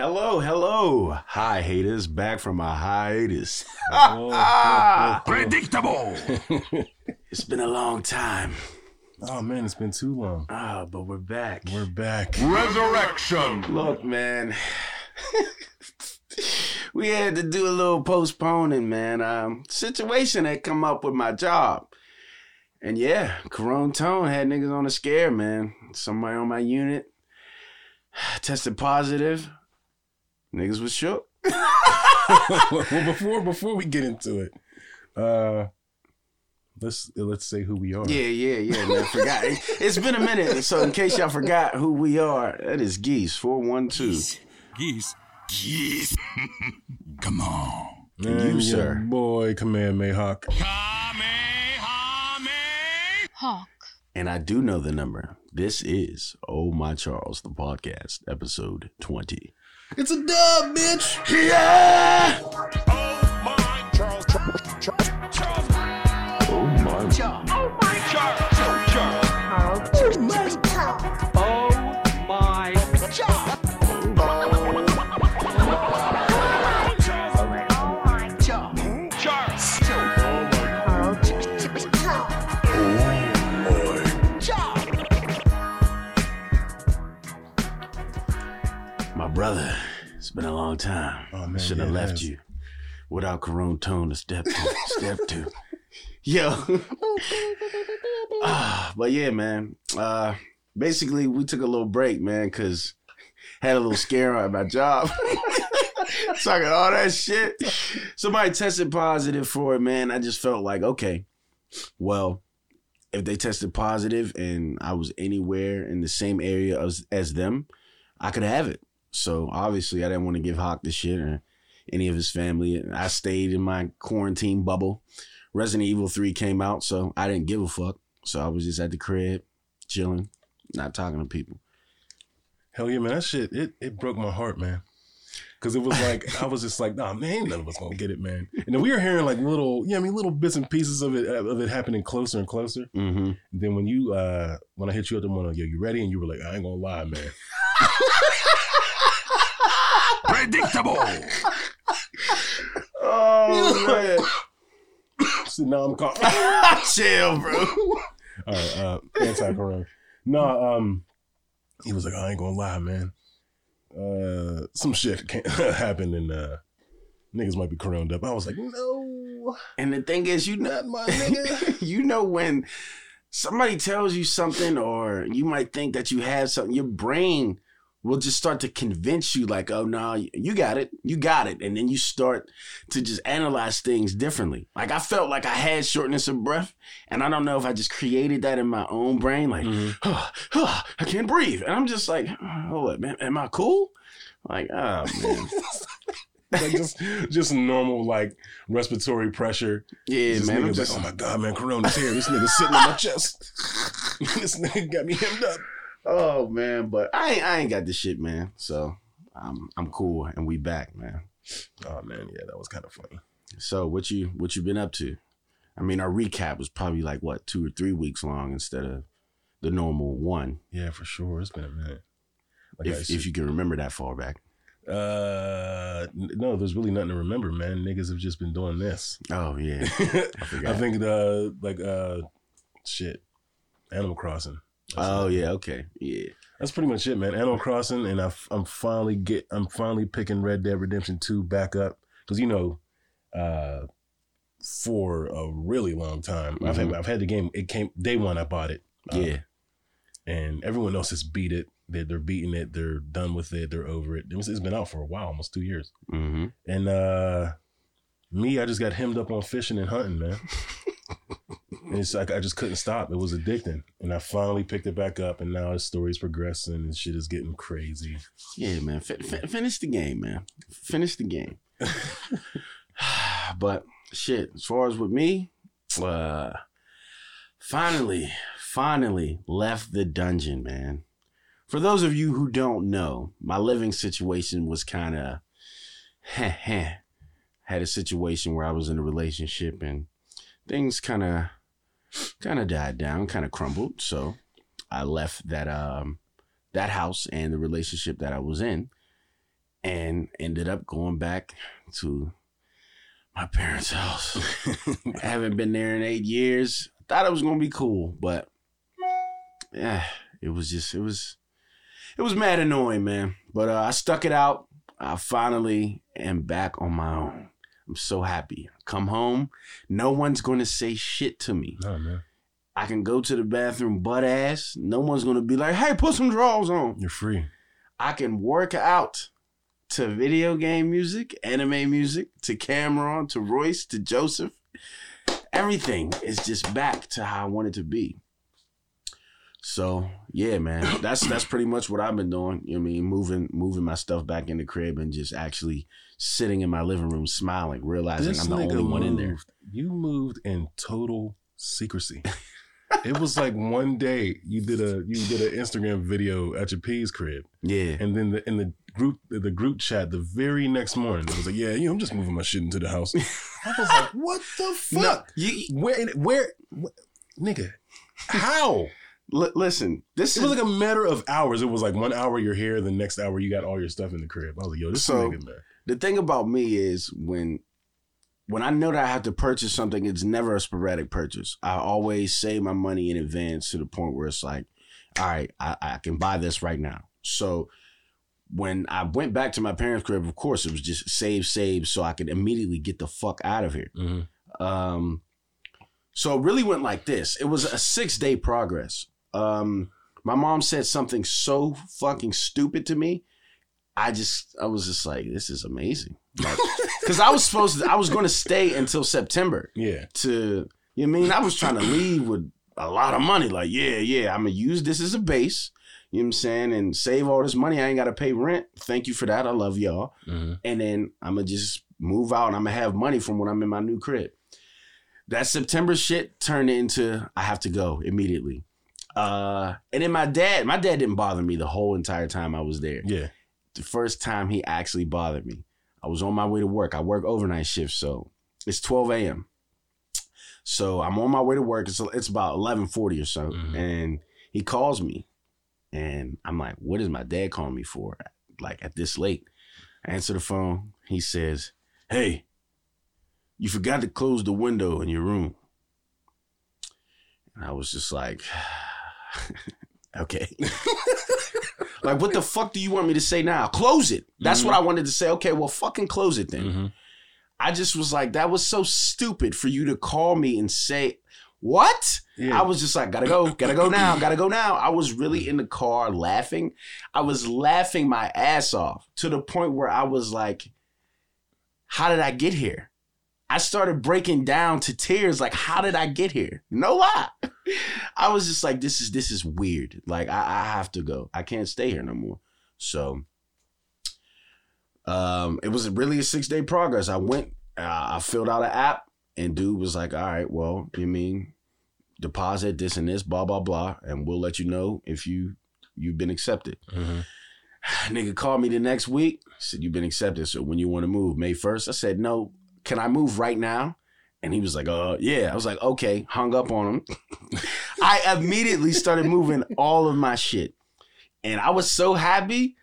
Hello, hello. Hi, haters. Back from my hiatus. Predictable. it's been a long time. Oh man, it's been too long. Ah, but we're back. We're back. Resurrection. Look, man. we had to do a little postponing, man. Um, situation had come up with my job. And yeah, Corona Tone had niggas on a scare, man. Somebody on my unit tested positive. Niggas was shook. well, before before we get into it, uh, let's let's say who we are. Yeah, yeah, yeah, man. Forgot. It's been a minute. So in case y'all forgot who we are, that is Geese 412. Geese. Geese. Come on. And you, sir. boy Command Mayhawk. Hawk. And I do know the number. This is Oh My Charles, the podcast, episode 20. It's a dub, bitch. Yeah! My it's been a long time. Oh, man, Should yeah, have it left has. you without Corona Tone to step to. step to. Yo. Ah, but yeah, man. Uh, basically, we took a little break, man, because had a little scare at my job. Talking all that shit. Somebody tested positive for it, man. I just felt like, okay, well, if they tested positive and I was anywhere in the same area as, as them, I could have it. So obviously, I didn't want to give Hawk the shit or any of his family. I stayed in my quarantine bubble. Resident Evil 3 came out, so I didn't give a fuck. So I was just at the crib, chilling, not talking to people. Hell yeah, man. That shit it it broke my heart, man. Cause it was like I was just like, nah, man, none of us gonna get it, man. And then we were hearing like little, yeah, I mean, little bits and pieces of it of it happening closer and closer. Mm-hmm. Then when you uh when I hit you up the morning, yo, you ready? And you were like, I ain't gonna lie, man. Predictable. Oh, man. So now I'm caught. Chill, bro. All right, uh, anti-corona. No, um, he was like, I ain't gonna lie, man. Uh, some shit can't happen and uh, niggas might be crowned up. I was like, no, And the thing is, you not my nigga. you know when somebody tells you something or you might think that you have something, your brain will just start to convince you like, oh no, you got it. You got it. And then you start to just analyze things differently. Like I felt like I had shortness of breath. And I don't know if I just created that in my own brain, like, mm-hmm. I can't breathe. And I'm just like, oh, hold up, man, am I cool? Like, oh man. like just just normal like respiratory pressure. Yeah, This man. I'm just, like, oh my god, man, corona's here. This nigga sitting on my chest. this nigga got me hemmed up. Oh man, but I ain't I ain't got this shit, man. So I'm I'm cool and we back, man. Oh man, yeah, that was kind of funny. So what you what you been up to? I mean, our recap was probably like what two or three weeks long instead of the normal one, Yeah, for sure. It's been a minute. Like if if you can remember that far back. Uh, no, there's really nothing to remember, man. Niggas have just been doing this. Oh yeah, I, forgot. think the like uh, shit, Animal Crossing. That's oh it. yeah, okay, yeah. that's pretty much it, man. Animal Crossing, and I, am finally get, I'm finally picking Red Dead Redemption Two back up because you know, uh, for a really long time, I've had Mhm. I've had the game. It came day one. I bought it. Uh, Yeah, and everyone else has beat it. They're, they're beating it. They're done with it. They're over it. It was, it's been out for a while, almost two years. mm-hmm. And uh me, I just got hemmed up on fishing and hunting, man. And it's like I just couldn't stop. It was addicting. And I finally picked it back up and now the story's progressing and shit is getting crazy. yeah, man. Fin- fin- finish the game, man. Finish the game. but shit, as far as with me, uh, finally, finally left the dungeon, man. For those of you who don't know, my living situation was kind of, had a situation where I was in a relationship and things kind of, kind of died down, kind of crumbled. So I left that um that house and the relationship that I was in and ended up going back to my parents' house. I haven't been there in eight years. Thought it was gonna be cool, but yeah, it was just it was it was mad annoying, man. But uh, I stuck it out. I finally am back on my own. I'm so happy. Come home, no one's gonna say shit to me. No, man. I can go to the bathroom butt ass. No one's gonna be like, "Hey, put some drawers on." You're free. I can work out to video game music, anime music, to Cameron, to Royce, to Joseph. Everything is just back to how I want it to be. So yeah, man, that's that's pretty much what I've been doing. You know what I mean, moving moving my stuff back in the crib and just actually sitting in my living room smiling, realizing This I'm the only one in there. You moved in total secrecy. it was like one day you did a you did an Instagram video at your P's crib, Yeah, and then the, in the group the group chat the very next morning it was like, yeah, you know, I'm just moving my shit into the house. I was like, what the fuck? no, you, Where where, where nigga? How? Li- listen, this It is was like a matter of hours. It was like one hour you're here, the next hour you got all your stuff in the crib. I was like, yo, this So- nigga man. the thing about me is when when I know that I have to purchase something, it's never a sporadic purchase. I always save my money in advance to the point where it's like, all right, I, I can buy this right now. So when I went back to my parents' crib, of course, it was just save, save, so I could immediately get the fuck out of here. Mhm. Um, so it really went like this. It was a six day progress. Um, my mom said something so fucking stupid to me. I just, I was just like, this is amazing. Because I was supposed to, I was going to stay until September Yeah. to, you know I mean? I was trying to leave with a lot of money. Like, yeah, yeah, I'm going to use this as a base. You know what I'm saying? And save all this money. I ain't got to pay rent. Thank you for that. I love y'all Mhm. and then I'm gonna just move out and I'm gonna have money from when I'm in my new crib. That September shit turned into I have to go immediately. Uh, and then my dad, my dad didn't bother me the whole entire time I was there. Yeah. The first time he actually bothered me, I was on my way to work. I work overnight shifts, so it's 12 a.m. So I'm on my way to work. It's it's about 11:40 or so, Mhm. and he calls me, and I'm like, "What is my dad calling me for? Like at this late?" I answer the phone. He says, "Hey, you forgot to close the window in your room." And I was just like, "Okay." like, what the fuck do you want me to say now? Close it. That's what I wanted to say. Okay, well, fucking close it then. Mhm. I just was like, that was so stupid for you to call me and say, what? Yeah. I was just like, gotta go, gotta go now, gotta go now. I was really in the car laughing. I was laughing my ass off to the point where I was like, how did I get here? I started breaking down to tears, like, how did I get here? No lie. I was just like, this is this is weird. Like, I, I have to go. I can't stay here no more. So um, it was really a six day progress. I went, uh, I filled out an app, and dude was like, "All right, well, you mean deposit this and this, blah blah blah, and we'll let you know if you you've been accepted." Mhm. Nigga called me the next week, said you've been accepted. So when you want to move, May first. I said, "No, can I move right now?" And he was like, "Uh, yeah." I was like, "Okay." Hung up on him. I immediately started moving all of my shit, and I was so happy.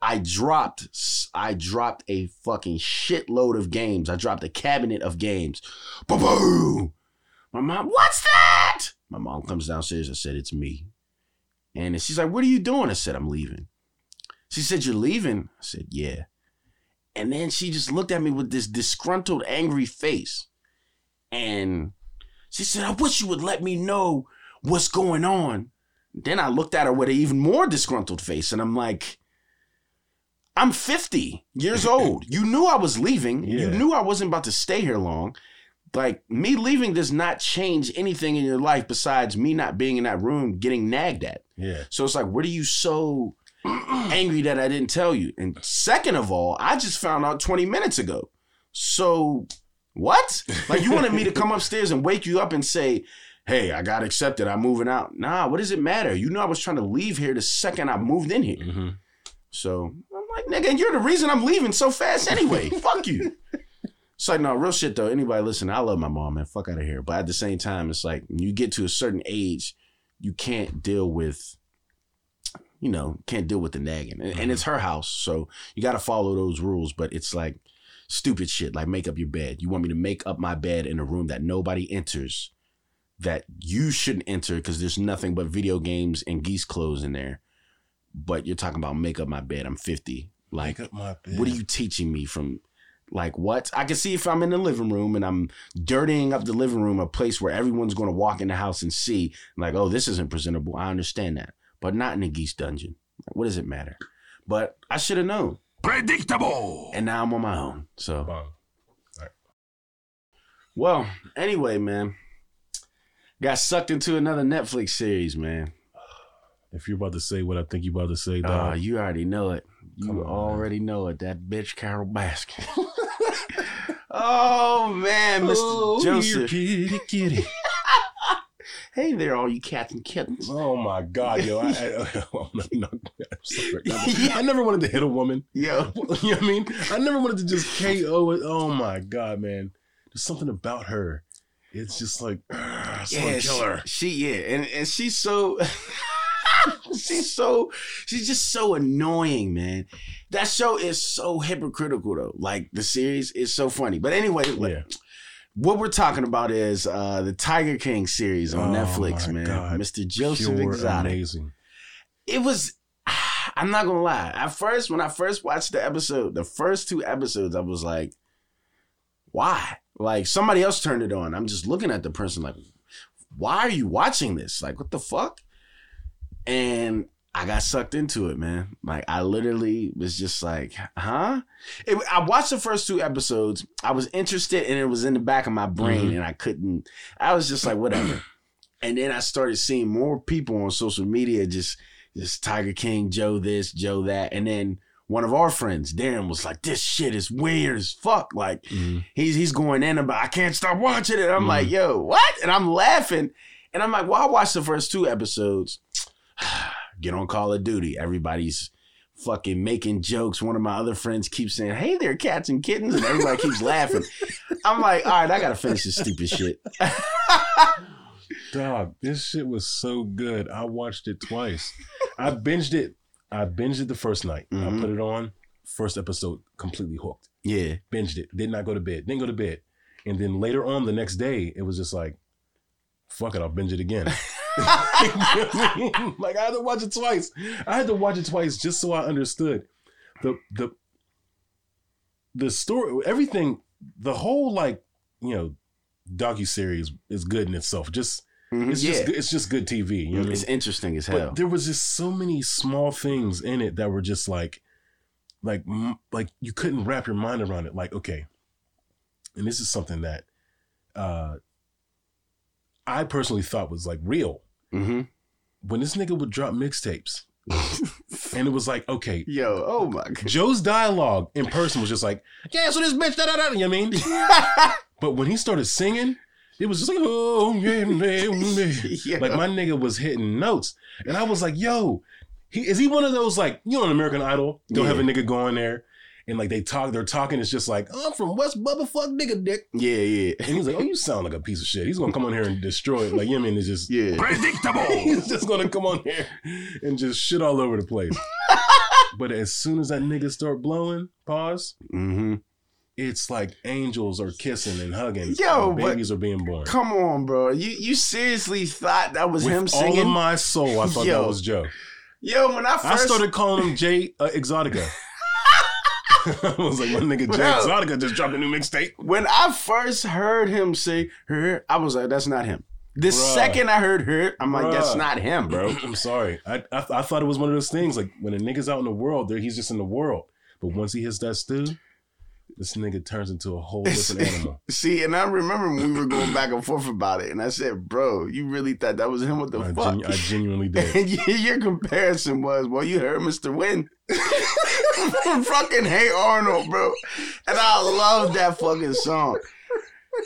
I dropped I dropped a fucking shitload of games. I dropped a cabinet of games. Boom! My mom, what's that? My mom comes downstairs. I said, it's me. And she's like, what are you doing? I said, I'm leaving. She said, you're leaving? I said, yeah. And then she just looked at me with this disgruntled, angry face. And she said, I wish you would let me know what's going on. Then I looked at her with an even more disgruntled face, and I'm like, I'm 50 years old. You knew I was leaving. You knew I wasn't about to stay here long. Like, me leaving does not change anything in your life besides me not being in that room getting nagged at. Yeah. So it's like, what are you so angry that I didn't tell you? And second of all, I just found out 20 minutes ago. So what? Like, you wanted me to come upstairs and wake you up and say, hey, I got accepted. I'm moving out. Nah, what does it matter? You know, I was trying to leave here the second I moved in here. Mhm. So I'm like, nigga, and you're the reason I'm leaving so fast anyway. Fuck you. It's like, no, real shit though. Anybody listen, I love my mom, man. Fuck out of here. But at the same time, it's like when you get to a certain age, you can't deal with you know, can't deal with the nagging. And, and it's mm-hmm. her house, so you got to follow those rules. But it's like stupid shit, like make up your bed. You want me to make up my bed in a room that nobody enters, that you shouldn't enter because there's nothing but video games and geese clothes in there. But you're talking about make up my bed. I'm 50. Like, Make up my bed. what are you teaching me from? Like what? I can see if I'm in the living room and I'm dirtying up the living room, a place where everyone's going to walk in the house and see, like, oh, this isn't presentable. I understand that, but not in a geese dungeon. What does it matter? But I should have known, Predictable. and now I'm on my own. So, well, anyway, man, got sucked into another Netflix series, man. If you're about to say what I think you're about to say, Uh, dog, you already know it. You on, man. already know it. That bitch Carole Baskin. oh man, Mr. Oh, Joseph. kitty, kitty. Hey there, all you cats and kittens. Oh my God, yo! I, I, oh, I'm sorry. I never wanted to hit a woman. Yo, You know what I mean? I never wanted to just KO it. Oh my God, man! There's something about her. It's just like, yeah, kill her. She, she yeah, and and she's so. she's so she's just so annoying, man. That show is so hypocritical though. Like the series is so funny. But anyway, like, Yeah. What we're talking about is uh the Tiger King series on Oh, Netflix, man. God. Mr. Joseph Pure Exotic. amazing. it was I'm not gonna lie. At first, when I first watched the episode, the first two episodes, I was like, why? Like somebody else turned it on. I'm just looking at the person like, why are you watching this? Like, what the fuck? And I got sucked into it, man. Like I literally was just like, huh? It, I watched the first two episodes. I was interested and it was in the back of my brain Mhm. and I couldn't, I was just like, whatever. and then I started seeing more people on social media just just Tiger King, Joe this, Joe that. And then one of our friends, Darren, was like, this shit is weird as fuck. Like Mhm. he's he's going in about I can't stop watching it. I'm Mhm. like, yo, what? And I'm laughing. And I'm like, well, I watched the first two episodes. Get on Call of Duty. Everybody's fucking making jokes. One of my other friends keeps saying, Hey there, cats and kittens, and everybody keeps laughing. I'm like, all right, I gotta finish this stupid shit. Dog, this shit was so good. I watched it twice. I binged it. I binged it the first night. Mhm. I put it on. First episode, completely hooked. Yeah. Binged it. Did not go to bed. Didn't go to bed. And then later on the next day, it was just like, fuck it, I'll binge it again. like I had to watch it twice. I had to watch it twice just so I understood the the the story, everything, the whole like you know docu series is good in itself. Just Mhm. it's yeah. just good- it's just good TV. You know what I it's mean? interesting as hell. But there was just so many small things in it that were just like, like, like you couldn't wrap your mind around it. Like, okay, and this is something that uh I personally thought was like real. hmm When this nigga would drop mixtapes, and it was like, okay, Yo, oh my god. Joe's dialogue in person was just like, yeah, so this bitch, da da da. You know what I mean? But when he started singing, it was just like, oh yeah, yeah, yeah. Like my nigga was hitting notes, and I was like, yo, he is he one of those like you know, on American Idol, they'll have a nigga go in there. And like they talk, they're talking. It's just like I'm from West Bubba Fuck nigga dick, yeah, yeah, and he's like, "Oh, you sound like a piece of shit." He's gonna come on here and destroy it. Like, you know what I mean, it's just yeah. Predictable. he's just gonna come on here and just shit all over the place. but as soon as that nigga start blowing, pause, hmm it's like angels are kissing and hugging. Yo, babies are being born. Come on, bro. You you seriously thought that was With him all singing? of my soul, I thought Yo. that was Joe. Yo, when I first I started calling him Jay uh, Exotica. I was like, my nigga Jay. Exotica just dropped a new mixtape. when I first heard him say her, I was like, that's not him. The Bruh. second I heard her, I'm like, that's not him, bro. I'm sorry. I, I I thought it was one of those things like when a nigga's out in the world, there he's just in the world. But once he hits that stew, this nigga turns into a whole different animal. See, and I remember when we were going back and forth about it, and I said, bro, you really thought that was him? What the I, fuck? genu- I genuinely did. And your comparison was, well, you heard Mr. Win from fucking Hey Arnold, bro. And I love that fucking song.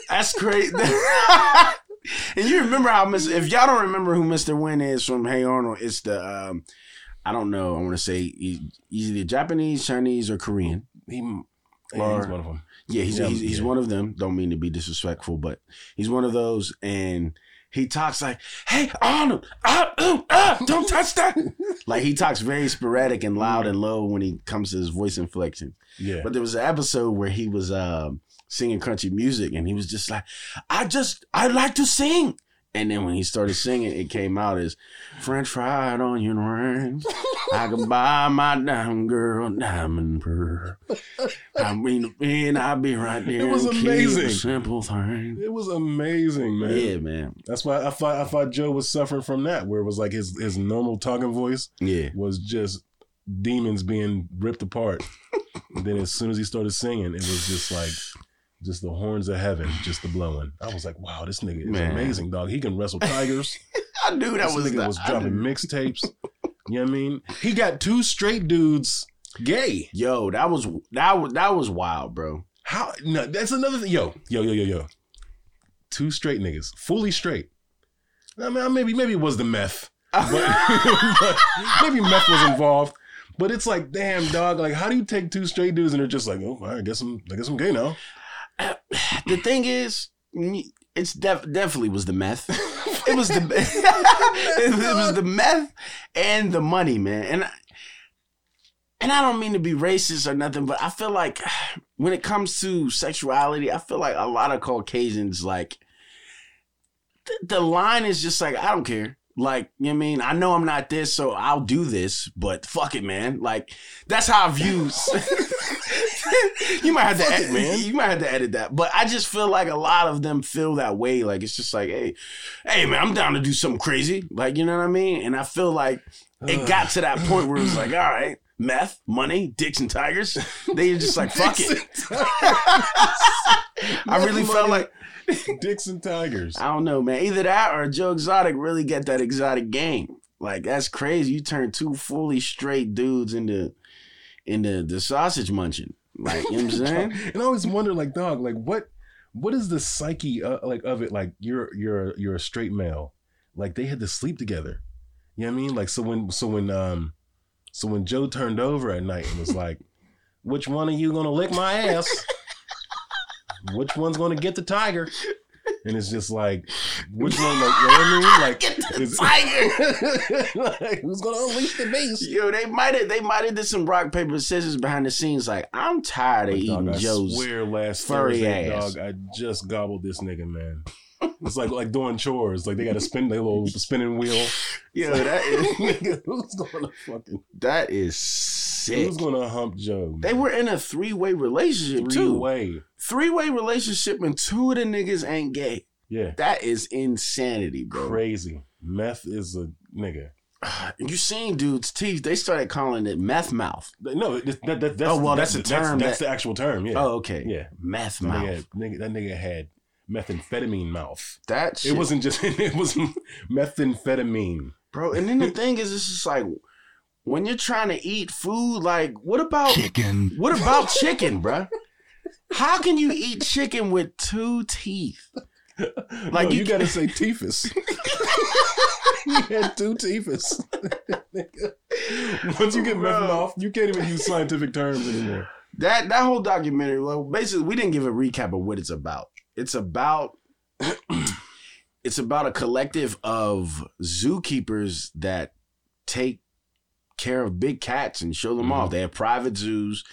That's crazy. and you remember how Mr. If y'all don't remember who Mr. Win is from Hey Arnold, it's the um, I don't know. I want to say he's either Japanese, Chinese, or Korean. He, Or- he's one of them. Yeah, he's Yeah, he's, he's yeah. one of them. Don't mean to be disrespectful, but he's one of those. And he talks like, "Hey Arnold, ah, ooh, ah, don't touch that." like he talks very sporadic and loud and low when he comes to his voice inflection. Yeah. But there was an episode where he was um, singing country music, and he was just like, "I just I like to sing." And then when he started singing, it came out as French fried onion rings. I can buy my diamond girl diamond pearl. I mean, and I'll be right there. It was amazing. a Simple thing. It was amazing, man. Yeah, man. That's why I thought I thought Joe was suffering from that, where it was like his his normal talking voice Yeah. was just demons being ripped apart. then as soon as he started singing, it was just like just the horns of heaven, just the blowing. I was like, wow, this nigga is Man. amazing, dog. He can wrestle tigers. I knew that this was nigga the, was dropping mixtapes. You know what I mean? He got two straight dudes gay. Yo, that was that was that was wild, bro. How? No, that's another thing. Yo, yo, yo, yo, yo. Two straight niggas, fully straight. I mean, maybe maybe it was the meth, but, but maybe meth was involved. But it's like, damn, dog. Like, how do you take two straight dudes and they're just like, oh, I guess I'm, I guess I'm gay now. The thing is, it's def- definitely was the meth. It was the it was the meth and the money, man. And I, and I don't mean to be racist or nothing, but I feel like when it comes to sexuality, I feel like a lot of Caucasians like the, the line is just like I don't care. Like, you know what I mean? I know I'm not this, so I'll do this, but fuck it, man. Like, that's how I view. you might have to edit, man. You might have to edit that. But I just feel like a lot of them feel that way. Like, it's just like, hey, hey, man, I'm down to do something crazy. Like, you know what I mean? And I feel like it got to that point where it was like, all right, meth, money, dicks and tigers. They just like, fuck it. I really felt like Dicks and Tigers. I don't know, man. Either that or Joe Exotic really get that exotic game. Like that's crazy. You turn two fully straight dudes into into the sausage munching. Like you know what I'm saying? And I always wonder, like, dog, like, what, what is the psyche, uh, like, of it? Like, you're, you're, you're a straight male. Like, they had to sleep together. You know what I mean? Like, so when, so when, um, so when Joe turned over at night and was like, "Which one of you gonna lick my ass? Which one's gonna get the tiger?" And it's just like, which one? Like, you know what I mean? Like, Get the is- tiger. like, who's gonna unleash the beast? Yo, they might have they might have did some rock paper scissors behind the scenes. Like I'm tired of But, eating dog, I Joe's. swear last furry Thursday, ass. dog, I just gobbled this nigga, man. It's like like doing chores. Like they got to spin their little spinning wheel. Yo, that is Nigga, who's gonna fucking that is sick. who's gonna hump Joe? They were in a three way relationship three way. Three way relationship and two of the niggas ain't gay. Yeah, That is insanity, bro. crazy. Meth is a nigga. You seen dudes' teeth? They started calling it meth mouth. No, that, that, that, that's Oh, well, that's that- the term That's, that- the actual term. Yeah. Oh, okay. yeah. Meth That mouth. nigga, had, nigga, that nigga had methamphetamine mouth. That shit, It wasn't just. It was methamphetamine. bro. And then the thing is, it's just like when you're trying to eat food. Like, what about Chicken. what about chicken, bruh? How can you eat chicken with two teeth? Like you you, got to say typhus. you had two typhus. Once you get meth Bro. mouth, you can't even use scientific terms anymore. That that whole documentary, well, basically, we didn't give a recap of what it's about. It's about it's about a collective of zookeepers that take care of big cats and show them Mhm. off. They have private zoos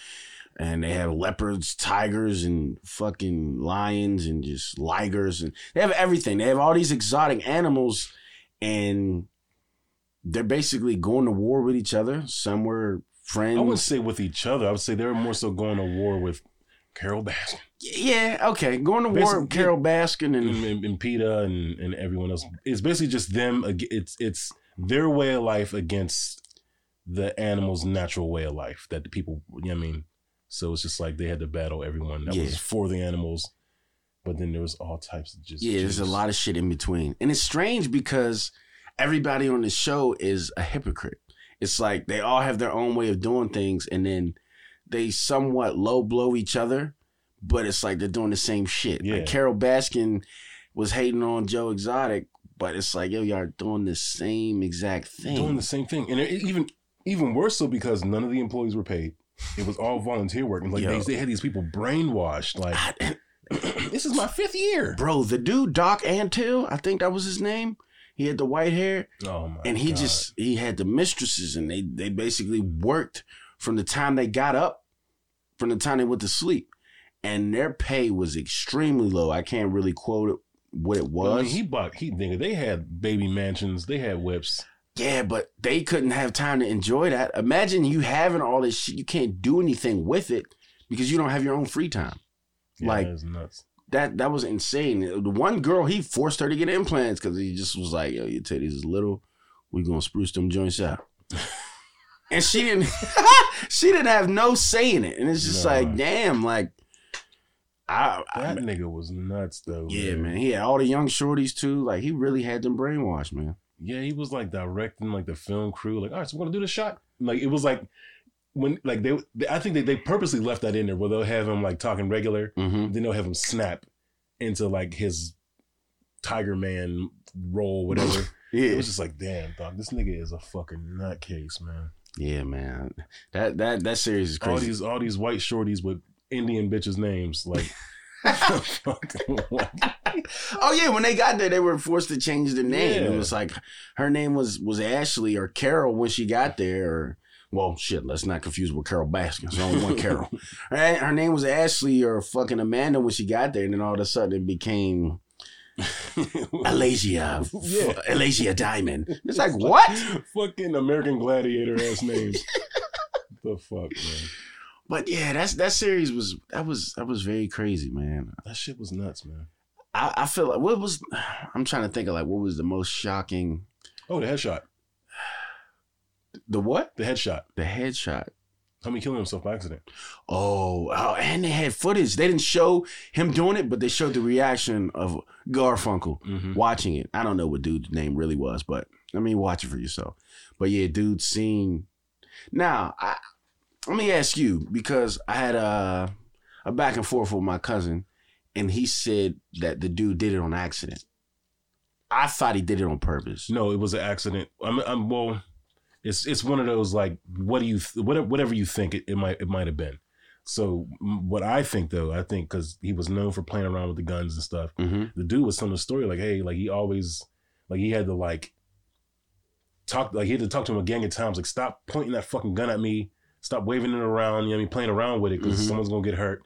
and they have leopards, tigers, and fucking lions and just ligers and they have everything. They have all these exotic animals and they're basically going to war with each other. Some were friends. I wouldn't say with each other. I would say they were more so going to war with Carole Baskin Yeah, okay. Going to war with Carole Baskin and and, and, and PETA and, and everyone else. It's basically just them. It's it's their way of life against the animal's natural way of life that the people. You know what I mean? So it's just like they had to battle everyone that Yeah. was for the animals, but then there was all types of just yeah, there's a lot of shit in between. And it's strange because everybody on the show is a hypocrite. It's like they all have their own way of doing things and then they somewhat low blow each other, but it's like they're doing the same shit. Yeah. Like Carole Baskin was hating on Joe Exotic, but it's like, yo, y'all are doing the same exact thing. doing the same thing, and even even worse so because none of the employees were paid. It was all volunteer work, and like they, they had these people brainwashed. Like I- this is my fifth year. Bro, the dude Doc Antle, I think that was his name. He had the white hair, Oh my and he God. just he had the mistresses, and they they basically worked from the time they got up, from the time they went to sleep, and their pay was extremely low. I can't really quote it what it Well, I was. mean, he bought he nigga, they had baby mansions, they had whips. Yeah, but they couldn't have time to enjoy that. Imagine you having all this shit, you can't do anything with it because you don't have your own free time. Yeah, Like- that that was insane. The one girl he forced her to get implants because he just was like, "Yo, your titties is little. We gonna spruce them joints out." and she didn't. she didn't have no say in it, and it's just No. like, damn, like, I, I That nigga was nuts though. yeah, man. He had all the young shorties too. Like he really had them brainwashed, man. Yeah, he was like directing like the film crew. Like, all right, so we're gonna do the shot. Like it was like when like they, they I think they, they purposely left that in there where they'll have him like talking regular, Mm-hmm. then they'll have him snap into like his Tiger Man role, whatever. It was just like, damn, dog, this nigga is a fucking nutcase, man. yeah, man. That that that series is crazy. All these all these white shorties with Indian bitches' names, like? Oh yeah, when they got there, they were forced to change the name. It was like her name was was Ashley or Carol when she got there. Or well, shit, let's not confuse with Carole Baskin. There's only one Carol. Her name was Ashley or fucking Amanda when she got there, and then all of a sudden it became Alasia, Yeah. Alasia Diamond. It's like what? fucking American Gladiator ass names. the fuck, man. But yeah, that's that series was that was that was very crazy, man. That shit was nuts, man. I, I feel like what was I'm trying to think of like what was the most shocking Oh, the headshot. the what The headshot. the headshot. Tommy killing himself by accident. Oh, oh, and they had footage. They didn't show him doing it, but they showed the reaction of Garfunkel Mm-hmm. watching it. I don't know what dude's name really was, but I mean, watch it for yourself. But yeah, dude, seen. Now, I, let me ask you because I had a a back and forth with my cousin, and he said that the dude did it on accident. I thought he did it on purpose. No, it was an accident. I'm, I'm well. It's it's one of those like, what do you th- whatever whatever you think it, it might it might have been. So m- what I think though, I think because he was known for playing around with the guns and stuff. Mm-hmm. The dude was telling the story like, hey, like he always like he had to like talk like he had to talk to him a gang of times like stop pointing that fucking gun at me, stop waving it around, you know, what I mean, playing around with it because Mhm. someone's gonna get hurt.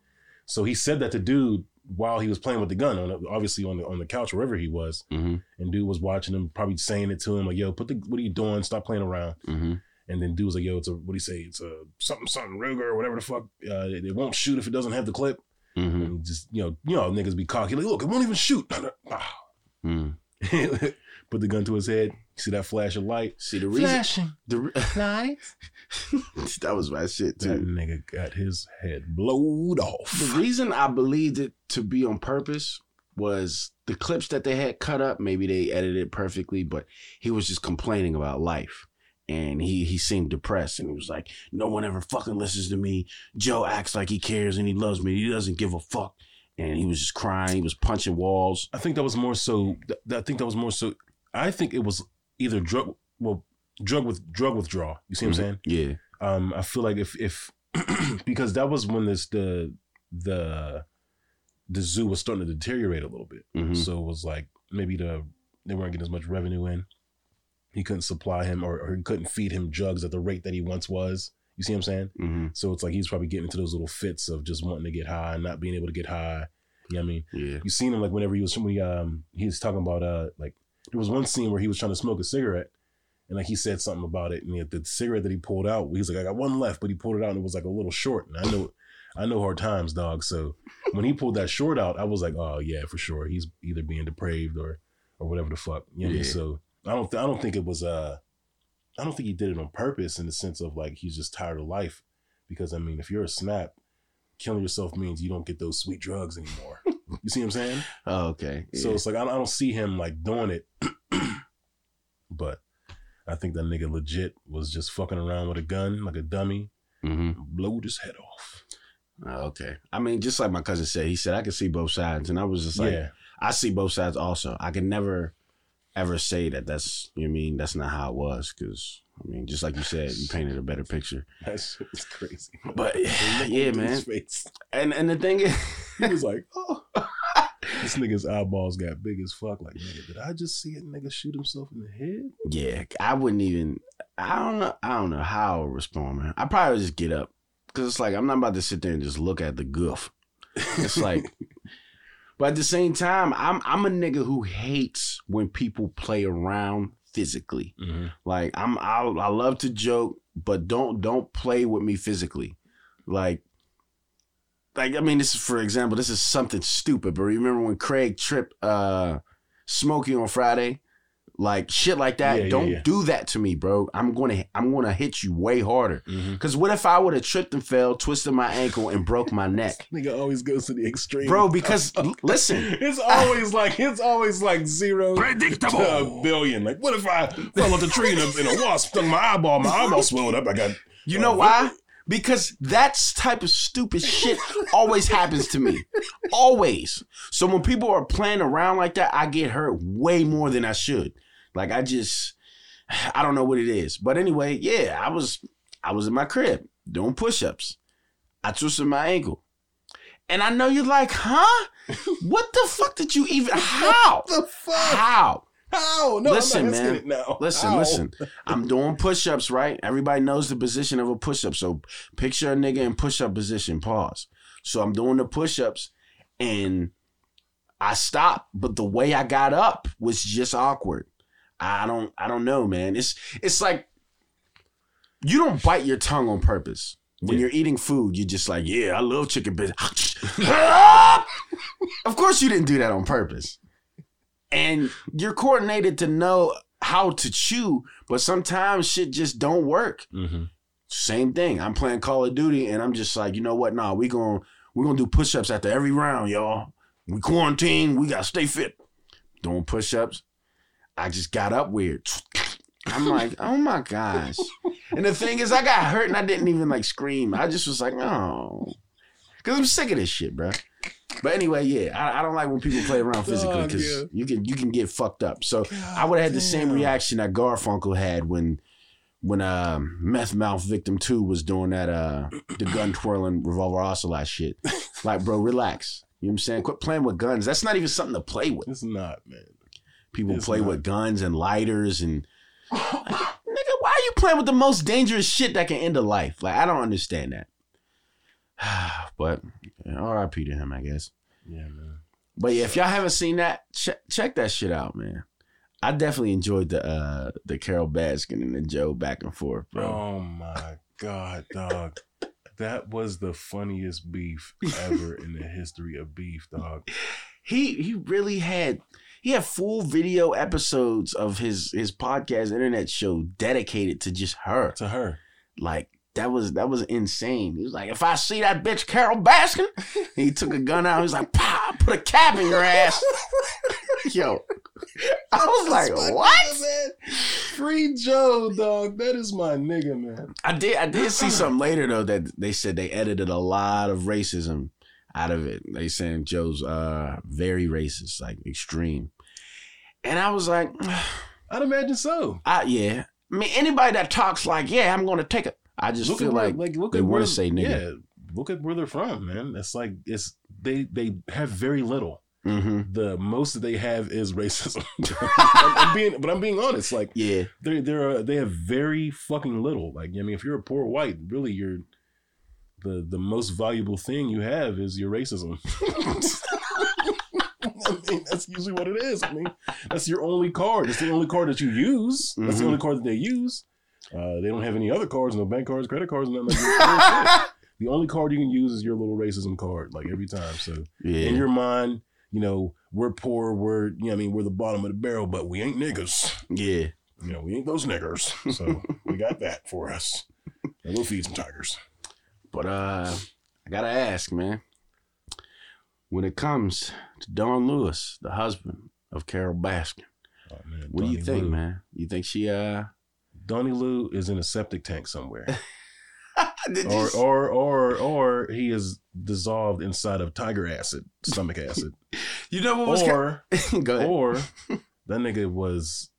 So he said that to dude while he was playing with the gun on obviously on the on the couch wherever he was, Mm-hmm. and dude was watching him, probably saying it to him like, "Yo, put the what are you doing? Stop playing around." Mm-hmm. And then dude was like, "Yo, it's a what do you say? It's a something something Ruger or whatever the fuck. Uh, it, it won't shoot if it doesn't have the clip." Mm-hmm. And just you know, you know, niggas be cocky like, "Look, it won't even shoot." Ah. Put the gun to his head. See that flash of light? See the reason. Flashing The re- light. that was my shit That too. nigga got his head blowed off. The reason I believed it to be on purpose was the clips that they had cut up. Maybe they edited it perfectly, but he was just complaining about life. And he, he seemed depressed and he was like, No one ever fucking listens to me. Joe acts like he cares and he loves me. He doesn't give a fuck. And he was just crying. He was punching walls. I think that was more so. I think that was more so. I think it was either drug, well, drug with drug withdrawal. You see what I'm saying? Yeah. um i feel like if if because that was when this the the the zoo was starting to deteriorate a little bit Mhm. so it was like maybe the they weren't getting as much revenue in he couldn't supply him or, or he couldn't feed him drugs at the rate that he once was you see what i'm saying hmm so it's like he's probably getting into those little fits of just wanting to get high and not being able to get high you know what i mean Yeah. you seen him like whenever he was when he um he was talking about uh like there was one scene where he was trying to smoke a cigarette and like he said something about it and he, the cigarette that he pulled out he was like I got one left but he pulled it out and it was like a little short and I know I know hard times dog so when he pulled that short out I was like oh yeah for sure he's either being depraved or or whatever the fuck you know what I mean? Yeah. so I don't th- I don't think it was uh I don't think he did it on purpose in the sense of like he's just tired of life because I mean if you're a snap killing yourself means you don't get those sweet drugs anymore you see what I'm saying Oh, okay. so it's like I don't, I don't see him like doing it, but I think that nigga legit was just fucking around with a gun like a dummy, Mhm. blowed his head off. Oh, okay. I mean, just like my cousin said, he said I could see both sides, and I was just like, yeah, I see both sides also. I can never ever say that that's you know what I mean that's not how it was because I mean just like you said you painted a better picture. that shit was crazy. But yeah, man. And and the thing is, he was like, oh, this nigga's eyeballs got big as fuck. Like, nigga, did I just see a nigga shoot himself in the head? Yeah, I wouldn't even. I don't know. I don't know how I would respond, man. I probably would just get up because it's like I'm not about to sit there and just look at the goof. It's like, but at the same time, I'm I'm a nigga who hates when people play around physically. Mm-hmm. Like I'm I, I love to joke, but don't don't play with me physically. Like like I mean this is for example, this is something stupid, but remember when Craig tripped uh Smokey on Friday? Like shit like that. Yeah, yeah, don't yeah. do that to me, bro. I'm gonna I'm gonna hit you way harder. Mm-hmm. Cause what if I would have tripped and fell, twisted my ankle, and broke my neck? Nigga always goes to the extreme. Bro, because listen, It's always like it's always like zero to a Predictable. billion. Like, what if I fell off the tree and a, and a wasp stung my eyeball? My eyeball swelled up. I got You know why? Because that type of stupid shit always happens to me. Always. So when people are playing around like that, I get hurt way more than I should. Like I just I don't know what it is. But anyway, yeah, I was I was in my crib doing push-ups. I twisted my ankle. And I know you're like, huh? What the fuck did you even how? the fuck? How? How? No, Listen, man. it now. Listen, listen. I'm doing push-ups, right? Everybody knows the position of a push-up. So picture a nigga in push-up position. Pause. So I'm doing the push-ups and I stopped, but the way I got up was just awkward. I don't I don't know, man. It's it's like you don't bite your tongue on purpose. When Yeah. you're eating food, you're just like, yeah, I love chicken biscuits. of course you didn't do that on purpose and you're coordinated to know how to chew, but sometimes shit just don't work. Mhm. Same thing. I'm playing Call of Duty and I'm just like, you know what? Nah, we going we gonna do push-ups after every round, y'all. We quarantine, we gotta stay fit. Doing push-ups. I just got up weird. I'm like, oh my gosh. And the thing is, I got hurt and I didn't even like scream. I just was like, oh. Cause I'm sick of this shit, bro. But anyway, yeah, I, I don't like when people play around physically because yeah. you can you can get fucked up. So I would have had the same reaction that Garfunkel had when when uh Meth Mouth Victim 2 was doing that uh the gun twirling revolver ocelot shit. Like, bro, relax. You know what I'm saying? Quit playing with guns. That's not even something to play with. It's not, man. People It's play not. with guns and lighters and nigga, why are you playing with the most dangerous shit that can end a life? Like, I don't understand that. but yeah, R.I.P. to him, I guess. Yeah, man. But yeah, if y'all haven't seen that, check check that shit out, man. I definitely enjoyed the uh the Carole Baskin and the Joe back and forth, bro. Oh my god, dog. That was the funniest beef ever in the history of beef, dog. He he really had he had full video episodes of his his podcast internet show dedicated to just her. To her. Like that was that was insane. He was like, if I see that bitch Carole Baskin, he took a gun out. He was like, "Pow! Put a cap in your ass." Yo, I was like, That's "What?" nigga, man. Free Joe, dog. That is my nigga, man. I did I did see something later though that they said they edited a lot of racism out of it. They saying Joe's uh very racist, like extreme. And I was like, I'd imagine so. I, yeah. I mean anybody that talks like, yeah, I'm gonna take it. I just Look feel where, like, like look they at wanna where say nigga. Yeah, look at where they're from, man. It's like it's they they have very little. hmm The most that they have is racism. I'm, I'm being, but I'm being honest. Like yeah, they they're they have very fucking little. Like I mean, if you're a poor white, really, you're the the most valuable thing you have is your racism. I mean, that's usually what it is. I mean, that's your only card. It's the only card that you use. That's the Mhm. only card that they use. Uh, they don't have any other cards, no bank cards, credit cards, nothing like that. the only card you can use is your little racism card, like every time. So yeah. in your mind, you know, we're poor, we're you know, I mean, we're the bottom of the barrel, but we ain't niggas. yeah. You know, we ain't those niggers. So we got that for us. And we'll feed some tigers. But uh I gotta ask, man. When it comes to Don Lewis, the husband of Carole Baskin, Oh, man, what do you think, Lou. man? You think she uh Donnie Lou is in a septic tank somewhere. Or or or or he is dissolved inside of tiger acid, stomach acid. you know what was or ahead. or that nigga was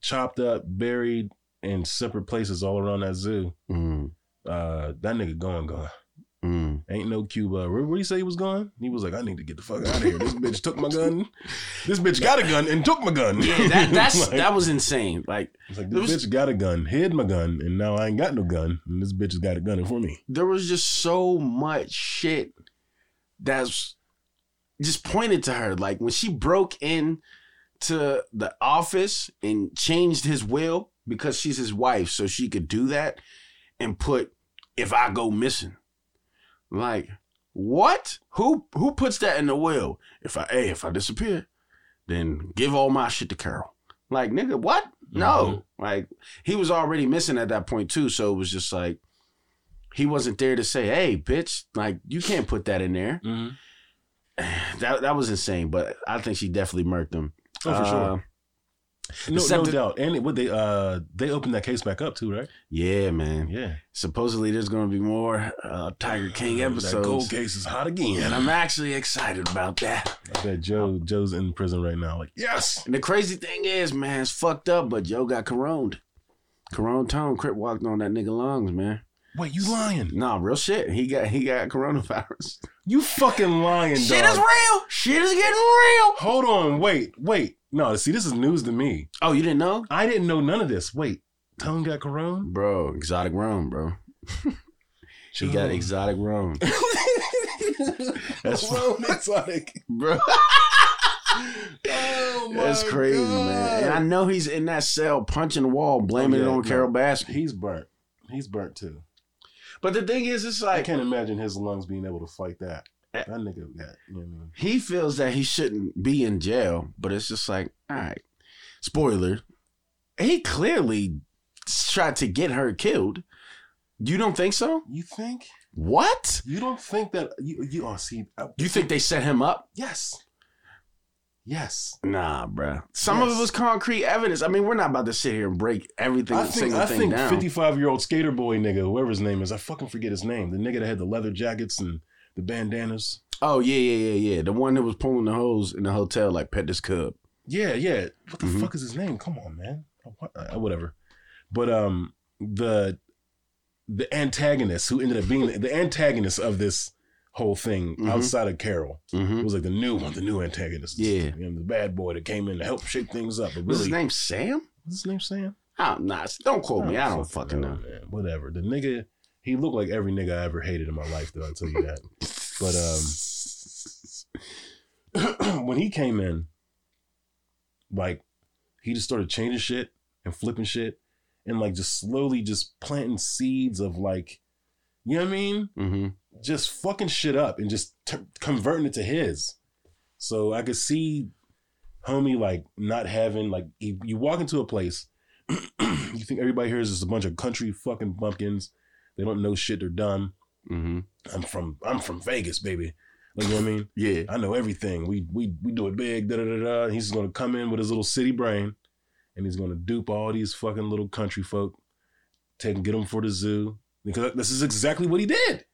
chopped up, buried in separate places all around that zoo. Mm, Uh that nigga gone gone. mm. Ain't no Cuba. Where, where he say he was going? He was like, I need to get the fuck out of here. This bitch took my gun. This bitch got a gun and took my gun. Yeah, that that's Like, that was insane. Like it's like this was- bitch got a gun, hid my gun, and now I ain't got no gun. And this bitch has got a gun for me. there was just so much shit that's just pointed to her. Like when she broke in to the office and changed his will because she's his wife, so she could do that and put if I go missing. Like, what? Who who puts that in the will? If I hey, if I disappear, then give all my shit to Carole. Like, nigga, what? No. Like he was already missing at that point too, so it was just like he wasn't there to say, "Hey, bitch, like you can't put that in there." That that was insane, but I think she definitely murked him. Oh, for Uh, sure. No, except no that- doubt. And what they uh they opened that case back up too, right? Yeah, man. Yeah. Supposedly there's going to be more uh, Tiger King episodes. That episodes, cold case is hot again. and I'm actually excited about that. I bet Joe Joe's in prison right now. Like, yes. And the crazy thing is, man, it's fucked up, but Joe got coroned. Corona Tone Crip walked on that nigga lungs, man. Wait, you lying? Nah, real shit. He got he got coronavirus. You fucking lying, Shit dog. is real. Shit is getting real. Hold on, wait, wait. No, see, this is news to me. Oh, you didn't know? I didn't know none of this. Wait, Tone got corona? Bro, exotic rum, bro. she got oh. exotic rum. That's Corona exotic. bro. Oh my That's crazy, man. And I know he's in that cell punching the wall, blaming Oh, yeah, it on no. Carole Baskin. He's burnt. He's burnt too. But the thing is, it's like I can't imagine his lungs being able to fight that. Eh. That nigga got, you know I mean? he feels that he shouldn't be in jail, but it's just like, all right. Spoiler. He clearly tried to get her killed. You don't think so? You think? What? You don't think that you you oh see I- You think they set him up? yes. Yes. Nah, bruh. Some of it was concrete evidence. I mean, we're not about to sit here and break everything, I think single I thing think down. fifty five year old skater boy nigga, whoever his name is, I fucking forget his name. The nigga that had the leather jackets and the bandanas. oh yeah, yeah, yeah, yeah. The one that was pulling the hose in the hotel, like pet this cub. Yeah, yeah. What the Mhm. fuck is his name? Come on, man. What, uh, whatever. But um, the the antagonist who ended up being the, the antagonist of this whole thing Mhm. outside of Carole Mm-hmm. was like the new one, the new antagonist. Yeah. You know, the bad boy that came in to help shape things up. But really, his name? Sam? what's his name? Sam? Oh, nah, don't quote me. I don't fucking know. Man. Whatever. The nigga, he looked like every nigga I ever hated in my life, though. I'll tell you that. But um, when he came in, like he just started changing shit and flipping shit, and like just slowly just planting seeds of like, you know what I mean? Mm-hmm. Just fucking shit up and just t- converting it to his. So I could see homie like not having like you, you walk into a place, you think everybody here is just a bunch of country fucking bumpkins. They don't know shit. They're dumb. Mm-hmm. I'm from I'm from Vegas, baby. Like you know what I mean? Yeah. I know everything. We we we do it big. Da da da da. He's gonna come in with his little city brain, and he's gonna dupe all these fucking little country folk, take and get them for the zoo because this is exactly what he did.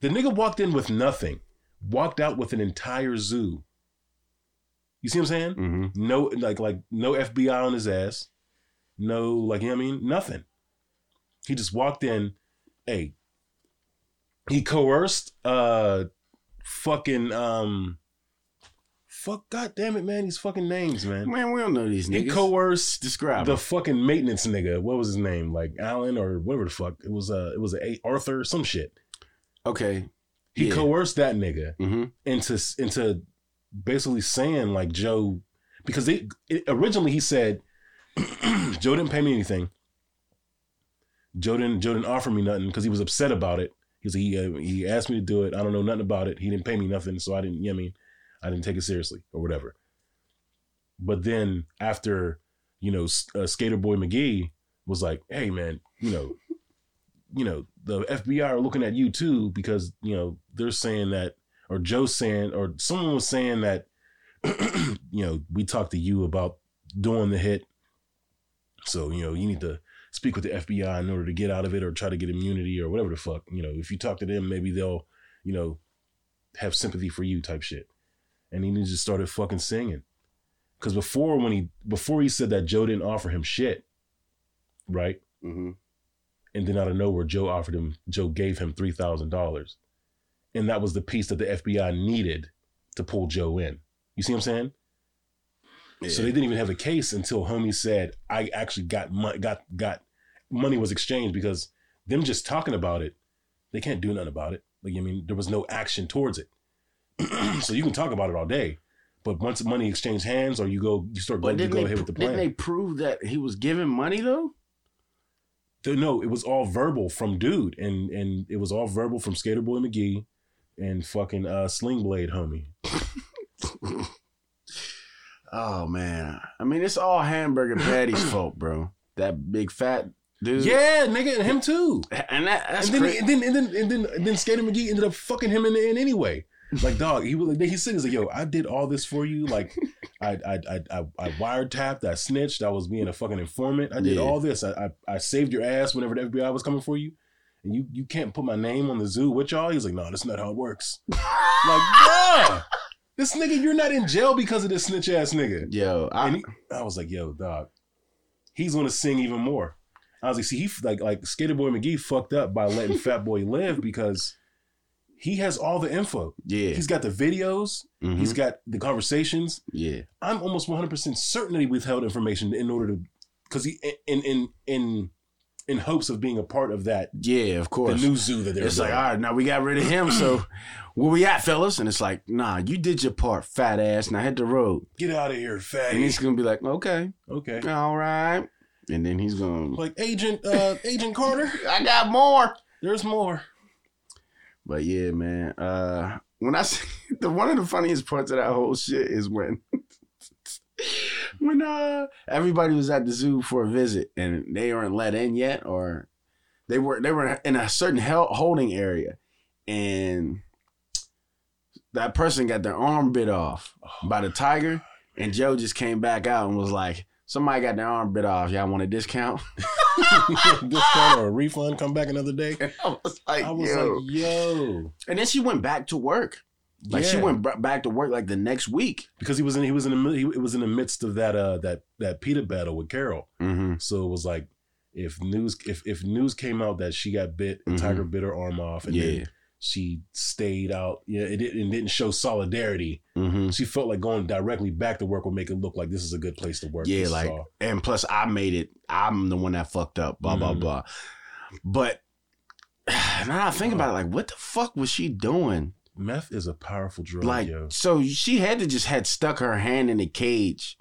The nigga walked in with nothing, walked out with an entire zoo. You see what I'm saying? Mm-hmm. No, like like no FBI on his ass. No, like you know what I mean? Nothing. He just walked in. Hey, he coerced uh fucking um fuck god damn it, man, these fucking names, man. Man, we don't know these names He coerced Describe the them. fucking maintenance nigga. What was his name? Like alan or whatever the fuck. It was uh it was a Arthur, some shit. Okay. He Yeah. coerced that nigga Mm-hmm. into into basically saying like Joe because they it, originally he said Joe didn't pay me anything. Joe didn't Joe didn't offer me nothing because he was upset about it. Because he uh, he asked me to do it. I don't know nothing about it. He didn't pay me nothing, so I didn't. I mean, I didn't take it seriously or whatever. But then after you know, uh, Skater Boy McGee was like, "Hey man, you know, you know, the FBI are looking at you too because you know they're saying that, or Joe's saying, or someone was saying that, you know, we talked to you about doing the hit, so you know you need to speak with the FBI in order to get out of it or try to get immunity or whatever the fuck. You know, if you talk to them, maybe they'll, you know, have sympathy for you type shit. And he just started fucking singing. Cause before when he before he said that Joe didn't offer him shit, right? Mm-hmm. And then out of nowhere, Joe offered him, Joe gave him three thousand dollars. and that was the piece that the FBI needed to pull Joe in. You see what I'm saying? So they didn't even have a case until homie said, "I actually got money, got got money was exchanged because them just talking about it, they can't do nothing about it. Like I mean, there was no action towards it. so you can talk about it all day, but once money exchanged hands, or you go, you start going, you go they, ahead with the plan. didn't they prove that he was giving money though? Th- no, it was all verbal from dude, and and it was all verbal from Skater Boy McGee and fucking uh, Sling Blade homie. Oh man, I mean it's all Hamburger Patty's fault, bro. That big fat dude. Yeah, nigga, and him too. and that, that's and then, crazy. and then and then and then and then Skater McGee ended up fucking him in the end anyway. Like dog, he was like he said he's like, yo, I did all this for you. Like I I I I, I wiretapped, I snitched, I was being a fucking informant. I did Yeah. all this. I, I I saved your ass whenever the FBI was coming for you. And you you can't put my name on the zoo with y'all. He's like, no, that's not how it works. like, bruh, this nigga, you're not in jail because of this snitch ass nigga. Yo, I, he, I was like, yo, dog, he's gonna sing even more. I was like, see, he like like Skater Boy McGee fucked up by letting Fat Boy live because he has all the info. yeah, He's got the videos, mhm, he's got the conversations. yeah, I'm almost 100 percent certain that he withheld information in order to, because he in in in in hopes of being a part of that yeah. Of course. the new zoo that they're it's like all right, now we got rid of him. So where we at, fellas? And it's like, nah, you did your part, fat ass. Now hit the road. Get out of here, fat. And he's gonna be like, okay, Okay, all right. And then he's gonna, like Agent uh Agent Carter. I got more. There's more. But yeah, man. Uh when I see the one of the funniest parts of that whole shit is when when uh everybody was at the zoo for a visit and they weren't let in yet or they were they were in a certain holding area and that person got their arm bit off by the tiger and Joe just came back out and was like somebody got their arm bit off y'all want a discount Discount or a refund? Come back another day. I was like I was yo. like, yo. and then she went back to work like she went b- back to work like the next week because he was in he was in the he it was in the midst of that uh that that PETA battle with Carole. mm-hmm. So it was like if news if if news came out that she got bit and Mhm. Tiger bit her arm off and yeah then she stayed out, yeah, it didn't, it didn't show solidarity. mm-hmm. She felt like going directly back to work would make it look like this is a good place to work. Yeah, This like, and plus I made it. I'm the one that fucked up. Blah blah Mhm. blah. But now I think about it, like, what the fuck was she doing? meth is a powerful drug. Like, yo. so she had to just had stuck her hand in a cage,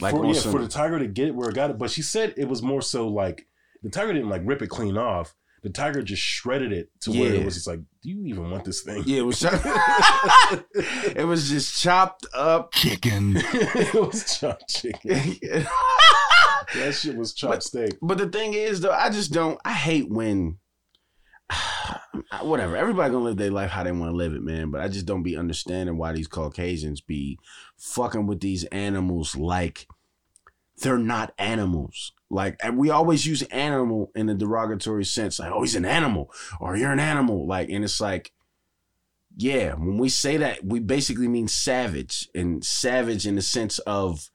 like for, yeah, some- for the tiger to get it where it got it. But she said it was more so like the tiger didn't like rip it clean off. The tiger just shredded it to where Yeah. it was just like, do you even want this thing? yeah, it was. it was just chopped up. Chicken. it was chopped chicken. That shit was chopped But- steak. But the thing is, though, I just don't. I hate when. Whatever. Everybody gonna live their life how they want to live it, man. But I just don't be understanding why these Caucasians be fucking with these animals like they're not animals. Like and we always use animal in a derogatory sense, like oh he's an animal or you're an animal. Like and it's like, yeah, when we say that, we basically mean savage and savage in the sense of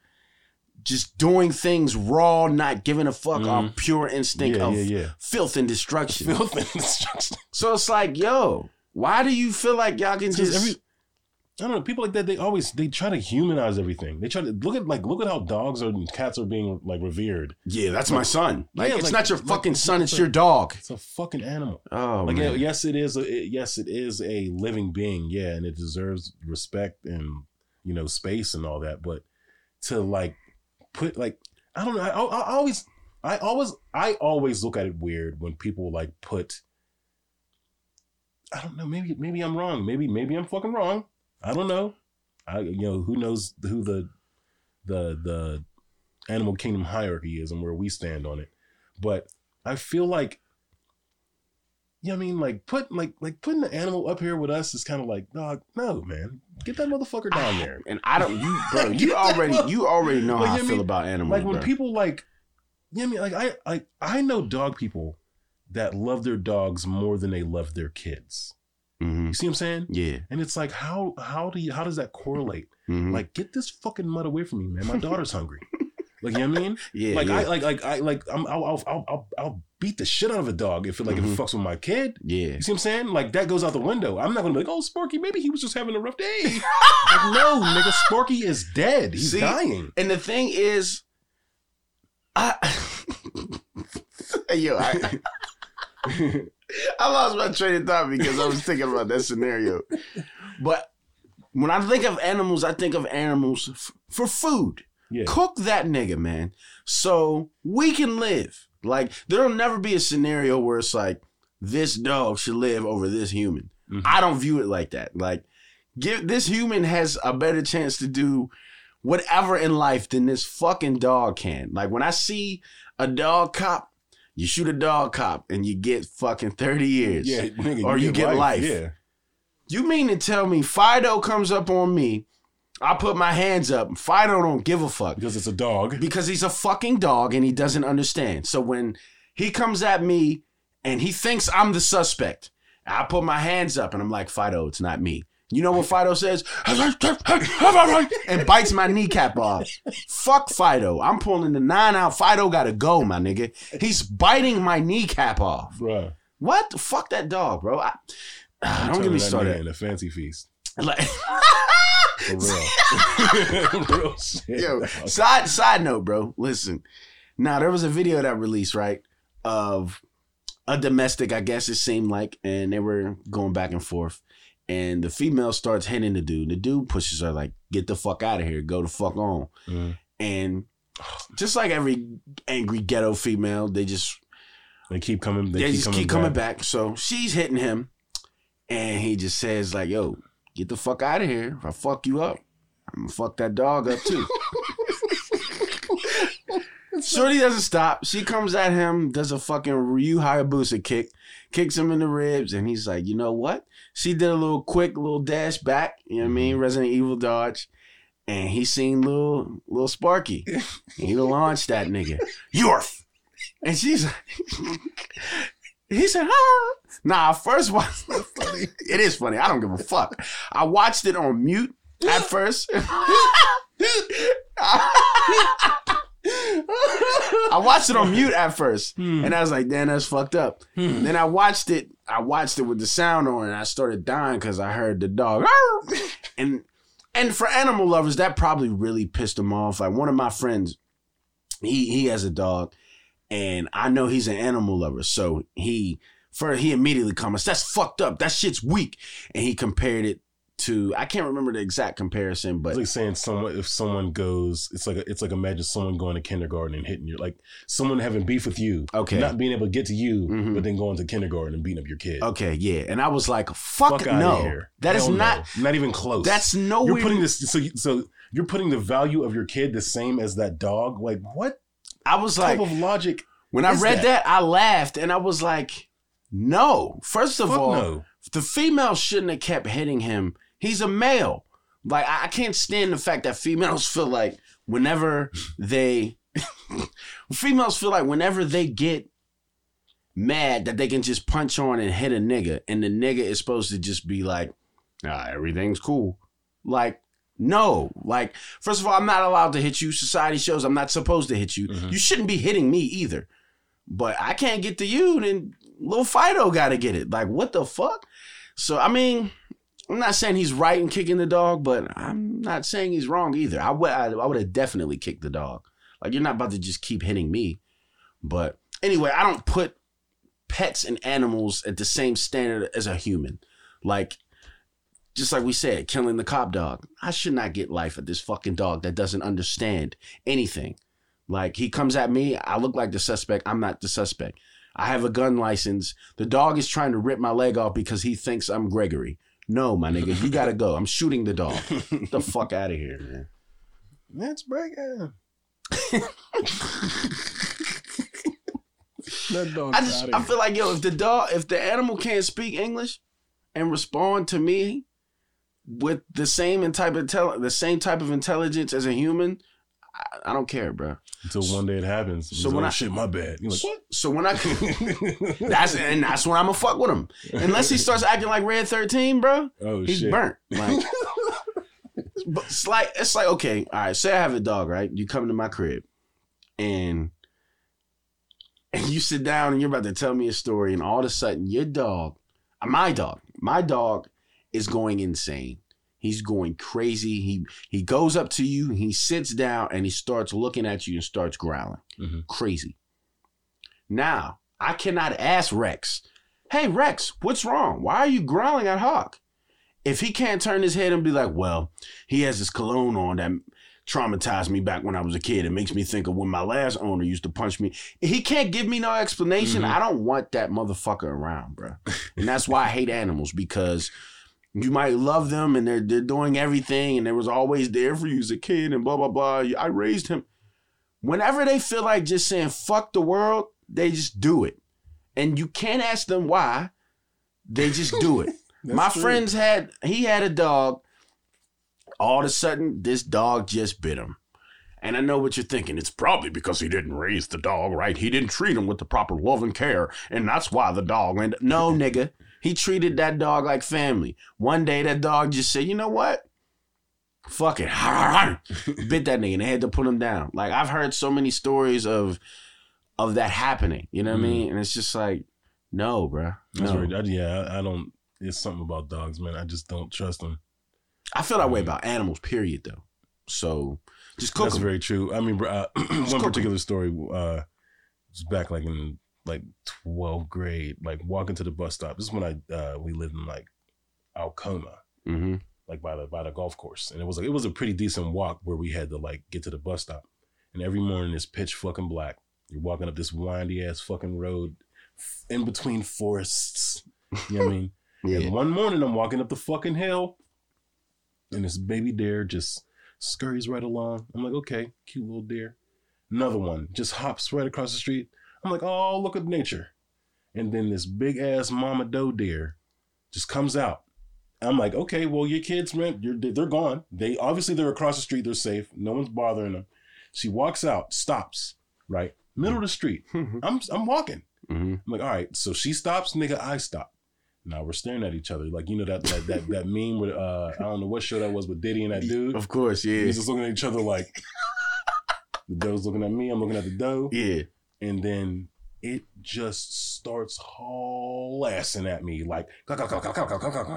just doing things raw, not giving a fuck, our Mhm. pure instinct Yeah, of yeah, yeah. filth and destruction. Filth and destruction. So it's like, yo, why do you feel like y'all can just every I don't know, people like that, they always they try to humanize everything. They try to look at like look at how dogs and cats are being like revered. Yeah, that's my son. Like Yeah, it's like- not your like- fucking son, it's like- your dog. It's a fucking animal. Oh Like man. yes, it is. A, it- yes, it is a living being. Yeah, and it deserves respect and you know space and all that. But to like put like I don't know. I, I, I always, I always, I always look at it weird when people like put. I don't know. Maybe maybe I'm wrong. Maybe maybe I'm fucking wrong. I don't know. I you know who knows who the the the animal kingdom hierarchy is and where we stand on it. But I feel like yeah, I mean, like put like like putting the animal up here with us is kind of like, dog, no, man, get that motherfucker down there. And I don't you bro, you already mother- you already know Like, how I you know feel mean? about animals. Like when bro. people like, yeah, I mean, like I like I know dog people that love their dogs more than they love their kids. Mhm. You see what I'm saying? Yeah. And it's like, how how do you how does that correlate? Mhm. Like, get this fucking mud away from me, man. My daughter's hungry. Like you know what I mean? Yeah, like yeah. I like like I like I'm, I'll, I'll I'll I'll beat the shit out of a dog if it like if Mhm. it fucks with my kid. yeah. You see what I'm saying? Like that goes out the window. I'm not gonna be like, oh, Sparky, maybe he was just having a rough day. like no, nigga, Sparky is dead. He's See? dying. And the thing is, I yo, I, I lost my train of thought because I was thinking about that scenario. But when I think of animals, I think of animals f- for food. Yeah. Cook that nigga, man, so we can live. Like there'll never be a scenario where it's like this dog should live over this human. Mhm. I don't view it like that. Like, give this human has a better chance to do whatever in life than this fucking dog can. Like when I see a dog cop, you shoot a dog cop and you get fucking 30 years. Yeah, nigga, Or you get life. Yeah. You mean to tell me Fido comes up on me, I put my hands up, Fido don't give a fuck Because it's a dog. because he's a fucking dog and he doesn't understand. So when he comes at me and he thinks I'm the suspect, I put my hands up and I'm like, Fido, it's not me. You know what Fido says? and bites my kneecap off. Fuck Fido. I'm pulling the nine out. Fido gotta go, my nigga. He's biting my kneecap off. Bruh. What? Fuck that dog, bro. I, Ah, don't get me started. In a fancy feast. Like, For real. real shit. Yo, side side note, bro. Listen, now there was a video that released right of a domestic, I guess it seemed like, and they were going back and forth. And the female starts hitting the dude. The dude pushes her like, "Get the fuck out of here. Go the fuck on." Mhm. And just like every angry ghetto female, they just They keep coming. They, they, keep just coming keep coming back. back. So she's hitting him, and he just says like, "Yo, get the fuck out of here. If I fuck you up, I'm gonna fuck that dog up too." Shorty doesn't stop. She comes at him, does a fucking Ryu Hayabusa kick, kicks him in the ribs, and he's like, "You know what?" She did a little quick little dash back. You know what I mean? Resident Evil dodge. And he seen little little Sparky. he launched that nigga. Yorf. And she's like, he said, ah. Nah, first one. it is funny. I don't give a fuck. I watched it on mute at first. I watched it on mute at first, hmm. and I was like, "Damn, that's fucked up." Hmm. Then I watched it. I watched it with the sound on, and I started dying because I heard the dog. and and for animal lovers, that probably really pissed them off. Like one of my friends, he he has a dog, and I know he's an animal lover, so he for he immediately comments, "That's fucked up. That shit's weak," and he compared it to I can't remember the exact comparison, but It's like saying someone if someone goes, it's like a, it's like imagine someone going to kindergarten and hitting you, like someone having beef with you, Okay. not being able to get to you, Mhm. but then going to kindergarten and beating up your kid. okay, yeah, and I was like, "Fuck, Fuck no, that is Hell no. not." not even close. That's nowhere. you're putting this so you- so you're putting the value of your kid the same as that dog. Like what I was like, type of logic? when I read that? that? I laughed, and I was like, "No." First of Fuck all, no. the female shouldn't have kept hitting him. He's a male. Like I I can't stand the fact that females feel like whenever they females feel like whenever they get mad that they can just punch on and hit a nigga and the nigga is supposed to just be like, ah, everything's cool. Like, no. Like, first of all, I'm not allowed to hit you. Society shows I'm not supposed to hit you. Mhm. You shouldn't be hitting me either. But I can't get to you, then little Fido gotta get it. Like, what the fuck? So I mean, I'm not saying he's right in kicking the dog, but I'm not saying he's wrong either. I would I, would have definitely kicked the dog. Like you're not about to just keep hitting me. But anyway, I don't put pets and animals at the same standard as a human. Like just like we said, killing the cop dog. I should not get life at this fucking dog that doesn't understand anything. Like he comes at me, I look like the suspect. I'm not the suspect. I have a gun license. The dog is trying to rip my leg off because he thinks I'm Gregory. No, my nigga, you gotta go. I'm shooting the dog. Get the fuck out of here, man. Let's break it. that dog's I just I feel like yo, if the dog, if the animal can't speak English and respond to me with the same and type of intel- the same type of intelligence as a human, I, I don't care, bro. until one day it happens. So when oh, I- oh, shit, my bad. You're like, what? So when I that's and that's when I'm gonna fuck with him. Unless he starts acting like Red Thirteen, bro, oh he's shit. burnt. Like, but it's like it's like okay, all right. Say I have a dog, right? You come to my crib, and and you sit down and you're about to tell me a story, and all of a sudden your dog, my dog, my dog is going insane. He's going crazy. He he goes up to you, he sits down, and he starts looking at you and starts growling. Mhm. Crazy. Now, I cannot ask Rex, hey Rex, what's wrong? Why are you growling at Hawk? If he can't turn his head and be like, well, he has this cologne on that traumatized me back when I was a kid. It makes me think of when my last owner used to punch me. He can't give me no explanation. Mhm. I don't want that motherfucker around, bro. And that's why I hate animals because you might love them and they're they're doing everything and they was always there for you as a kid and blah blah blah. I raised him. Whenever they feel like just saying fuck the world, they just do it. And you can't ask them why. They just do it. My true. friends had he had a dog. All of a sudden, this dog just bit him. And I know what you're thinking. It's probably because he didn't raise the dog right. He didn't treat him with the proper love and care, and that's why the dog went. No, nigga, he treated that dog like family. One day, that dog just said, "You know what? Fuck it." Bit that nigga, and they had to put him down. Like I've heard so many stories of of that happening. You know what I Mm. mean? And it's just like, no, bruh. That's No. very, I- yeah, I, I don't. It's something about dogs, man. I just don't trust them. I feel that way about animals, period, though. So just cook That's 'em. very true. I mean, bro, uh, one particular story uh, was back like in like 12th grade, like walking to the bus stop. This is when I uh, we lived in like Alcoma, hmm like by the by the golf course, and it was like it was a pretty decent walk where we had to like get to the bus stop. And every morning it's pitch fucking black. You're walking up this windy ass fucking road in between forests. You know what I mean? Yeah. And one morning I'm walking up the fucking hill, and this baby deer just scurries right along. I'm like, okay, cute little deer. Another one just hops right across the street. I'm like, oh, look at nature. And then this big ass mama doe deer just comes out. I'm like, okay, well, your kids, man, you're, they're gone. They obviously they're across the street. They're safe. No one's bothering them. She walks out, stops, right, middle of the street. hmm I'm I'm walking. hmm I'm like, all right, so she stops, nigga, I stop. Now we're staring at each other. Like, you know that that that, that meme with uh I don't know what show that was with Diddy and that dude. Of course, yeah. He's just looking at each other like the doe's looking at me, I'm looking at the doe. Yeah and then it just starts hauling at me like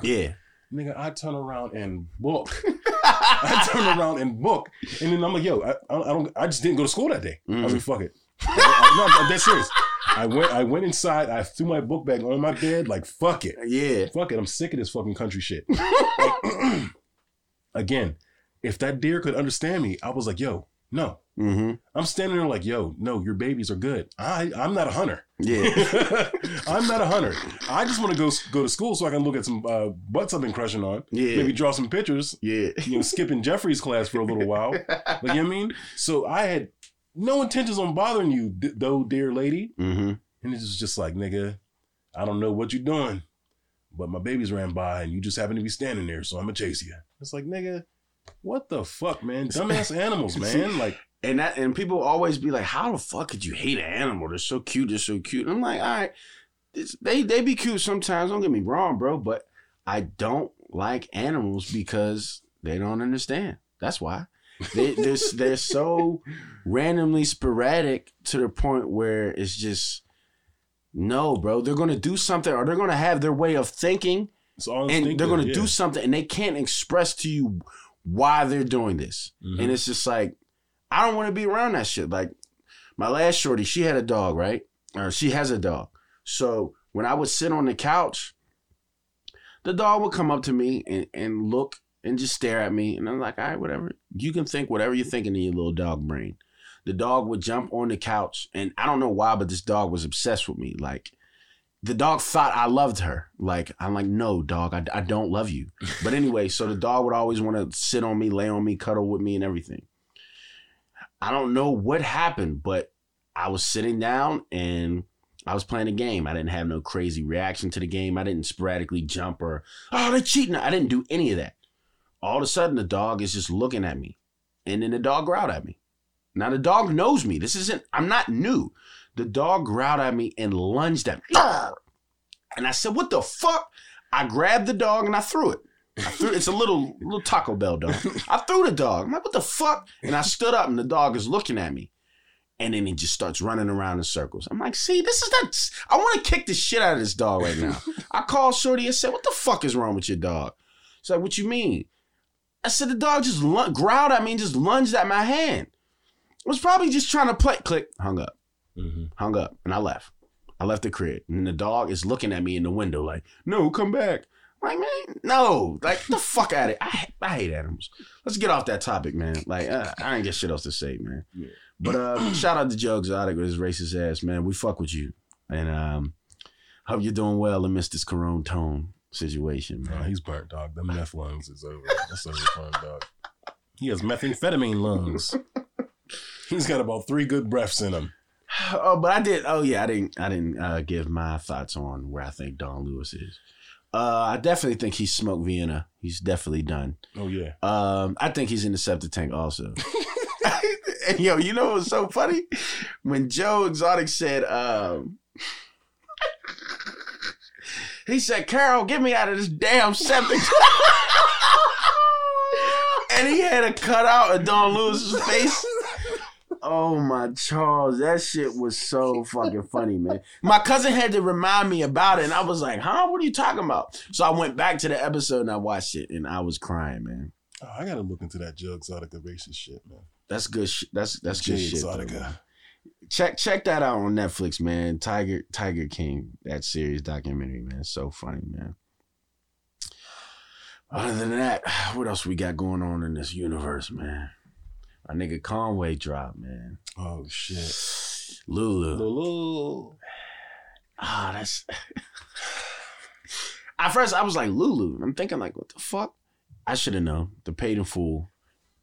yeah nigga i turn around and book i turn around and book and then i'm like yo i, I don't i just didn't go to school that day mm-hmm. i was like mm. fuck it I'm dead serious I went I went inside, I threw my book bag on my bed, like fuck it. Yeah. Fuck it. I'm sick of this fucking country shit. like, again, if that deer could understand me, I was like, yo, no. hmm I'm standing there like, yo, no, your babies are good. I I'm not a hunter. Yeah. I'm not a hunter. I just want to go go to school so I can look at some uh, butts I've been crushing on. Yeah. Maybe draw some pictures. Yeah. You know, skipping Jeffrey's class for a little while. Like, you know what I mean? So I had no intentions on bothering you, d- though, dear lady. hmm And it's just- just like, nigga, I don't know what you're doing, but my babies ran by and you just happen to be standing there, so I'm gonna chase you. It's like, nigga, what the fuck, man? Dumbass animals, man. Like, And that and people always be like, "How the fuck could you hate an animal? They're so cute. They're so cute." And I'm like, "All right, it's, they they be cute sometimes. Don't get me wrong, bro. But I don't like animals because they don't understand. That's why they they're, they're so randomly sporadic to the point where it's just no, bro. They're gonna do something or they're gonna have their way of thinking and they're going to yeah. do something and they can't express to you why they're doing this. Mhm. and it's just like i don't want to be around that shit. Like my last shorty she had a dog right? Or she has a dog. So when i would sit on the couch the dog would come up to me and, and look and just stare at me. And i'm like all right whatever. You can think whatever you're thinking in your little dog brain. The dog would jump on the couch and i don't know why but this dog was obsessed with me. Like the dog thought I loved her. Like, I'm like, no, dog, I, I don't love you. But anyway, so the dog would always want to sit on me, lay on me, cuddle with me, and everything. I don't know what happened, but I was sitting down and I was playing a game. I didn't have no crazy reaction to the game. I didn't sporadically jump or, oh, they're cheating. I didn't do any of that. All of a sudden, the dog is just looking at me. And then the dog growled at me. Now, the dog knows me. This isn't, I'm not new. The dog growled at me and lunged at me. And I said, What the fuck? I grabbed the dog and I threw it. I threw, it's a little little Taco Bell dog. I threw the dog. I'm like, What the fuck? And I stood up and the dog is looking at me. And then he just starts running around in circles. I'm like, see, this is not. I want to kick the shit out of this dog right now. I called Shorty and said, "What the fuck is wrong with your dog?" She's like, "What you mean?" I said, "The dog just growled at me and just lunged at my hand. Was probably just trying to play." Click, hung up, Mm-hmm. hung up, and I left. I left the crib, and the dog is looking at me in the window like, "No, come back." I'm like, man, no, like the fuck out of it. I, I hate animals. Let's get off that topic, man. Like, uh, I ain't got shit else to say, man. Yeah. But uh, shout out to Joe Exotic with his racist ass, man. We fuck with you, and um, hope you're doing well amidst this corona tone situation, man. he's burnt, dog. The meth lungs is over. That's over him, dog. He has methamphetamine lungs. He's got about three good breaths in him. Oh, but I did. Oh yeah, I didn't. I didn't uh, give my thoughts on where I think Don Lewis is. Uh, I definitely think he's smoked Vienna. He's definitely done. Oh yeah. Um, I think he's in the septic tank also. and yo, you know what's so funny? When Joe Exotic said, um, he said, Carole, get me out of this damn septic tank," and he had a cutout of Don Lewis's face. Oh my Charles, that shit was so fucking funny, man. My cousin had to remind me about it, and I was like, "Huh? What are you talking about?" So I went back to the episode and I watched it, and I was crying, man. Oh, I gotta look into that Joe Exotica racist shit, man. That's good. Sh- that's that's good Jay shit. though, Exotica. check check that out on Netflix, man. Tiger Tiger King, that series documentary, man. It's so funny, man. Other than that, what else we got going on in this universe, man? Our nigga Conway dropped, man. Oh shit. Lulu. Lulu. Ah, that's. At first, I was like Lulu. I'm thinking like, what the fuck? I should have known. The paid in full,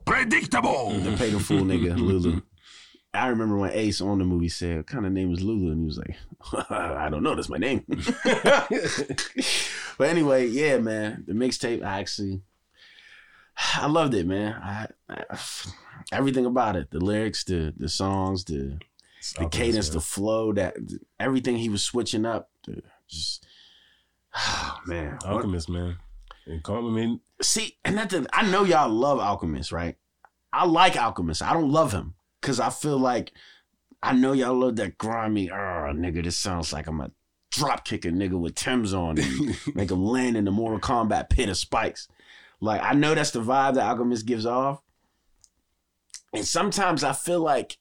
Predictable. the paid in full nigga Lulu. I remember when Ace on the movie said, "What kind of name is Lulu?" And he was like, "I don't know. That's my name." but anyway, yeah, man. The mixtape, I actually, I loved it, man. I, I everything about it, the lyrics, the the songs, the the cadence, the flow, that everything he was switching up, the, just oh, man. What- Alchemist, man. And call I See, and that the, I know y'all love Alchemist, right? I like Alchemist. I don't love him because I feel like I know y'all love that grimy. Oh, nigga, this sounds like I'm a drop kick a nigga with Tim's on and make him land in the Mortal Kombat pit of spikes. Like I know that's the vibe that Alchemist gives off, and sometimes I feel like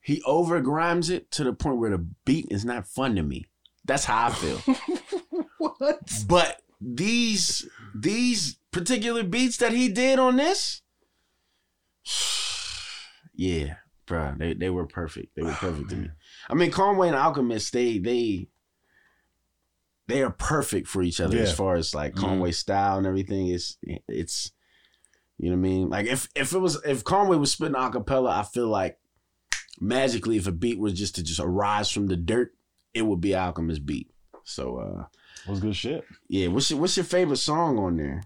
he over grimes it to the point where the beat is not fun to me. That's how I feel. what? But these these particular beats that he did on this, yeah, bro, they they were perfect. They were oh, perfect to me. I mean, Conway and Alchemist, they they they are perfect for each other as far as like. Conway mm-hmm. style and everything. It's it's you know what I mean. Like if if it was if Conway was spitting a cappella, I feel like magically if a beat was just to just arise from the dirt, it would be Alchemist beat. So uh was good shit. yeah, what's your what's your favorite song on there?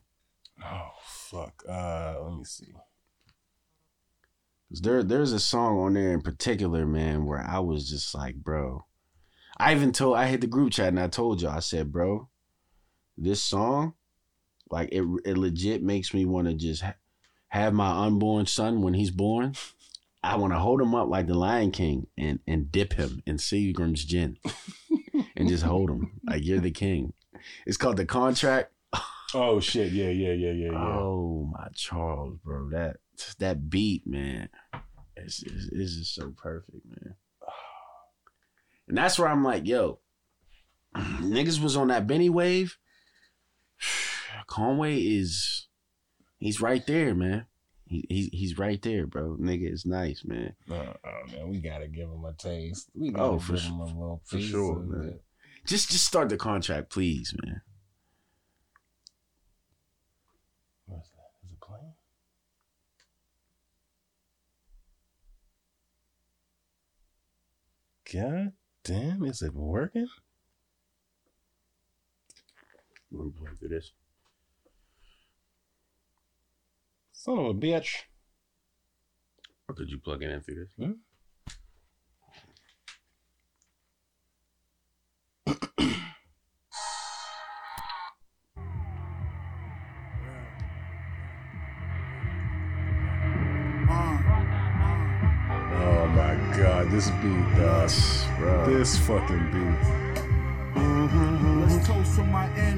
Oh fuck. Uh let me see. 'Cause there there's a song on there in particular, man, where I was just like, bro. I even told I hit the group chat and I told you I said, bro, this song, like it it legit makes me want to just have my unborn son when he's born. I want to hold him up like the Lion King and and dip him in Seagram's gin and just hold him like you're the king. It's called the contract. Oh shit, yeah, yeah, yeah, yeah, yeah. Oh my Charles, bro, that that beat, man, it's, it's, it's just so perfect, man. And that's where I'm like, yo, niggas was on that Benny wave. Conway is, he's right there, man. He, he he's right there, bro. Nigga is nice, man. Uh, oh man, we gotta give him a taste. We Oh, gotta for give him a little for sure, man. it. Just just start the contract, please, man. Where's that? Is it playing? God damn, is it working? Let me play through this. Son of a bitch. Or could you plug it in through this? Hmm? Oh my god, this beat, dog. Bro. This fucking beat. Let's toast to my enemies.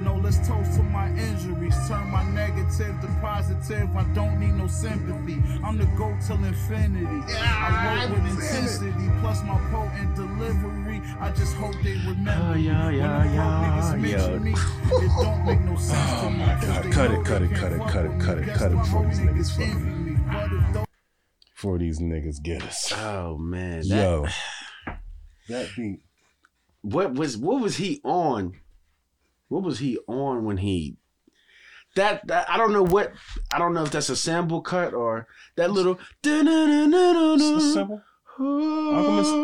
No, let's toast to my injuries. Turn my negative to positive. I don't need no sympathy. I'm the goat till infinity. I wrote with intensity, plus my potent delivery. I just hope they remember. Oh, yeah, when yeah, them yeah, niggas mention yeah. me, it don't make no sense to oh me. my 'cause God. Cut it, cut it, cut it, cut it, cut it, cut it why before these niggas niggas fucking- me. But if those Before these niggas get us. Oh man. That, Yo. That beat. what was what was he on? What was he on when he that, that I don't know what I don't know if that's a sample cut or that little It's simple. Alchemist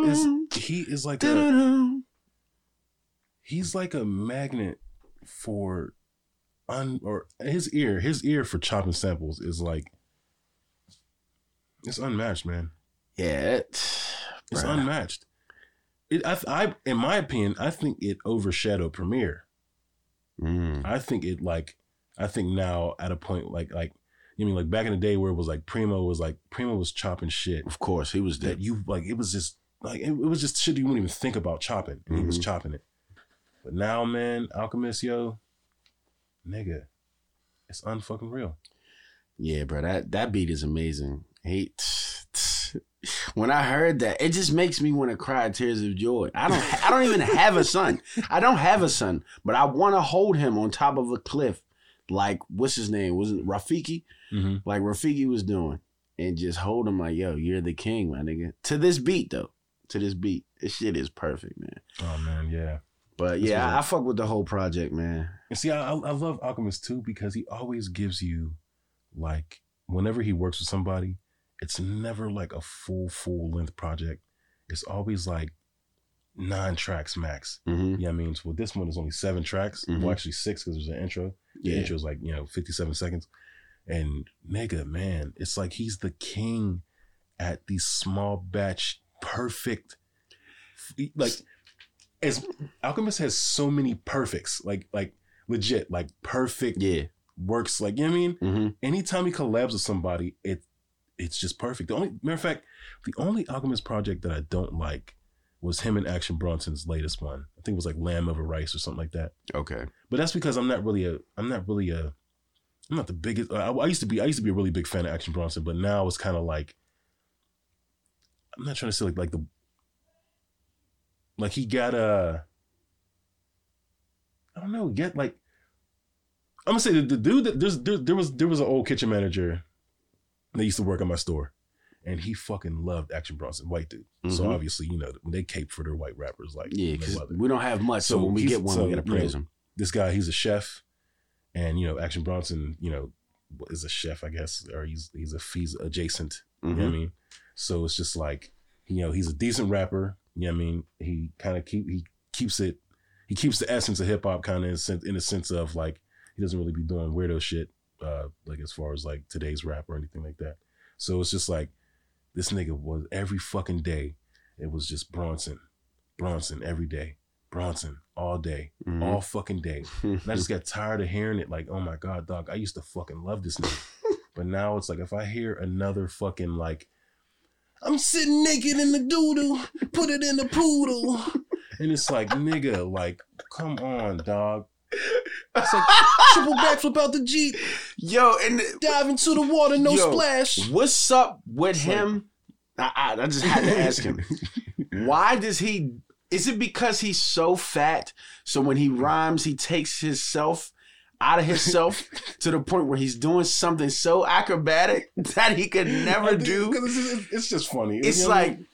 is he is like a he's like a magnet for un or his ear his ear for chopping samples is like it's unmatched man. Yeah, it, it's unmatched. It I, I in my opinion I think it overshadowed Premier Mm. I think it like I think now at a point like like you mean like back in the day where it was like Primo was like Primo was chopping shit Of course, he was that dead. you like it was just like it, it was just shit you wouldn't even think about chopping and he was Mhm. chopping it but now man alchemist yo nigga it's unfucking real Yeah, bro, that that beat is amazing. He, when I heard that, it just makes me want to cry tears of joy. I don't, I don't even have a son. I don't have a son, but I want to hold him on top of a cliff, like what's his name? Was it Rafiki? mm-hmm. Like Rafiki was doing, and just hold him like, yo, you're the king, my nigga. To this beat though, to this beat, this shit is perfect, man. oh man yeah But That's yeah, I, I fuck with the whole project, man. and see I, I love alchemist too because he always gives you like whenever he works with somebody it's never like a full full length project it's always like nine tracks max Mm-hmm. Yeah, I mean, so this one is only seven tracks. Mhm. Well, actually six because there's an intro. The Yeah. intro is like you know 57 seconds. And nigga, man, it's like he's the king at these small batch, perfect. Like, as Alchemist has so many perfects, like like legit, like perfect Yeah. works. Like you know what I mean. Mm-hmm. Anytime he collabs with somebody, it it's just perfect. The only matter of fact, the only Alchemist project that I don't like was him and Action Bronson's latest one. I think it was like Lamb Over Rice or something like that. Okay. But that's because I'm not really a I'm not really a I'm not the biggest. I, I used to be I used to be a really big fan of Action Bronson, but now it's kind of like I'm not trying to say like like the like he got a I don't know get like I'm gonna say the, the dude that there's there, there was there was an old kitchen manager that used to work at my store, and he fucking loved Action Bronson, white dude. So Mhm. obviously you know they cape for their white rappers like Yeah, because we don't have much, so, So when we get one, so, we gotta praise him. this guy he's a chef and you know action bronson you know is a chef i guess or he's he's a he's adjacent you know what i Mhm. mean so it's just like you know he's a decent rapper you know what i mean he kind of keep he keeps it he keeps the essence of hip-hop kind of in, in a sense of like he doesn't really be doing weirdo shit uh like as far as like today's rap or anything like that so it's just like this nigga was every fucking day it was just bronson bronson every day bronson all day Mhm. all fucking day. And I just got tired of hearing it. Like, oh my god, dog, I used to fucking love this nigga, but now it's like if I hear another fucking like, I'm sitting naked in the doodle, put it in the poodle, and it's like, nigga, like, come on, dog. It's like triple backflip out the jeep, Yo, and dive into the water, no Yo. splash. what's up with It's him? I, I, I just had to ask him. Why does he? Is it because he's so fat? So when he rhymes, he takes himself out of himself to the point where he's doing something so acrobatic that he could never do. Because it's, it's- it's just funny. It's You know what I like mean?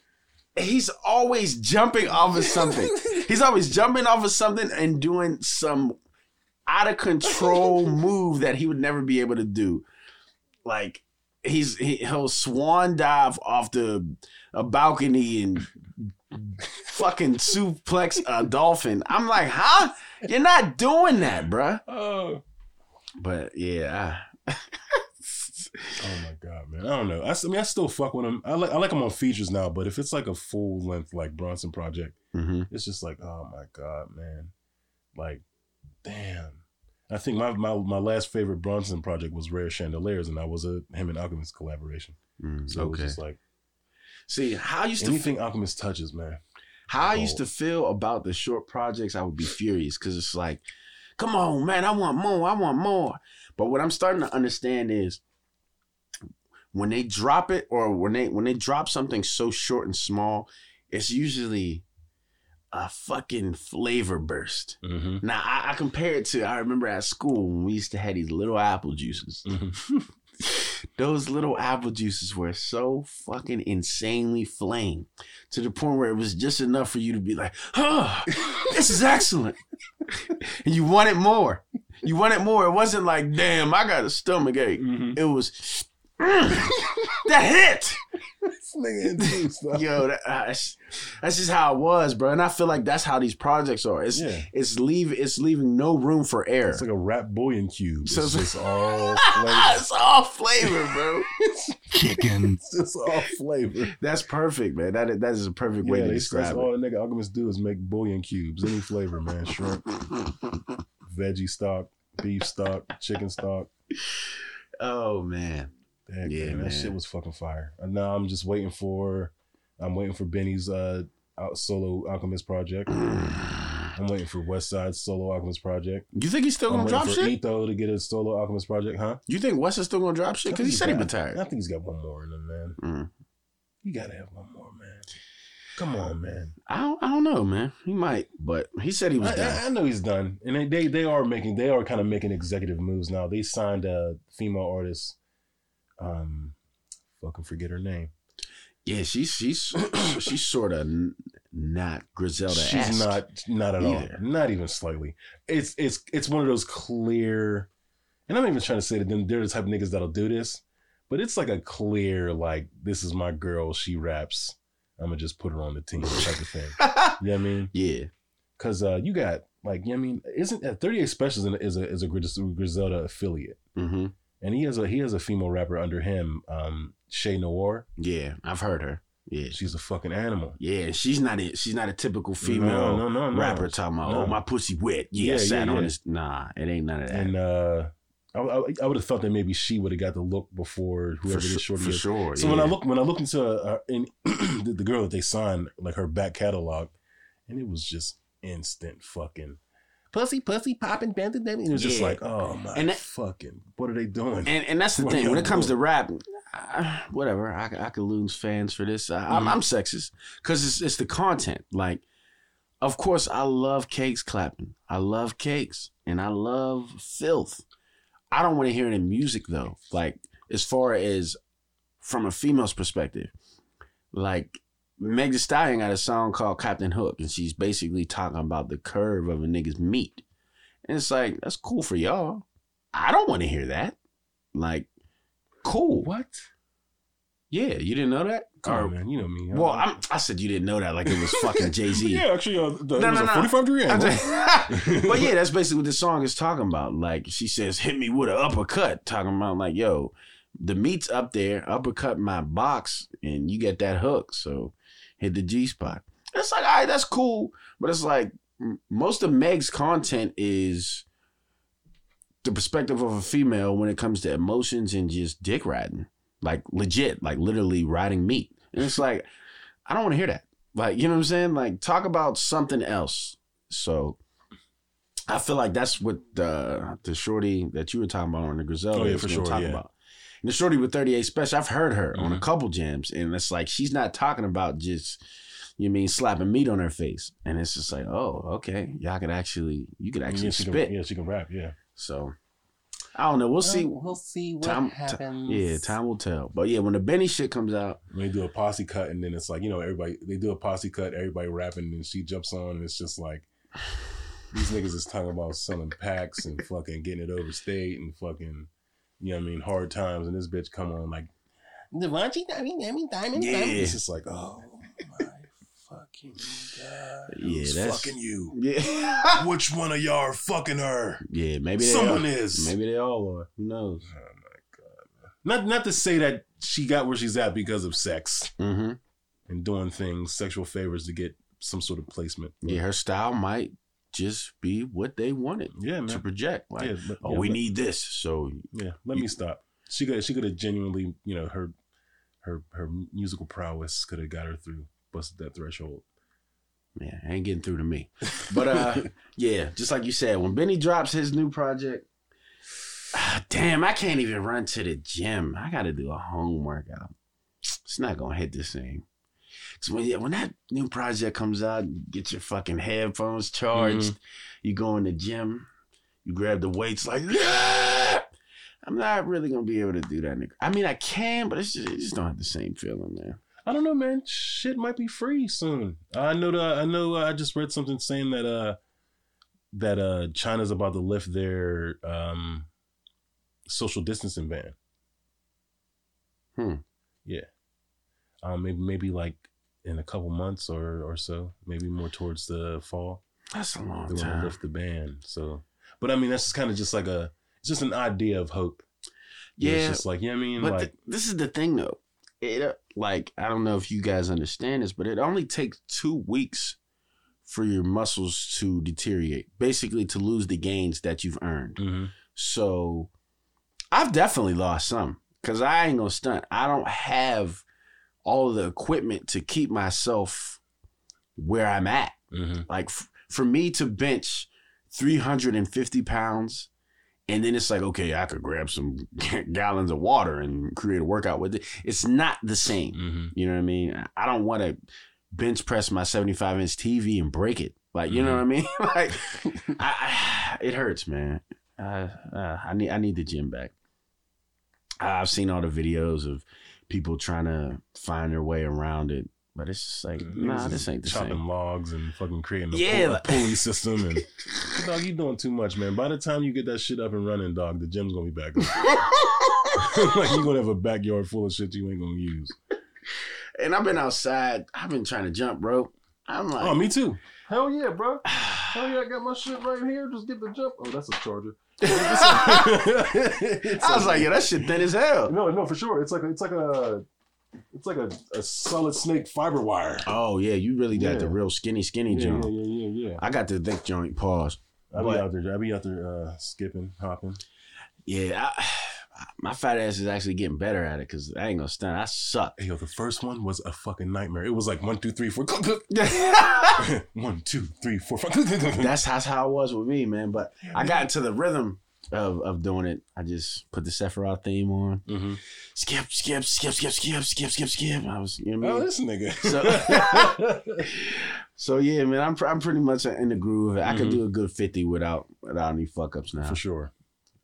he's always jumping off of something. He's always jumping off of something and doing some out of control move that he would never be able to do. Like he's he, he'll swan dive off the a balcony and fucking suplex a dolphin. I'm like, huh? You're not doing that, bruh. Oh. But yeah, I- Oh my god, man! I don't know. I mean, I still fuck with him. I like I like him on features now, but if it's like a full length like Bronson project, Mhm. it's just like, oh my god, man! Like, damn. I think my my, my last favorite Bronson project was Rare Chandeliers, and that was a him and Alchemist collaboration. Mm, So it was just like, See, how I used to Anything Alchemist touches, man. how I used to feel about the short projects, I would be furious because it's like, come on, man, I want more, I want more. But what I'm starting to understand is when they drop it or when they when they drop something so short and small, it's usually a fucking flavor burst. Mm-hmm. Now I, I compare it to I remember at school when we used to have these little apple juices. Mm-hmm. Those little apple juices were so fucking insanely flame to the point where it was just enough for you to be like, oh, this is excellent. and you wanted more. You wanted more. It wasn't like, damn, I got a stomach ache. Mm-hmm. It was, "Mm, that hit. This nigga into stuff. Yo, that, uh, that's, that's just how it was, bro. And I feel like that's how these projects are. It's Yeah. it's leave it's leaving no room for air. It's like a rap bouillon cube. It's So- just all flavor. it's all flavor, bro. Chicken. It's just all flavor. That's perfect, man. That that is a perfect way to they- describe that's it. all the nigga alchemists do is make bouillon cubes, any flavor, man. Shrimp, veggie stock, beef stock, chicken stock. oh man. Heck, Yeah, man, that shit was fucking fire. And now I'm just waiting for, I'm waiting for Benny's uh solo alchemist project. I'm waiting for Westside solo alchemist project. You think he's still I'm gonna drop for shit? Etho to get a solo alchemist project, huh? You think Wes is still gonna drop shit? Because he said he retired. I think he's got one more in him, man. Mm. You gotta have one more, man. Come on, man. I don't, I don't know, man. He might, but he said he was I, done. I, I know he's done, and they, they they are making they are kind of making executive moves now. They signed a female artist, um, fucking forget her name. yeah, she's she's she's sort of not Griselda. She's not not at either. all, not even slightly. It's it's it's one of those clear, and I'm not even trying to say that them- they're the type of niggas that'll do this, but it's like a clear like this is my girl. She raps. I'm gonna just put her on the team type of thing. You know what I mean? yeah, Because uh, you got like, you know what I mean, isn't uh, 38 Specials is a is a Gris- Griselda affiliate, hmm and he has a he has a female rapper under him, um, Che Noir. yeah. I've heard her. Yeah, She's a fucking animal. yeah. She's not a, she's not a typical female no, no, no, rapper talking about oh my pussy wet. Yeah, Yeah, sat yeah, on yeah. this. Nah, it ain't none of that. And uh, I, I, I would have thought that maybe she would have got the look before whoever su- this shorty for is. sure. So yeah. when I look when I looked into uh, in the, the girl that they signed, like her back catalog, and it was just instant fucking pussy, pussy popping, bending. It was just like, oh my And that- fucking, what are they doing? And and that's the What thing when it comes to doing? rap, uh, whatever. I, I could lose fans for this. I, I'm, Mhm. I'm sexist because it's it's the content. Like, of course, I love cakes clapping. I love cakes and I love filth. I don't want to hear it in music though. Like as far as from a female's perspective, like Meg Thee Stallion got a song called Captain Hook, and she's basically talking about the curve of a nigga's meat. And it's like, that's cool for y'all. I don't want to hear that. Like, cool. what? Yeah, you didn't know that? Come Or- on, man. You know me. well, I'm, I said you didn't know that like it was fucking Jay Z. yeah, actually, uh, the, No, no, a no. 45 degree angle. but yeah, that's basically what the song is talking about. Like she says, "Hit me with an uppercut," talking about like, "Yo, the meat's up there, uppercut my box, and you get that hook." So hit the G spot. It's like, all right, that's cool, but it's like most of Meg's content is the perspective of a female when it comes to emotions and just dick riding, like legit, like literally riding meat. And it's like, I don't want to hear that. Like, you know what I'm saying? Like, talk about something else. So I feel like that's what the the shorty that you were talking about on the Griselda Oh, yeah, for sure, talk yeah. about. And the shorty with 38 special, I've heard her on a Mhm. couple jams, and it's like she's not talking about just you mean slapping meat on her face. And it's just like, oh, okay. Y'all could actually you could actually yeah, she spit. Can, yeah, she can rap. Yeah. So I don't know. We'll see. We'll see what Time, ti- happens. yeah, time will tell. But yeah, when the Benny shit comes out, they do a posse cut, and then it's like you know everybody they do a posse cut, everybody rapping, and she jumps on, and it's just like these niggas is talking about selling packs and fucking getting it overstate and fucking you know what I mean hard times, and this bitch come on like Devontae, I mean, I mean, diamond, Yeah. diamond. it's just like oh my fucking god, Yeah, who's that's- fucking you. yeah, Which one of y'all are fucking her? yeah, maybe Someone are. is. Maybe they all are. Who knows? Oh my god. Not not to say that she got where she's at because of sex Mm-hmm. and doing things, sexual favors to get some sort of placement. Yeah, her style might just be what they wanted Yeah, to project. Like, yeah, but, oh, yeah, we but- need this. So Yeah, let me stop. She could she could have genuinely, you know, her her her musical prowess could have got her through, busted that threshold. Yeah, ain't getting through to me. But uh, yeah, just like you said, when Benny drops his new project, ah, damn, I can't even run to the gym. I got to do a home workout. It's not gonna hit the same. Cause when yeah, when that new project comes out, you get your fucking headphones charged. You go in the gym, you grab the weights like. Yeah! I'm not really gonna be able to do that. Nigga. I mean, I can, but it's just, it just don't have the same feeling, man. I don't know, man. Shit might be free soon. I know that. I know. uh, I just read something saying that uh that uh China's about to lift their um social distancing ban. Hmm. Yeah. Um. Maybe maybe like in a couple months or or so. Maybe more towards the fall. That's a long They want to lift the ban. So, but I mean, that's just kind of just like a. It's just an idea of hope. Yeah, It's just like yeah. I mean, But like th- this is the thing, though. It uh, like I don't know if you guys understand this, but it only takes two weeks for your muscles to deteriorate, basically to lose the gains that you've earned. mhm. So I've definitely lost some because I ain't gonna stunt. I don't have all the equipment to keep myself where I'm at. Mhm. Like f- for me to bench 350 pounds, and then it's like, okay, I could grab some gallons of water and create a workout with it. It's not the same. Mhm. You know what I mean? I don't want to bench press my 75 inch TV and break it. Like, you know what I mean? like, I, I, it hurts, man. Uh, uh, I need I need the gym back. I've seen all the videos of people trying to find their way around it, but it's just like, nah, this ain't the chopping same. logs and fucking creating a, Yeah, pull- like- pulley system and dog, you doing too much, man. By the time you get that shit up and running, dog, the gym's gonna be back. like you gonna have a backyard full of shit you ain't gonna use. And I've been outside. I've been trying to jump, bro. I'm oh, like, Oh, me too. Hell yeah, bro. Hell yeah, I got my shit right here. Just get the jump. Oh, that's a charger. I was like, yeah, that shit thin as hell. no, no, for sure. It's like a, it's like a it's like a, a solid snake fiber wire. Oh yeah, you really got Yeah. the real skinny, skinny Yeah, jump. yeah, yeah, yeah, yeah. I got the thick joint. Pause. I be But- out there. I be out there uh, skipping, hopping. Yeah, I, my fat ass is actually getting better at it because I ain't gonna stunt. I suck. Hey, yo, the first one was a fucking nightmare. It was like one, two, three, four. one, two, three, four, five. That's that's how it was with me, man. But I got into the rhythm of of doing it. I just put the Sephiroth theme on. Mhm. Skip, skip, skip, skip, skip, skip, skip, skip. I was, you know what I Oh, this nigga. So- So yeah, man, I'm I'm pretty much in the groove. I could Mhm. do a good fifty without without any fuck ups now, For sure.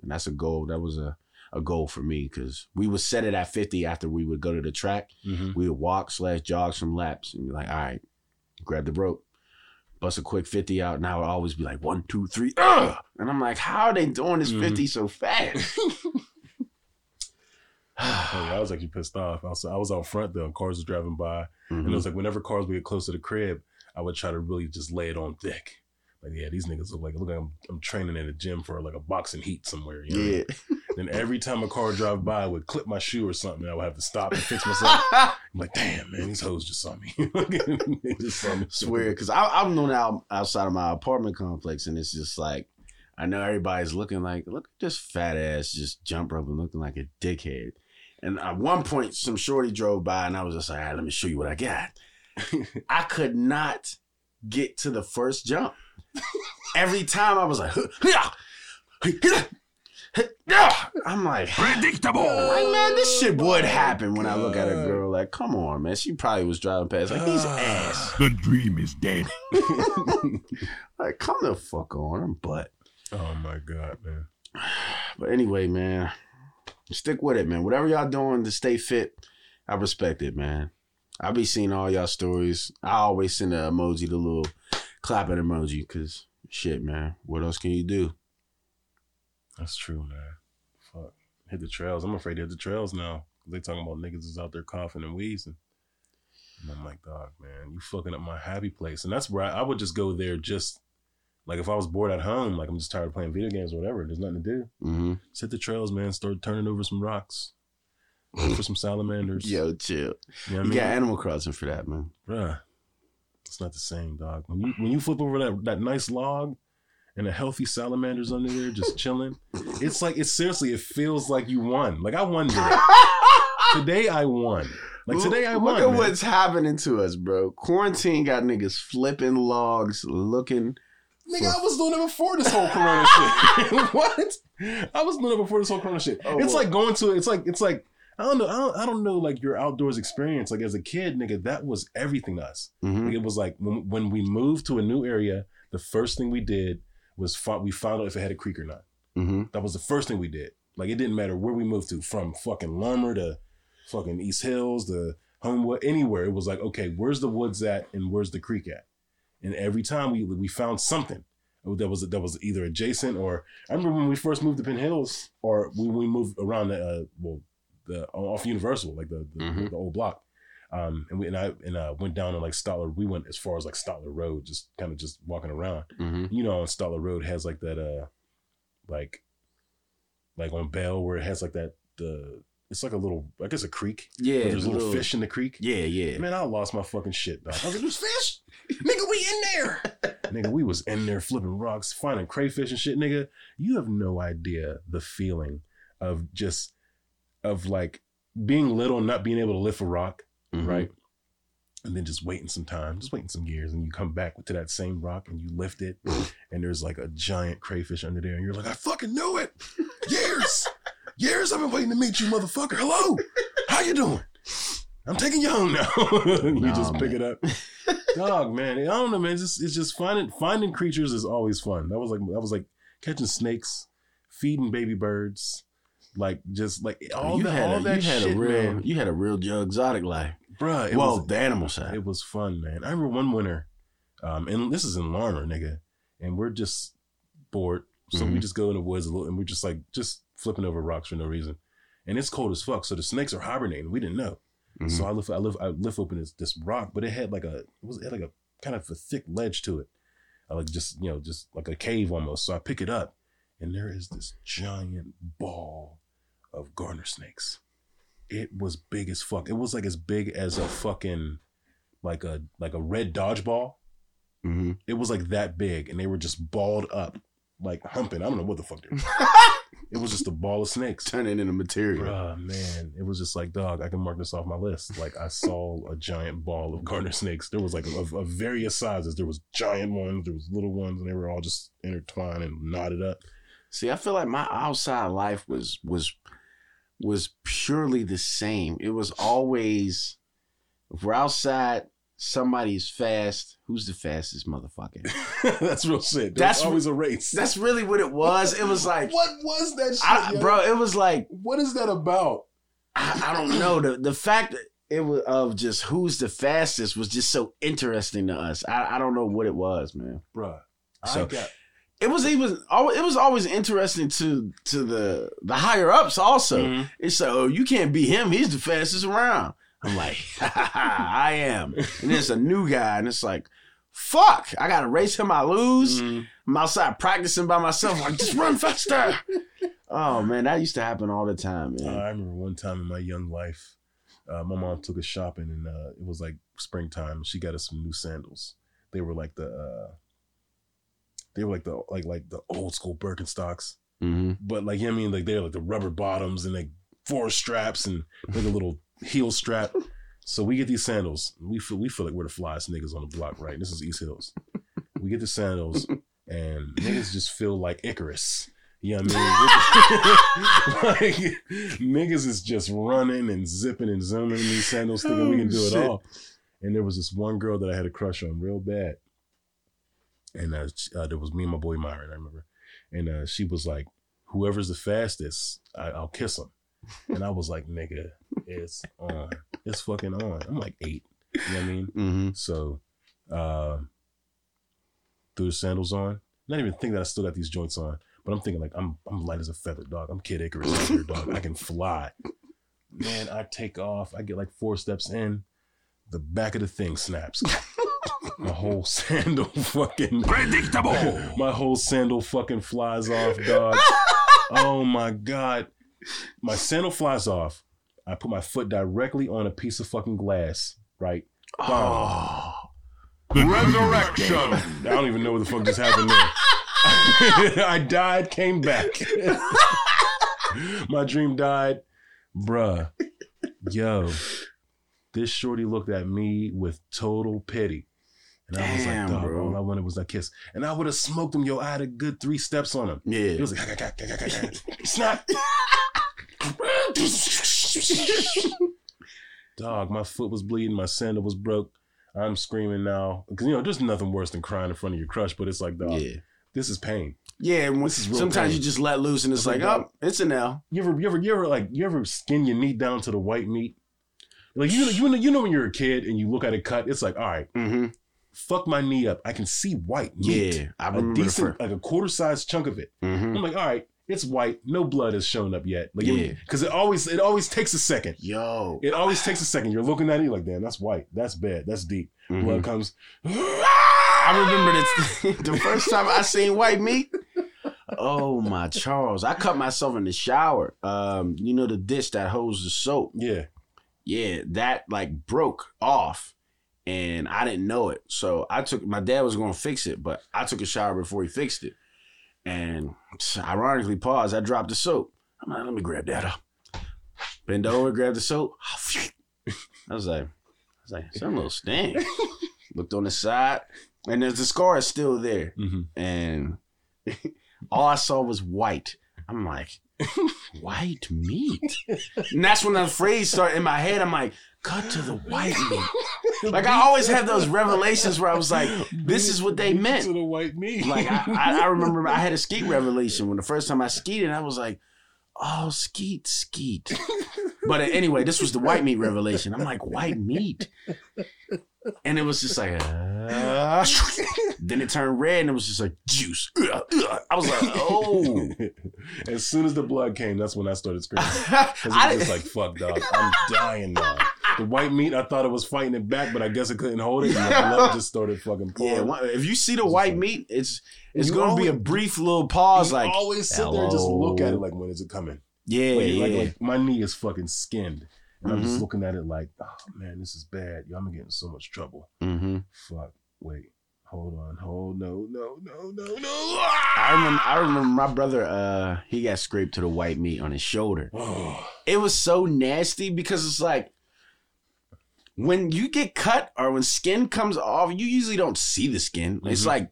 and that's a goal. That was a a goal for me because we would set it at fifty after we would go to the track. Mm-hmm. We would walk slash jog some laps and be like, all right, grab the rope, bust a quick fifty out. Now would always be like one, two, three, ugh! and I'm like, how are they doing this Mhm. fifty so fast? Yeah, I was actually pissed off. I was, I was out front though. Cars was driving by, and it Mhm. was like whenever cars would get close to the crib, I would try to really just lay it on thick. Like, yeah, these niggas look like look like I'm, I'm training in a gym for like a boxing heat somewhere. You know? I? Yeah. Then every time a car would drive by, I would clip my shoe or something. I would have to stop and fix myself. I'm like, damn, man, these hoes just saw me. they just saw me. swear because I'm known out outside of my apartment complex, and it's just like I know everybody's looking like, look at this fat ass just jump rope and looking like a dickhead. And at one point, some shorty drove by, and I was just like, all right, let me show you what I got. I could not get to the first jump. Every time I was like, I'm like, Predictable. like, man, this shit oh would happen when I look at a girl. Like, come on, man. She probably was driving past like he's ah, ass. The dream is dead. Like, come the fuck on, I'm butt. Oh my god, man. But anyway, man, stick with it, man. Whatever y'all doing to stay fit, I respect it, man. I be seeing all y'all stories. I always send the emoji, the little clapping emoji, cause shit, man. What else can you do? That's true, man. Fuck. Hit the trails. I'm afraid to hit the trails now. They talking about niggas is out there coughing and wheezing. And I'm like, dog, man, you fucking up my happy place. And that's where I, I would just go there just like if I was bored at home, like I'm just tired of playing video games or whatever, there's nothing to do. Mm-hmm. Just hit the trails, man. Start turning over some rocks. For some salamanders. Yo, chill. You know You I mean? got Animal Crossing for that, man. Bruh. It's not the same, dog. When you when you flip over that, that nice log and a healthy salamander's under there just chilling, it's like it's seriously, it feels like you won. Like I won today. today I won. Like today, I Look won. at man. what's happening to us, bro. Quarantine got niggas flipping logs, looking. Nigga, I was doing it before this whole Corona shit. what? I was doing it before this whole Corona shit. Oh, it's well. like going to. It's like it's like I don't know. I don't, I don't know. Like your outdoors experience. Like as a kid, nigga, that was everything to us. Mhm. Like, it was like when, when we moved to a new area, the first thing we did was fi- we found out if it had a creek or not. Mhm. That was the first thing we did. Like it didn't matter where we moved to, from fucking Larimer to fucking East Hills to Homewood, anywhere. It was like, okay, where's the woods at and where's the creek at? And every time we we found something that was that was either adjacent or I remember when we first moved to Penn Hills or when we moved around the uh, well the off Universal like the the, Mhm. the old block. Um, and we and I and uh, went down to like Stotler. We went as far as like Stotler Road, just kind of just walking around Mhm. you know, on Stotler Road has like that, uh, like, like on Bell where it has like that, the, it's like a little, I guess a creek. Yeah, there's a little little- fish in the creek. Yeah, yeah. Man, I lost my fucking shit, dog. I was like, there's fish? nigga, we in there. nigga, we was in there flipping rocks, finding crayfish and shit, nigga. You have no idea the feeling of just, of like being little and not being able to lift a rock Mhm. right? And then just waiting some time, just waiting some years, and you come back to that same rock and you lift it, and there's like a giant crayfish under there, and you're like, I fucking knew it. Years, years I've been waiting to meet you, motherfucker. Hello, how you doing? I'm taking you home now. you Nah, just pick man. it up, dog, man. I don't know, man. It's just, it's just finding finding creatures is always fun. That was like that was like catching snakes, feeding baby birds, like just like all you that, had, all a, that you had shit, a real, man. you had a real Joe Exotic life. Bruh, it well, was, the animal side. it was fun, man. I remember one winter, um, and this is in Larimer, nigga, and we're just bored, so we Mhm. just go in the woods a little, and we're just like just flipping over rocks for no reason, and it's cold as fuck. So the snakes are hibernating. We didn't know. Mhm. So I lift, I lift, I lift open this this rock, but it had like a, it was it had like a kind of a thick ledge to it, I like just you know just like a cave almost. So I pick it up, and there is this giant ball of garter snakes. It was big as fuck. It was like as big as a fucking like a like a red dodgeball. Mhm. It was like that big, and they were just balled up, like humping. I don't know what the fuck they were. It was just a ball of snakes. turning into material. Bruh, man, it was just like, dog, I can mark this off my list. Like, I saw a giant ball of garter snakes. There was like of, of various sizes. There was giant ones, there was little ones, and they were all just intertwined and knotted up. See, I feel like my outside life was was was purely the same. It was always if we're outside, somebody's fast. Who's the fastest motherfucker? That's real shit. That's- That's always a race. That's really what it was. It was like, what was that shit, I, bro. It was like What is that about? I, I don't know the the fact that it was of just who's the fastest was just so interesting to us. I, I don't know what it was, man. Bruh. I So- got It was even it was always interesting to to the the higher ups also. Mhm. It's like, oh, you can't beat him. He's the fastest around. I'm like, I am. And it's a new guy, and it's like, fuck, I gotta race him. I lose. Mhm. I'm outside practicing by myself. Like, just run faster. oh man, that used to happen all the time, Uh. I remember one time in my young life, uh, my mom took us shopping, and uh, it was like springtime. She got us some new sandals. They were like the, uh, they were like the like like the old school Birkenstocks, Mm-hmm. but like you know what I mean, like they're like the rubber bottoms and like four straps and like a little heel strap. So we get these sandals. We feel we feel like we're the flyest niggas on the block, right? This is East Hills. We get the sandals, and niggas just feel like Icarus. You know what I mean? like niggas is just running and zipping and zooming in these sandals, thinking we can do Oh, it all. And there was this one girl that I had a crush on real bad, and uh, uh, there was me and my boy Myron. I remember, and uh, she was like, "Whoever's the fastest, I- I'll kiss him." And I was like, "Nigga, it's on. It's fucking on." I'm like eight. You know what I mean? Mm-hmm. So, uh, threw the sandals on. Not even think that I still got these joints on, but I'm thinking like I'm I'm light as a feather, dog. I'm Kid Icarus here, dog. I can fly. Man, I take off. I get like four steps in. The back of the thing snaps. My whole sandal fucking Predictable. my whole sandal fucking flies off, dog. oh my god. My sandal flies off. I put my foot directly on a piece of fucking glass, right? Oh, the Resurrection. I don't even know what the fuck just happened there. I died, came back. My dream died. Bruh. Yo. This shorty looked at me with total pity. And I was Damn, like, dog, bro. all I wanted was that kiss. And I would have smoked him, yo. I had a good three steps on him. Yeah. It was like, snap. Dog, my foot was bleeding, my sandal was broke. I'm screaming now. Because, you know, there's nothing worse than crying in front of your crush, but it's like, dog, yeah. this is pain. Yeah, when, This is real sometimes pain. you just let loose and it's It's like, like, oh, it's an L. You ever, you ever, you ever, like, you ever skin your meat down to the white meat? Like, you know, you know, you know when you're a kid and you look at a cut, it's like, all right, Mm-hmm. Fuck my knee up. I can see white meat. Yeah, I remember the decent, like a quarter sized chunk of it. Mm-hmm. I'm like, all right, it's white. No blood has shown up yet. Like, Yeah. because it always, it always takes a second. Yo. It always takes a second. You're looking at it, like, damn, that's white. That's bad. That's deep. Mhm. Blood comes. I remember this, the first time I seen white meat. Oh my Charles! I cut myself in the shower. Um, you know the dish that holds the soap. Yeah. Yeah, that like broke off, and I didn't know it. So I took my dad was going to fix it, but I took a shower before he fixed it. And ironically, pause. I dropped the soap. I'm like, let me grab that up. Bend over, grab the soap. I was like, I was like, some little sting. Looked on the side, and there's the scar is still there, hmm and all I saw was white. I'm like, white meat, and that's when the phrase started in my head. I'm like, cut to the white meat. Like I always have those revelations where I was like, this is what they meant. To the white meat. Like I, I, I remember I had a skeet revelation when the first time I skeeted, I was like, oh skeet skeet. But anyway, this was the white meat revelation. I'm like white meat, and it was just like, uh, then it turned red and it was just like juice. Ugh, ugh. I was like, oh. as soon as the blood came, that's when I started screaming. Because I was just like, fuck, dog. I'm dying now. The white meat, I thought it was fighting it back, but I guess it couldn't hold it. And the blood just started fucking pouring. yeah, if you see the white meat, it's it's going to be a brief little pause. Like, always sit there and just look at it like, when is it coming? yeah, Like, yeah. like, like my knee is fucking skinned. And I'm just Mhm. looking at it like, oh man, this is bad. Yo, I'm getting in so much trouble. mm-hmm. Fuck. Wait. Hold on. Hold no, no, no, no, no. I remember. I remember my brother. Uh, he got scraped to the white meat on his shoulder. Oh, It was so nasty because it's like when you get cut or when skin comes off, you usually don't see the skin. It's Mhm. like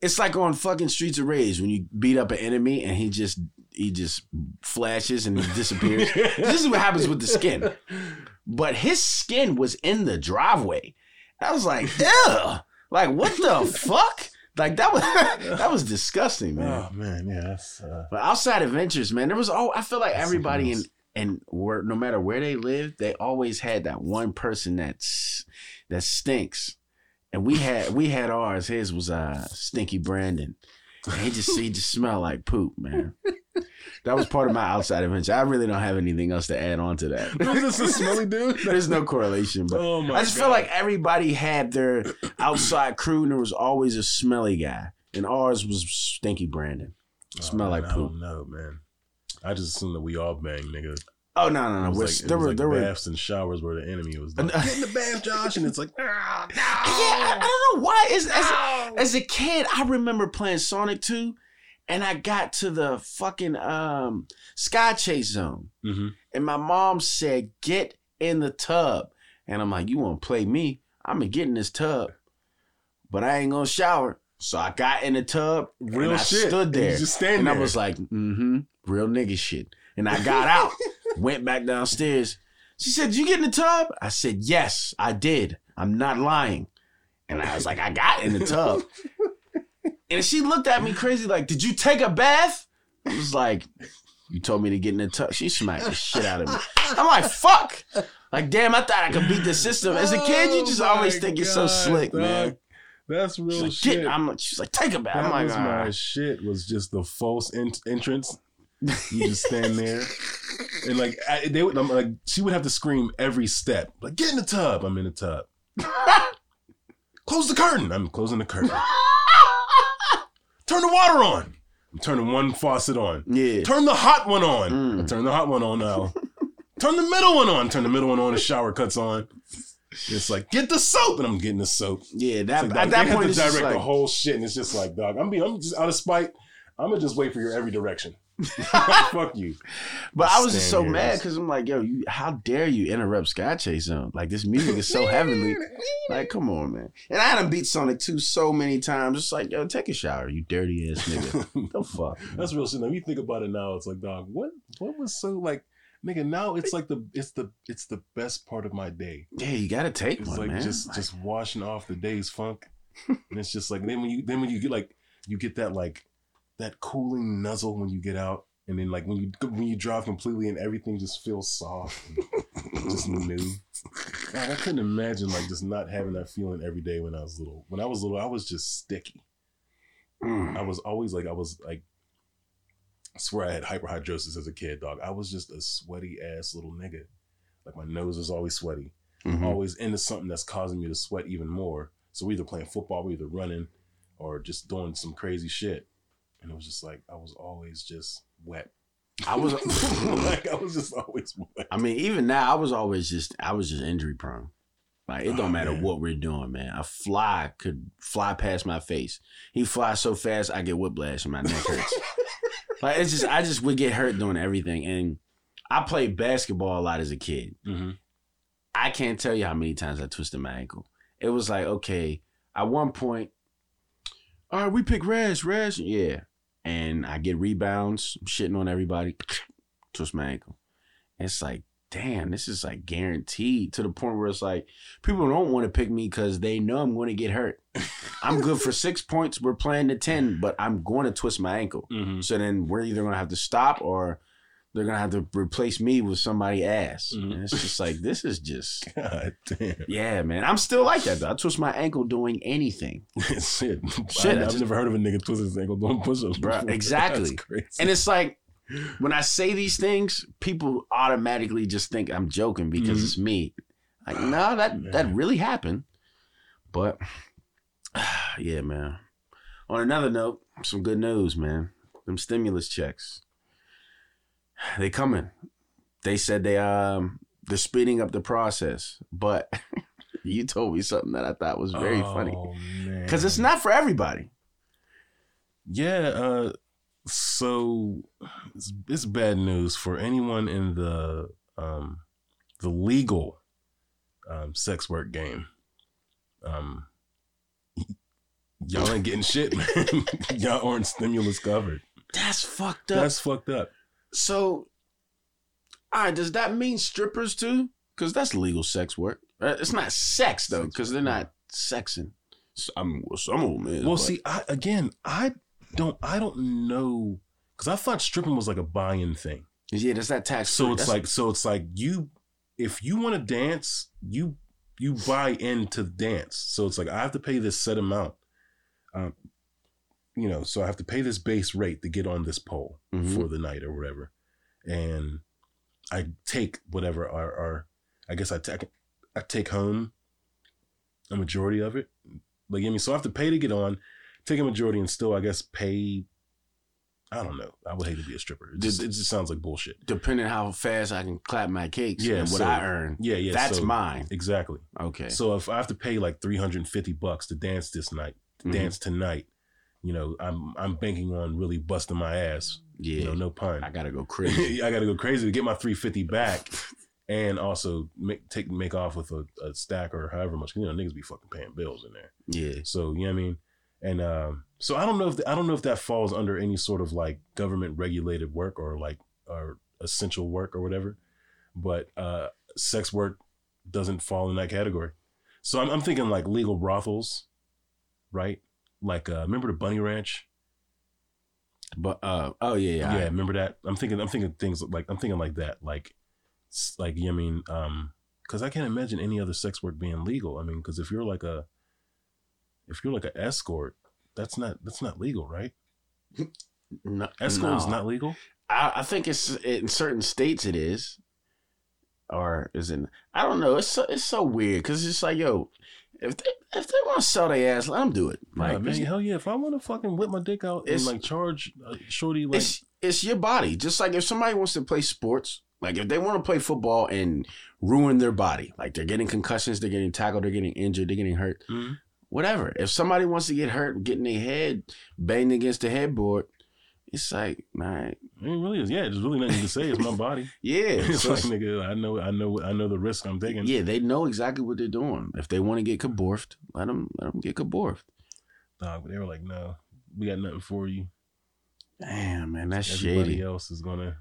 it's like on fucking Streets of Rage when you beat up an enemy and he just he just flashes and he disappears. this is what happens with the skin. But his skin was in the driveway. I was like, ew. Like what the fuck? Like that was that was disgusting, man. oh man, yeah. That's, uh, But outside adventures, man, there was oh, I feel like everybody in and where no matter where they lived, they always had that one person that's that stinks. And we had we had ours. His was uh Stinky Brandon. And he just he just smelled like poop, man. That was part of my outside adventure. I really don't have anything else to add on to that. was this a smelly dude? There's no correlation, but oh I just God. feel like everybody had their outside crew, and there was always a smelly guy, and ours was Stinky Brandon. Smell man, like I poop. don't know, man. I just assumed that we all bang, nigga. Oh no, no, It no! was We're- like, it there was were like there were baths and showers where the enemy was. Like, Uh, Get in the bath, Josh, and it's like, ah, no. Yeah, I, I don't know why. As, as, as a kid, I remember playing Sonic 2, and I got to the fucking um, Sky Chase Zone, Mhm. and my mom said, "Get in the tub," and I'm like, "You want to play me? I'm gonna get in this tub, but I ain't gonna shower." So I got in the tub, Real and I shit. stood And there, just stand and there. I was like, "Mm-hmm, real nigga shit." And I got out, went back downstairs. She said, "Did you get in the tub?" I said, "Yes, I did. I'm not lying." And I was like, "I got in the tub." And she looked at me crazy, like, "Did you take a bath?" I was like, "You told me to get in the tub." She smacked the shit out of me. I'm like, "Fuck!" Like, damn, I thought I could beat the system. As a kid, you oh just Oh always think you're so God, slick, man. That's She's real like, shit. I'm like, she's like, take a bath. that I'm like, was my shit. Was just the false en- entrance. You just stand there, and like I, they would. I'm like, she would have to scream every step. Like, get in the tub. I'm in the tub. Close the curtain. I'm closing the curtain. Turn the water on. I'm turning one faucet on. yeah. Turn the hot one on. Mm. Turn the hot one on now. Turn the middle one on. Turn the middle one on. The shower cuts on. It's like get the soap, and I'm getting the soap. Yeah, that, like, at that point, have to direct like, the whole shit, and it's just like, dog, I'm being, I'm just out of spite. I'm gonna just wait for your every direction. Fuck you. But I was just so mad because I'm like, yo, you, how dare you interrupt Sky Chase Zone? Like this music is so heavenly. Like, come on, man. And I done beat Sonic 2 so many times. It's like, yo, take a shower, you dirty ass nigga. the fuck. That's real shit. Now you think about it now, it's like, dog, what what was so like nigga, now it's like the it's the it's the best part of my day. Yeah, you gotta take It's one, like man. just Like, just washing off the day's funk. and it's just like then when you then when you get like you get that like that cooling nuzzle when you get out. And then like when you when you drive completely and everything just feels soft and just new. God, I couldn't imagine like just not having that feeling every day when I was little. When I was little, I was just sticky. mm. I was always like I was like I swear I had hyperhidrosis as a kid, dog. I was just a sweaty ass little nigga. Like my nose was always sweaty. Mhm. Always into something that's causing me to sweat even more. So we're either playing football, we're either running, or just doing some crazy shit. And it was just like I was always just wet. I was like I was just always wet. I mean, even now, I was always just I was just injury prone. Like it don't Oh, matter man. what we're doing, man. A fly could fly past my face. He flies so fast, I get whiplash and my neck hurts. like it's just I just would get hurt doing everything. And I played basketball a lot as a kid. hmm I can't tell you how many times I twisted my ankle. It was like, okay, at one point, all right, we pick Raz, Raz, yeah. And I get rebounds, I'm shitting on everybody, twist my ankle. And it's like, damn, this is like guaranteed to the point where it's like, people don't want to pick me because they know I'm going to get hurt. I'm good for six points. We're playing to 10, but I'm going to twist my ankle. hmm So then we're either going to have to stop or they're to have to replace me with somebody ass. Mhm. And it's just like, this is just. God damn. Yeah, man. I'm still like that though. I twist my ankle doing anything. Shit. Shit, I, have never heard of a nigga twist his ankle doing push-ups. Bruh, exactly. And it's like when I say these things, people automatically just think I'm joking because Mhm. it's me. Like, no, that that really happened. But yeah, man. On another note, some good news, man. Them stimulus checks. They coming. They said they um they're speeding up the process, but you told me something that I thought was very funny. Oh, man. Because it's not for everybody. Yeah, uh so it's, it's bad news for anyone in the um the legal um sex work game. Um y'all ain't getting shit, man. y'all aren't stimulus covered. That's fucked up. That's fucked up. So, all right, does that mean strippers too? Because that's legal sex work. Uh, It's not sex though, because they're not sexing. Some, well, some of them is. Well, but- see, I again, I don't I don't know cuz I thought stripping was like a buy-in thing. yeah, that's that tax. So it's That's- like so it's like you if you want to dance, you you buy into the dance. So it's like I have to pay this set amount. Um you know, so I have to pay this base rate to get on this pole Mhm. for the night or whatever. And I take whatever our, our I guess I take I take home a majority of it. Like you know what I mean, so I have to pay to get on, take a majority and still I guess pay I don't know. I would hate to be a stripper. It just, it just sounds like bullshit. depending how fast I can clap my cakes Yeah, and what so- I earn. Yeah, yeah. that's so- mine. Exactly. Okay. So if I have to pay like 350 bucks to dance this night, to Mhm. dance tonight, you know, I'm I'm banking on really busting my ass. yeah, You know, no pun. I gotta go crazy. I got to go crazy to get my 350 back, and also make take make off with a, a stack or however much. You know, niggas be fucking paying bills in there. yeah. So you know what I mean. And um, so I don't know if I don't know if that falls under any sort of like government regulated work or like or essential work or whatever. But uh, sex work doesn't fall in that category. So I'm, I'm thinking like legal brothels, right? Like uh, remember the Bunny Ranch? But uh, oh yeah, Yeah, yeah. remember that? I'm thinking I'm thinking things like I'm thinking like that, like like you know I mean um because I can't imagine any other sex work being legal. I mean, because if you're like a if you're like an escort, that's not that's not legal, right? No, Escort is not legal. I, I think it's in certain states it is, or is it? I don't know. It's so, it's so weird because it's like yo, if they if they want to sell their ass, let them do it. Like, Like man, hell yeah! If I want to fucking whip my dick out and It's- like charge uh, shorty, like it's it's your body. Just like if somebody wants to play sports, like if they want to play football and ruin their body, like they're getting concussions, they're getting tackled, they're getting injured, they're getting hurt. Mhm. Whatever. If somebody wants to get hurt, getting their head banged against the headboard, It's like, right, It really is. Yeah, there's really nothing to say. It's my body. yeah, it's so- like nigga, I know, I know, I know the risk I'm taking. yeah, they know exactly what they're doing. If they want to get kaborfed, let them let them get kaborfed. Dog, but they were like, no, we got nothing for you. Damn, man, that's Everybody shady. else is gonna.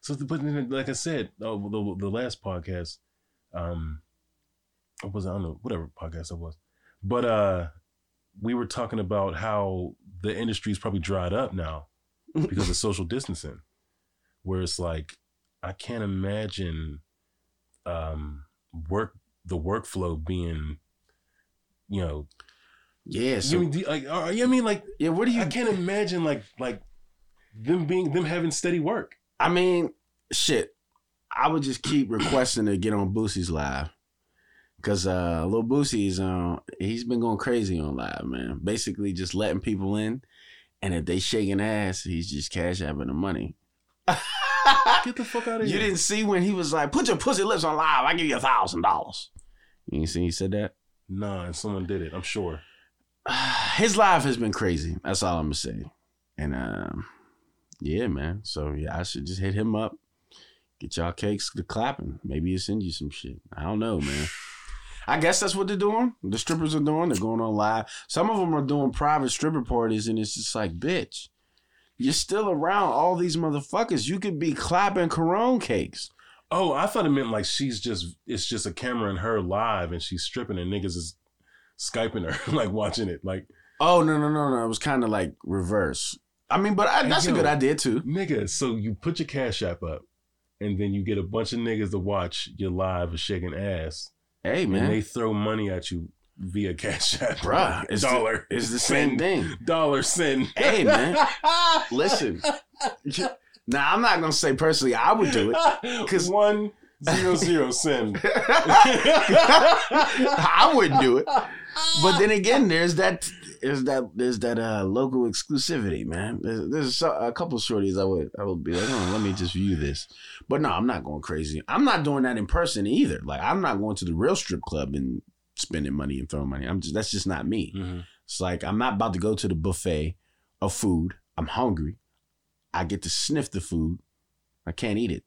So, but like I said, oh, the the last podcast, um, what was it? I don't know, whatever podcast it was, but uh, we were talking about how the industry's probably dried up now because of social distancing, where it's like I can't imagine, um, work the workflow being, you know, Yeah, you so mean, do- like, uh, I mean, like yeah, what do you? I can't imagine like like them being them having steady work. I mean, shit. I would just keep requesting to get on Boosie's live. Cause uh little Boosie's um he's been going crazy on live, man. Basically just letting people in and if they shaking ass, he's just cash apping the money. Get the fuck out of here. you didn't see when he was like, put your pussy lips on live, I give you a thousand dollars. You ain't see he said that? Nah, and someone did it. I'm sure. His life has been crazy. That's all I'm gonna say. And um, yeah, man. So yeah, I should just hit him up. Get y'all cakes to clapping. Maybe he'll send you some shit. I don't know, man. I guess that's what they're doing. The strippers are doing. They're going on live. Some of them are doing private stripper parties, and it's just like, bitch, you're still around all these motherfuckers. You could be clapping Corona cakes. Oh, I thought it meant like she's just it's just a camera in her live and she's stripping and niggas is skyping her like watching it like Oh no no no no! It was kind of like reverse. I mean, but I, that's a good idea too. nigga. So you put your cash app up and then you get a bunch of niggas to watch your live of shaking ass Hey man, and they throw money at you via cash app, Bruh, it's the- dollar. it's the same thing. Dollar send. Hey, man. Listen. Now I'm not gonna say personally I would do it because one zero zero send. I wouldn't do it. But then again, there's that there's that there's that uh local exclusivity, man. There's, there's a couple shorties I would I would be like, oh, let me just view this. But no, I'm not going crazy. I'm not doing that in person either. Like I'm not going to the real strip club and spending money and throwing money. I'm just that's just not me. Mhm. It's like I'm not about to go to the buffet of food. I'm hungry. I get to sniff the food. I can't eat it.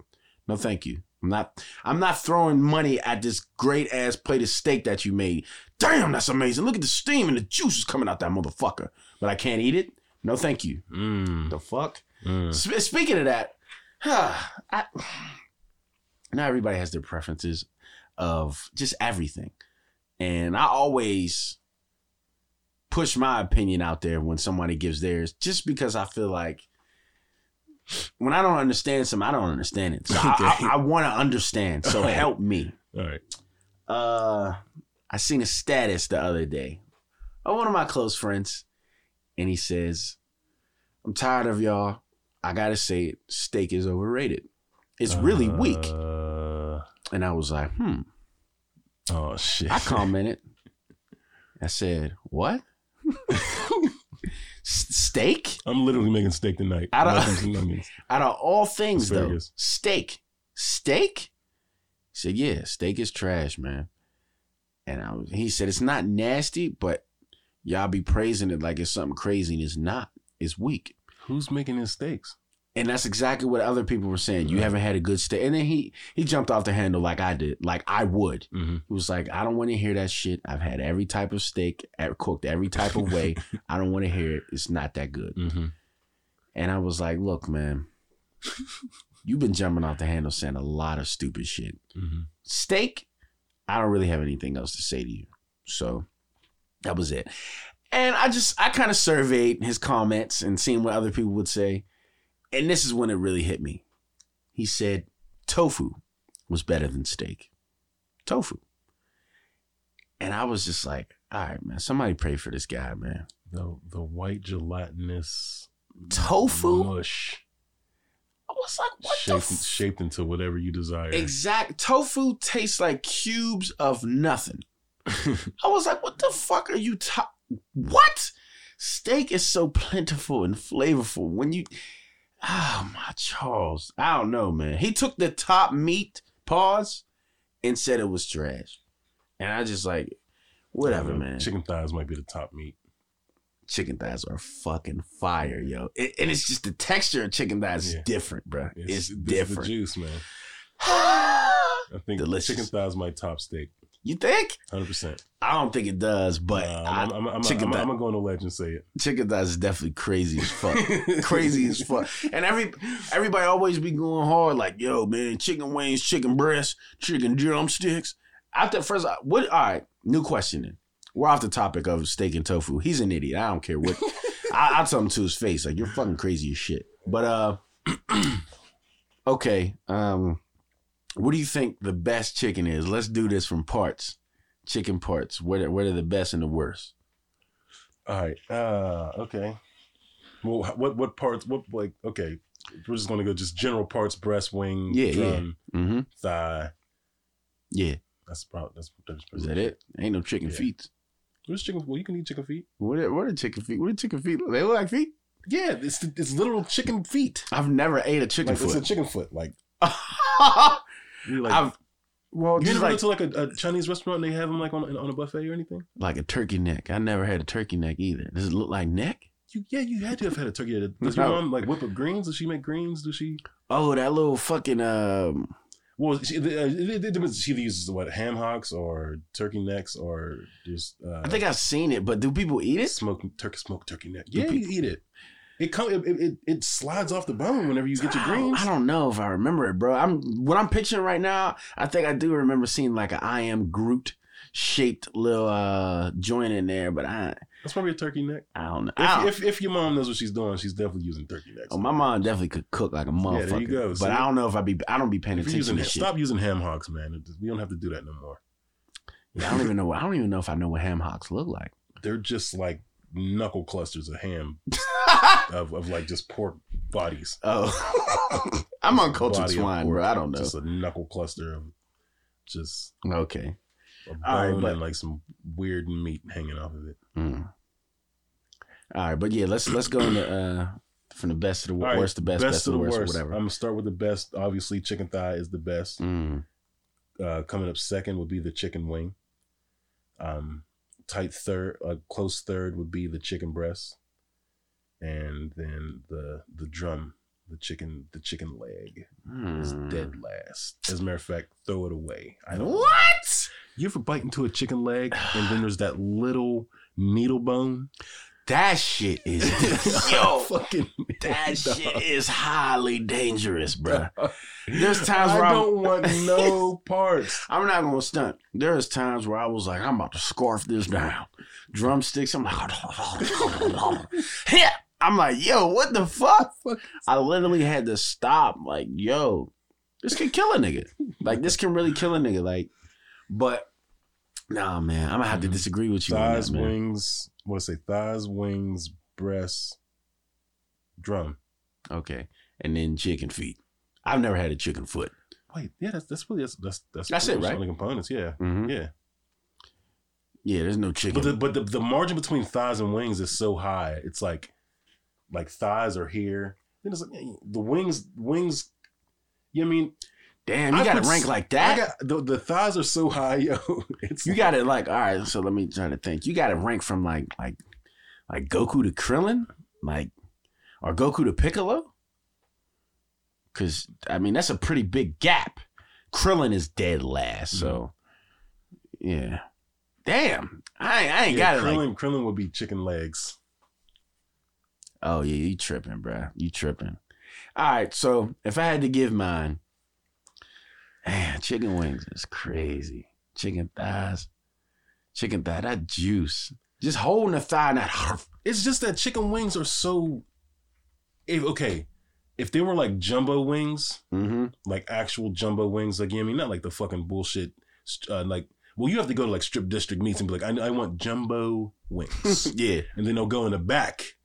No, thank you. I'm not. I'm not throwing money at this great ass plate of steak that you made. Damn, that's amazing. Look at the steam and the juice is coming out that motherfucker. But I can't eat it. No, thank you. Mm, The fuck. mm. Sp- speaking of that, I, now everybody has their preferences of just everything, and I always push my opinion out there when somebody gives theirs, just because I feel like when I don't understand something, I don't understand it. So I, Okay. I, I want to understand. So help me. All right. Uh, I seen a status the other day of one of my close friends, and he says, "I'm tired of y'all. I gotta say it. Steak is overrated. It's really weak." Uh, And I was like, "Hmm." oh shit. I commented. I said, "What? Steak? I'm literally making steak tonight. I don't- Mushrooms and onions. Out of all things, though, steak. Steak?" He said, "Yeah, steak is trash, man." And I was, he said, "It's not nasty, but y'all be praising it like it's something crazy, and it's not. It's weak." Who's making his steaks? And that's exactly what other people were saying. You haven't had a good steak. And then he he jumped off the handle like I did, like I would. Mm-hmm. He was like, I don't want to hear that shit. I've had every type of steak, cooked every type of way. I don't want to hear it. It's not that good. Mm-hmm. And I was like, look, man, you've been jumping off the handle saying a lot of stupid shit. Mm-hmm. Steak, I don't really have anything else to say to you. So that was it. And I just, I kind of surveyed his comments and seen what other people would say. And this is when it really hit me. He said tofu was better than steak. Tofu. And I was just like, all right, man, somebody pray for this guy, man. The the white gelatinous Tofu? mush I was like, what the shaped f- shaped into whatever you desire. Exact tofu tastes like cubes of nothing. I was like, what the fuck are you ta- What? Steak is so plentiful and flavorful. When you Oh my Charles. I don't know, man. He took the top meat pause and said it was trash. And I just like, whatever, man. Chicken thighs might be the top meat. chicken thighs are fucking fire, yo. It, and it's just the texture of chicken thighs is different, bro. It's, is different. The juice, man. I think Delicious. chicken thighs my top steak. You think? Hundred percent. I don't think it does, but Uh, I- I'm, I'm, I'm, chicken I'm, I'm gonna go on the ledge and say it. chicken thighs is definitely crazy as fuck. crazy as fuck. And every everybody always be going hard like, yo, man, chicken wings, chicken breasts, chicken drumsticks. After first, I- what? All right, new question. Then we're off the topic of steak and tofu. He's an idiot. I don't care what. I, I'll tell him to his face like you're fucking crazy as shit. But uh, okay. Um, what do you think the best chicken is? Let's do this from parts. Chicken parts. What are, what are the best and the worst? All right. Uh, okay. Well, what what parts? What like? Okay, we're just gonna go just general parts: breast, wing, Yeah, yeah. drum, Mm-hmm. thigh. Yeah. That's probably that's, that's Is that it? Ain't no chicken Yeah. feet. Where's chicken? Well, you can eat chicken feet. What are, what are chicken feet? What are chicken feet? They look like feet. Yeah, it's it's literal chicken feet. I've never ate a chicken Like it's a chicken foot. Like you like. I've well, you just ever like go to like a, a Chinese restaurant and they have them like on on a buffet or anything? like a turkey neck. I never had a turkey neck either. Does it look like neck? You yeah, you had to have had a turkey. Does your mom like whip up greens? Does she make greens? Does she? Oh, that little fucking um. Well, she, uh, it, it depends. She either uses what ham hocks or turkey necks or just. Uh, I think I've seen it, but do people eat it? smoked turkey smoked turkey neck. Yeah, pe- you eat it. It come it, it it slides off the bone whenever you get your greens. I don't know if I remember it, bro. I'm what I'm picturing right now. I think I do remember seeing like an I am Groot shaped little uh joint in there, but I That's probably a turkey neck. I don't know. I don't- If, if if your mom knows what she's doing, she's definitely using turkey necks. oh, my mom definitely could cook like a motherfucker. there you go. But See? I don't know if I be. I don't be paying If attention using to shit. stop using ham hocks, man. We don't have to do that no more. Yeah, I don't even know. I don't even know if I know what ham hocks look like. They're just like knuckle clusters of ham of, of like just pork bodies. oh, I'm on cultured Body swine, pork, bro. I don't know. Just a knuckle cluster of just Okay. a bone right, but- and like some weird meat hanging off of it. Mm. All right, but yeah, let's let's go into uh from the best to the right, worst, the best, best, to the worst, or whatever. I'm gonna start with the best. Obviously, chicken thigh is the best. Mm. Uh, coming up second would be the chicken wing. Um, tight third, a close third would be the chicken breast, and then the the drum, the chicken, the chicken leg is Mm. dead last. As a matter of fact, throw it away. I don't. What? You ever bite into a chicken leg and then there's that little needle bone? That shit is yo. fucking That shit is highly dangerous, bro. There's times I where I'm, don't want no parts. I'm not gonna stunt. There's times where I was like, I'm about to scarf this down. Drumsticks. I'm like, yeah. I'm like, yo, what the fuck? I literally had to stop. Like, yo, this can kill a nigga. Like, this can really kill a nigga. Like, but nah, man, I'm gonna have to mm-hmm. disagree with you. on thighs, that, man. wings. What I say? Thighs, wings, breasts, drum. Okay, and then chicken feet. I've never had a chicken foot. Wait, yeah, that's that's really that's that's that's, That's it, right? The components, yeah, Mm-hmm. yeah. Yeah, there's no chicken. But the but the, the margin between thighs and wings is so high. It's like like thighs are here. Then it's like eh, the wings wings. Yeah, I mean, Damn, you I got to put rank s- like I that. got the, the thighs are so high, yo. You like- got it like all right. So let me try to think. You got to rank from like like like Goku to Krillin, like or Goku to Piccolo. Because I mean that's a pretty big gap. Krillin is dead last, so mm-hmm. yeah. Damn, I ain't, I ain't yeah, got it. Krillin, Like, Krillin would be chicken legs. oh yeah, you tripping, bruh. You tripping. All right, so if I had to give mine, man, chicken wings is crazy. Chicken thighs, chicken thigh, that juice, just holding the thigh and that. It's just that chicken wings are so. If okay, if they were like jumbo wings, Mm-hmm. like actual jumbo wings, like you know I mean, not like the fucking bullshit. Uh, like, well, you have to go to like strip district meats and be like, I, I want jumbo wings, yeah, and then they'll go in the back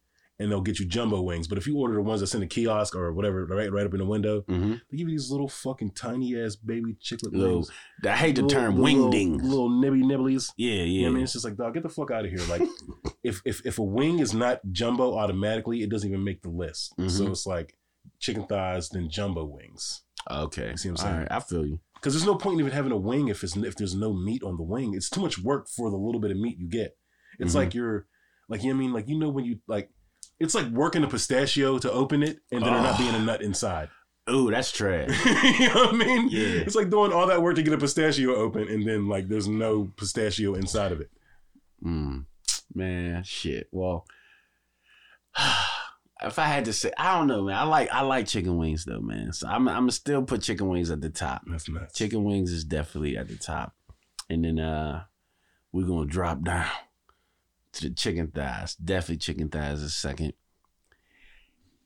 and they'll get you jumbo wings. But if you order the ones that's in the kiosk or whatever, right, right up in the window, mm-hmm. they give you these little fucking tiny ass baby chiclet Little wings. I hate the Little- term little- wingdings. Little nibby nibblies. yeah, You yeah. know what I mean, it's just like, dog, get the fuck out of here. Like, if if if a wing is not jumbo automatically, it doesn't even make the list. So Mhm. it's like chicken thighs, then jumbo wings. okay, You see what I'm saying? right, I feel you. Because there's no point in even having a wing if it's if there's no meat on the wing. It's too much work for the little bit of meat you get. It's Mhm. like you're Like you know what I mean, like you know when you like, it's like working a pistachio to open it, and then there not being a nut inside. Ooh, that's trash. you know what I mean? Yeah. It's like doing all that work to get a pistachio open, and then like there's no pistachio inside of it. Mm, man, shit. Well, if I had to say, I don't know, man. I like I like chicken wings though, man. So I'm I'm still put chicken wings at the top. That's nuts. Chicken wings is definitely at the top, and then uh we're gonna drop down chicken thighs. Definitely chicken thighs is second,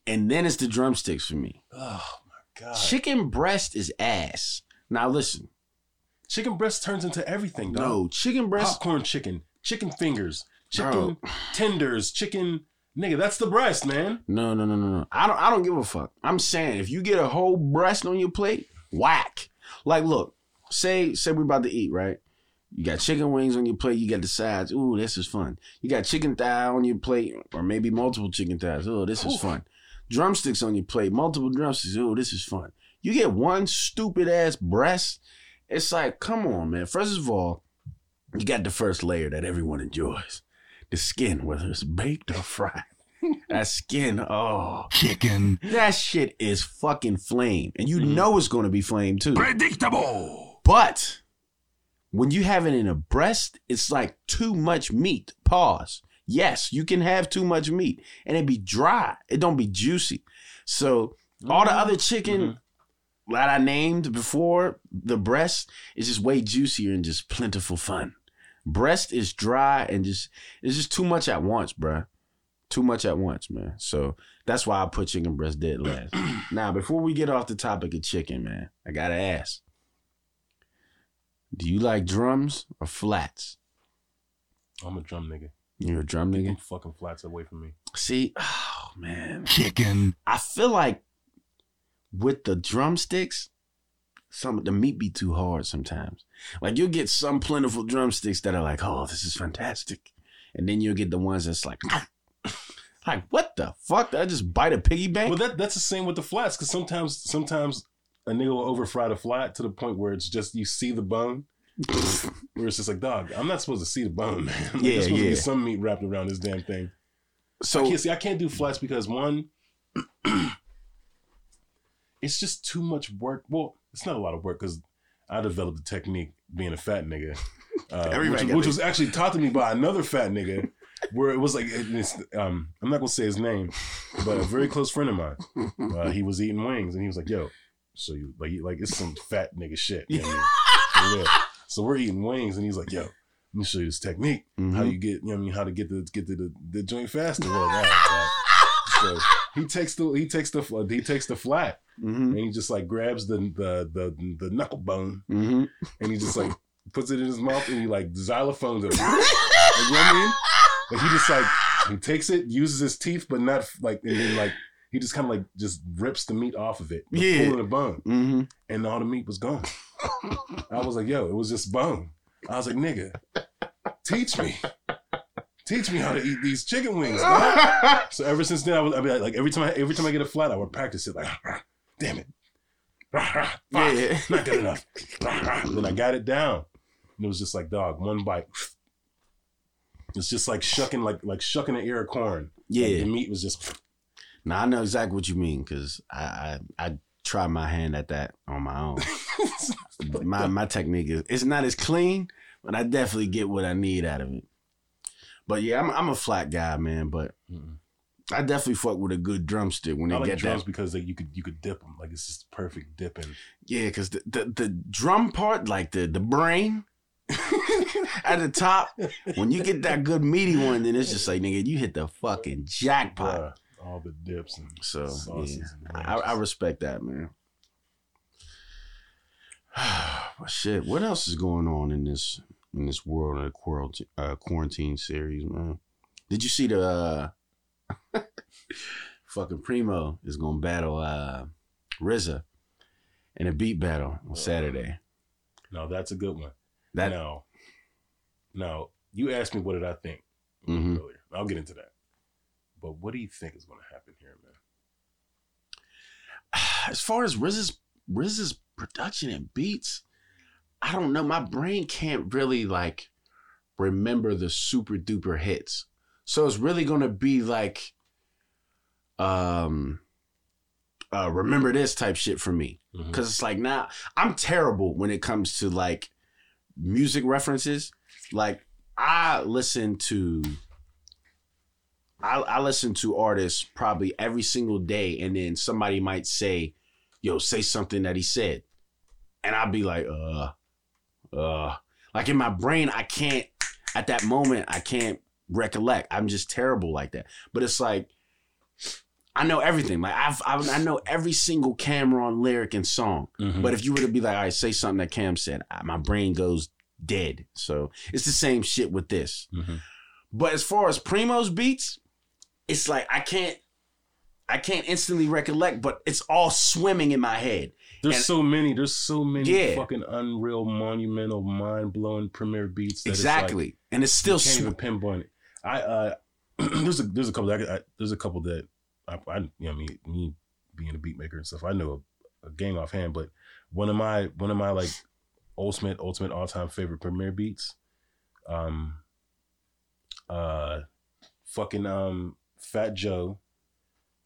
and then it's the drumsticks for me. Oh my god. Chicken breast is ass. Now listen, Chicken breast turns into everything, dog. no chicken breast. Popcorn chicken, chicken fingers, chicken Bro. tenders, chicken nigga. That's the breast, man. No, no, no, no, no. I don't. I don't give a fuck. I'm saying if you get a whole breast on your plate, whack. Like, look, say say we're about to eat, right? You got chicken wings on your plate. You got the sides. Ooh, this is fun. You got chicken thigh on your plate, or maybe multiple chicken thighs. Oh, this is Oof. fun. Drumsticks on your plate, multiple drumsticks. Oh, this is fun. You get one stupid ass breast. It's like, come on, man. First of all, you got the first layer that everyone enjoys. The skin, whether it's baked or fried. that skin, oh. Chicken. That shit is fucking flame. And you mm-hmm. know it's going to be flame too. Predictable. But when you have it in a breast, it's like too much meat. Pause. Yes, you can have too much meat and it be dry. It don't be juicy. So all the mm-hmm. other chicken mm-hmm. that I named before, the breast is just way juicier and just plentiful fun. Breast is dry and just it's just too much at once, bruh. Too much at once, man. So that's why I put chicken breast dead last. now, before we get off the topic of chicken, man, I gotta ask. Do you like drums or flats? I'm a drum nigga. You're a drum nigga. them fucking flats away from me. See, oh man, Chicken. I feel like with the drumsticks, some of the meat be too hard sometimes. Like you'll get some plentiful drumsticks that are like, oh, this is fantastic, and then you'll get the ones that's like, like what the fuck? Did I just bite a piggy bank? Well, that that's the same with the flats because sometimes sometimes a nigga will over fry the flat to the point where it's just you see the bone. where it's just like, dog, I'm not supposed to see the bone, man. Like, Yeah, there's supposed to yeah. be some meat wrapped around this damn thing. I so can't see. I can't do flats because one, it's just too much work. Well, it's not a lot of work because I developed the technique being a fat nigga, uh, which, which was actually taught to me by another fat nigga. Where it was like, um, I'm not gonna say his name, but a very close friend of mine. Uh, he was eating wings and he was like, "Yo, so you like, you- like it's some fat nigga shit." you know what I mean? For. So we're eating wings and he's like, "Yo, let me show you this technique." how Mhm. you get, you know what I mean, how to get the get to the, the joint faster. Well, that, that. So he takes the he takes the he takes the flat Mhm, and he just like grabs the the the, the knuckle bone mhm. and he just like puts it in his mouth and he like xylophones it. you know what I mean? Like he just like he takes it, uses his teeth, but not like and then like he just kind of like just rips the meat off of it, Yeah. pulling the bone, Mhm. and all the meat was gone. I was like, yo, it was just bone. I was like, nigga, teach me. Teach me how to eat these chicken wings. So ever since then, I was I mean, like every time I every time I get a flat, I would practice it. Like, damn it, Fuck, Yeah. not good enough. then I got it down, and it was just like dog, one bite. It's just like shucking like like shucking an ear of corn. Like, Yeah. the meat was just Now I know exactly what you mean because I, I I try my hand at that on my own. my my technique is it's not as clean, but I definitely get what I need out of it. But yeah, I'm I'm a flat guy, man. But Mm-mm. I definitely fuck with a good drumstick when they I like get drums that. because like, you could you could dip them like it's just perfect dipping. Yeah, because the, the the drum part, like the the brain at the top, when you get that good meaty one, then it's just like nigga, you hit the fucking jackpot. All the dips and So sauces yeah, and I, I respect that, man. but shit, what else is going on in this in this world of the quarantine, uh, quarantine series, man? Did you see the uh, fucking Primo is gonna battle uh, RZA in a beat battle on Saturday? No, that's a good one. That no, no. You asked me what did I think Mhm. earlier. I'll get into that. But what do you think is going to happen here, man? as far as Riz's RZA's production and beats, I don't know. My brain can't really like remember the super duper hits. So it's really gonna be like, um, uh, remember this type shit for me. Mhm. Cause it's like now I'm terrible when it comes to like music references. Like I listen to I, I listen to artists probably every single day, and then somebody might say, "Yo, say something that he said," and I'll be like, "Uh, uh," like in my brain, I can't at that moment, I can't recollect. I'm just terrible like that. But it's like I know everything. Like I've, I've I know every single Cam'ron lyric and song. Mhm. But if you were to be like, all right, say something that Cam said, I- my brain goes dead. So it's the same shit with this. Mhm. But as far as Primo's beats, it's like I can't I can't instantly recollect, but it's all swimming in my head. There's and- so many. There's so many Yeah. fucking unreal, monumental, mind blowing Premier beats. That exactly. It's and it's still you can't even pinpoint it. I uh, there's a there's a couple that I, I, there's a couple that I, I you know me me being a beat maker and stuff. I know a, a gang offhand, but one of my one of my like ultimate ultimate all time favorite Premier beats, um, uh, fucking um, Fat Joe,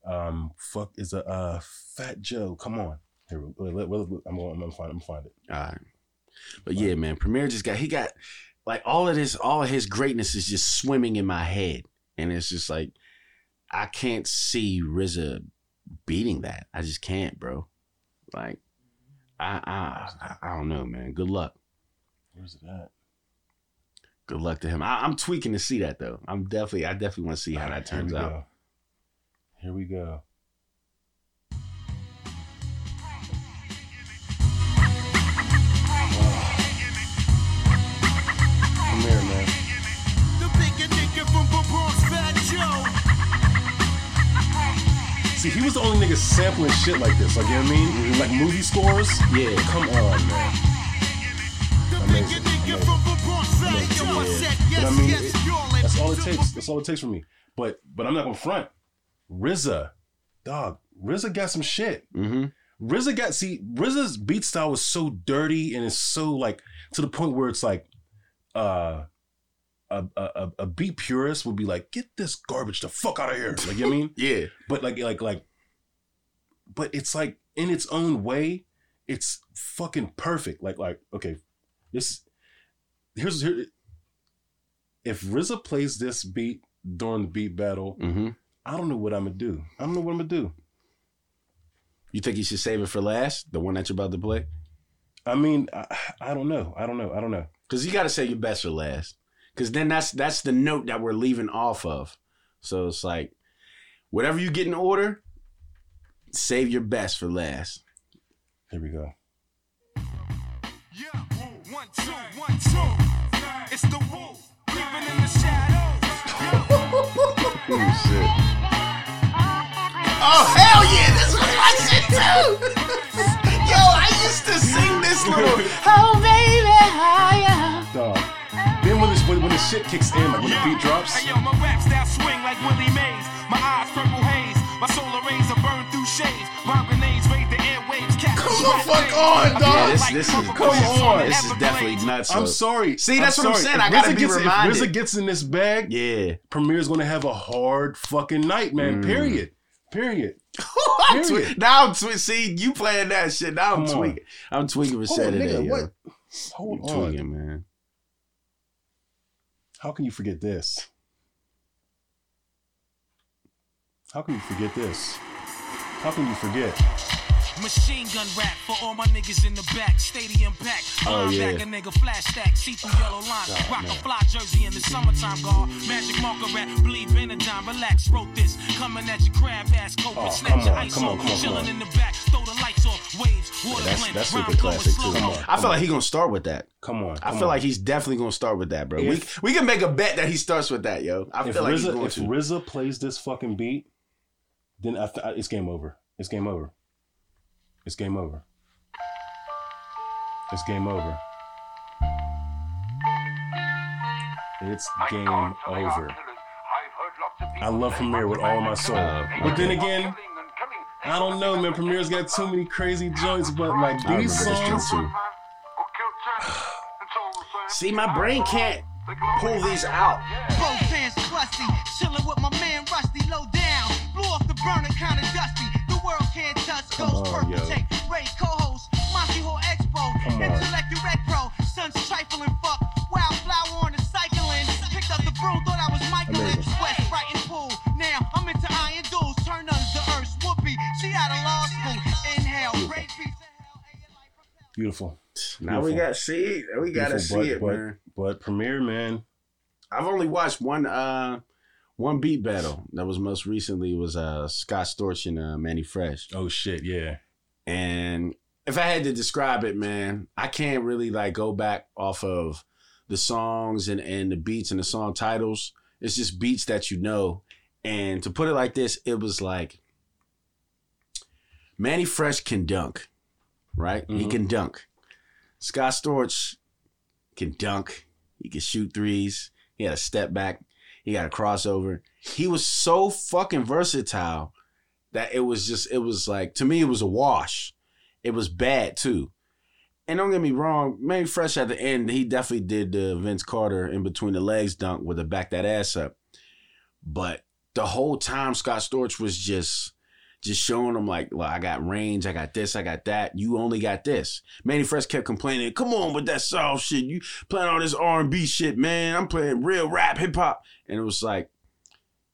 um, fuck is a uh, Fat Joe. Come on, here I'm gonna, I'm gonna find I'm gonna find it. All right. But yeah, man, Premier just got he got like all of this, all of his greatness is just swimming in my head. And it's just like I can't see RZA beating that. I just can't, bro. Like I I I- I don't know, man. Good luck. Where's it at? Good luck to him. I, I'm tweaking to see that though. I'm definitely I definitely want to see how that turns we out. go. Here we go. Come here, man. The bigger nigga from the Bronx, Fat Joe. See, he was the only nigga sampling shit like this. Like, you know what I mean? Like movie scores. Yeah. Come on, man. The Bronx, Fat Yeah. But I mean, it- That's all it takes. That's all it takes for me. But but I'm not gonna front. RZA, dog. RZA got some shit. Mm-hmm. RZA got see RZA's beat style was so dirty and it's so like to the point where it's like uh a, a, a- beat purist would be like, get this garbage the fuck out of here. Like you know what I mean? Yeah. But like like like but it's like in its own way, it's fucking perfect. Like like, okay, this here's here if RZA plays this beat during the beat battle, Mm-hmm. I don't know what I'm gonna do. I don't know what I'm gonna do. You think you should save it for last? The one that you're about to play? I mean, I, I don't know. I don't know. I don't know. Because you got to say your best for last. Because then that's that's the note that we're leaving off of. So it's like, whatever you get in order, save your best for last. Here we go. Yeah, one, two, one, two. Shadows. Oh hell yeah! This was my shit too. Yo, I used to sing this little. Oh baby, higher. Dog. Then when this when, when the shit kicks in, like when the beat drops, Hey yo, my rap style swing like Willie Mays. My eyes purple haze. My solar rays are burned through shades. The fuck on, dog. Yeah, this this is Come on. This is definitely nuts. I'm so- sorry. See, that's I'm what I'm saying. If I gotta RZA be gets, reminded. If RZA gets in this bag, Yeah. Premier's gonna have a hard fucking night, man. Mm. Period. Period. Period. twe- now I'm twe- see you playing that shit. Now I'm Come on. tweaking. I'm tweaking for Hold on, Saturday. nigga, yo. what? Hold I'm on. tweaking, man. How can you forget this? How can you forget this? How can you forget? Machine gun rap for all my niggas in the back. Stadium pack. Oh, Line yeah. back a nigga flash stack. See through yellow lines. Rock a fly jersey in the summertime guard. Magic marker rap. Believe in a dime. Relax. Wrote this. Coming at your crab ass. Coke Oh, and snatch your ice come on, off. come Chilling in the back. Throw the lights off. Waves. Water That's blend. that's rhyme super classic too. Come on. I feel like he's gonna start with that. Come on. I feel on. like he's definitely gonna start with that, bro. If- we we can make a bet that he starts with that, yo. I if feel like he's going if to. RZA plays this fucking beat, then I th- it's game over. It's game over. It's game over. It's game over. It's game over. I love Premier with all of my soul. But then again, I don't know, man. Premier's got too many crazy joints, but like these songs. See, my brain can't pull these out. Both hands busty, chillin' with my man Rusty, low down. Blew off the burner, kinda dusty. The world can't touch. Come Ghost, purple yo. tape, Ray, co-host, Monkey Hole Expo, Come on. Intellect Direct Pro, Sun's trifling fuck, Wildflower on the cycling. Picked up the broom, thought I was Michael Amazing. West, Brighton Pool. Now I'm into iron duels, turn us to earth. Whoopi, she out of law school. Inhale, great piece of hell. Hey, your Beautiful. Now we got see, we gotta Beautiful, see but, it, but, man. But Premier, man. I've only watched one uh one beat battle that was most recently was uh Scott Storch and uh, Mannie Fresh. Oh shit, yeah. And if I had to describe it, man, I can't really like go back off of the songs and, and the beats and the song titles. It's just beats that you know. And to put it like this, it was like Mannie Fresh can dunk, right? He Mhm. can dunk. Scott Storch can dunk. He can shoot threes. He had a step back. He got a crossover. He was so fucking versatile that it was just it was like to me it was a wash. It was bad too. And don't get me wrong, Mannie Fresh at the end, he definitely did the Vince Carter in between the legs dunk with a back that ass up. But the whole time Scott Storch was just just showing them like, well, I got range, I got this, I got that. You only got this. Mannie Fresh kept complaining, come on with that soft shit. You playing all this R and B shit, man. I'm playing real rap, hip hop. And it was like,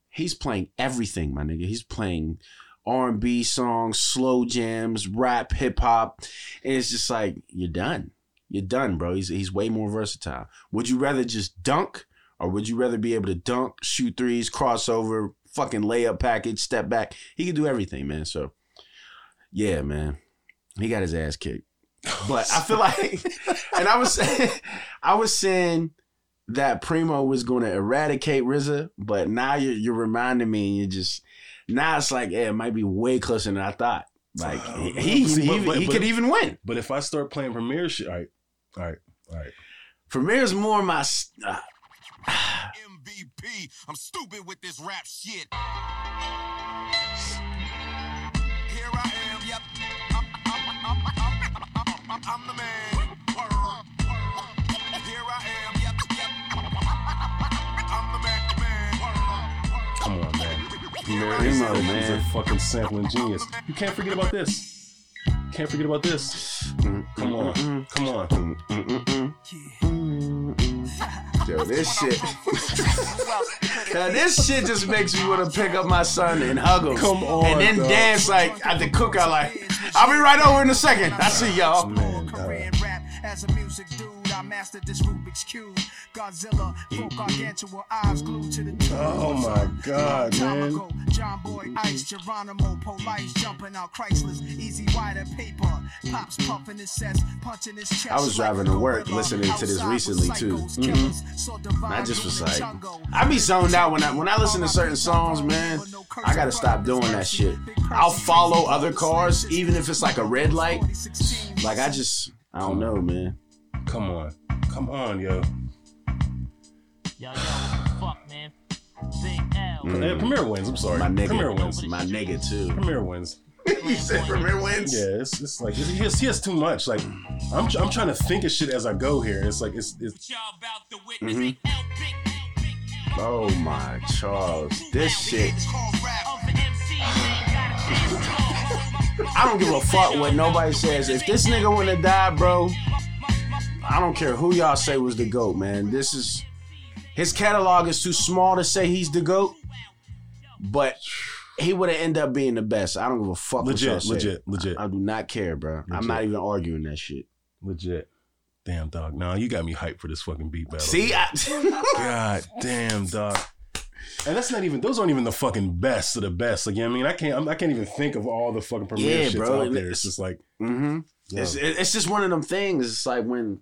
he's playing everything, my nigga. He's playing R&B songs, slow jams, rap, hip hop, and it's just like you're done. You're done, bro. He's he's way more versatile. Would you rather just dunk, or would you rather be able to dunk, shoot threes, crossover, fucking layup package, step back? He can do everything, man. So, yeah, man, he got his ass kicked. But I feel like, and I was saying, I was saying that Primo was going to eradicate RZA, but now you're, you're reminding me, and you just now it's like, yeah, it might be way closer than I thought. Like he he, See, but- but- he but- could even win. But if I start playing Premier shit, all right, all right, all right. Premier's more my. Uh, MVP. I'm stupid with this rap shit. Here I am, yep. I'm, I'm, I'm, I'm, the man. Here I am, yep, yep. I'm the man, man. Come on, man. Is, man. is a fucking sampling genius. You can't forget about this. Can't forget about this. Come on, come on. Yo, this shit. Now, this shit just makes me want to pick up my son and hug him. Come on, And then dog. dance like at the cookout, like, I'll be right over in a second. I see y'all. Man, career in rap as a. I mastered this Rubik's Cube. Godzilla, folk gargantua, eyes glued to the tube. Oh my God, Time man. ago, John Boy Ice, Geronimo, Police, jumping out Chrysler's, easy and paper. Pops puffing his chest, punching his chest. I was driving to work listening to this recently, too. Mm-hmm. I just was like, I be zoned out when I when I listen to certain songs, man. I gotta stop doing that shit. I'll follow other cars, even if it's like a red light. Like I just, I don't know, man. Come on, come on, yo. Yo, yo, what the fuck, man? Big L. Mm. Yeah, Premier wins. I'm sorry. My nigga. Premier wins. My nigga too. Premier wins. you said Premier wins. Yeah, it's, it's like he has, he has too much. Like I'm I'm trying to think of shit as I go here. It's like it's it's Y'all about to witness Mhm. L big, L big, L Oh my Charles, this shit. It's called rap. Of the MC, ain't got a chance to go. I don't give a fuck what nobody says. If this nigga wanna die, bro, I don't care who y'all say was the goat, man. This is his catalog is too small to say he's the goat, but he would have ended up being the best. I don't give a fuck. legit, legit, legit, I do not care, bro. I'm not even arguing that shit. legit. Damn dog. No, you got me hyped for this fucking beat battle. See, I, God damn dog. And that's not even; those aren't even the fucking best of the best. Like, you know what I mean, I can't, I'm, I can't even think of all the fucking Premier Yeah, shits bro, out there. it's- just like, mm-hmm. It's it's just one of them things. It's like when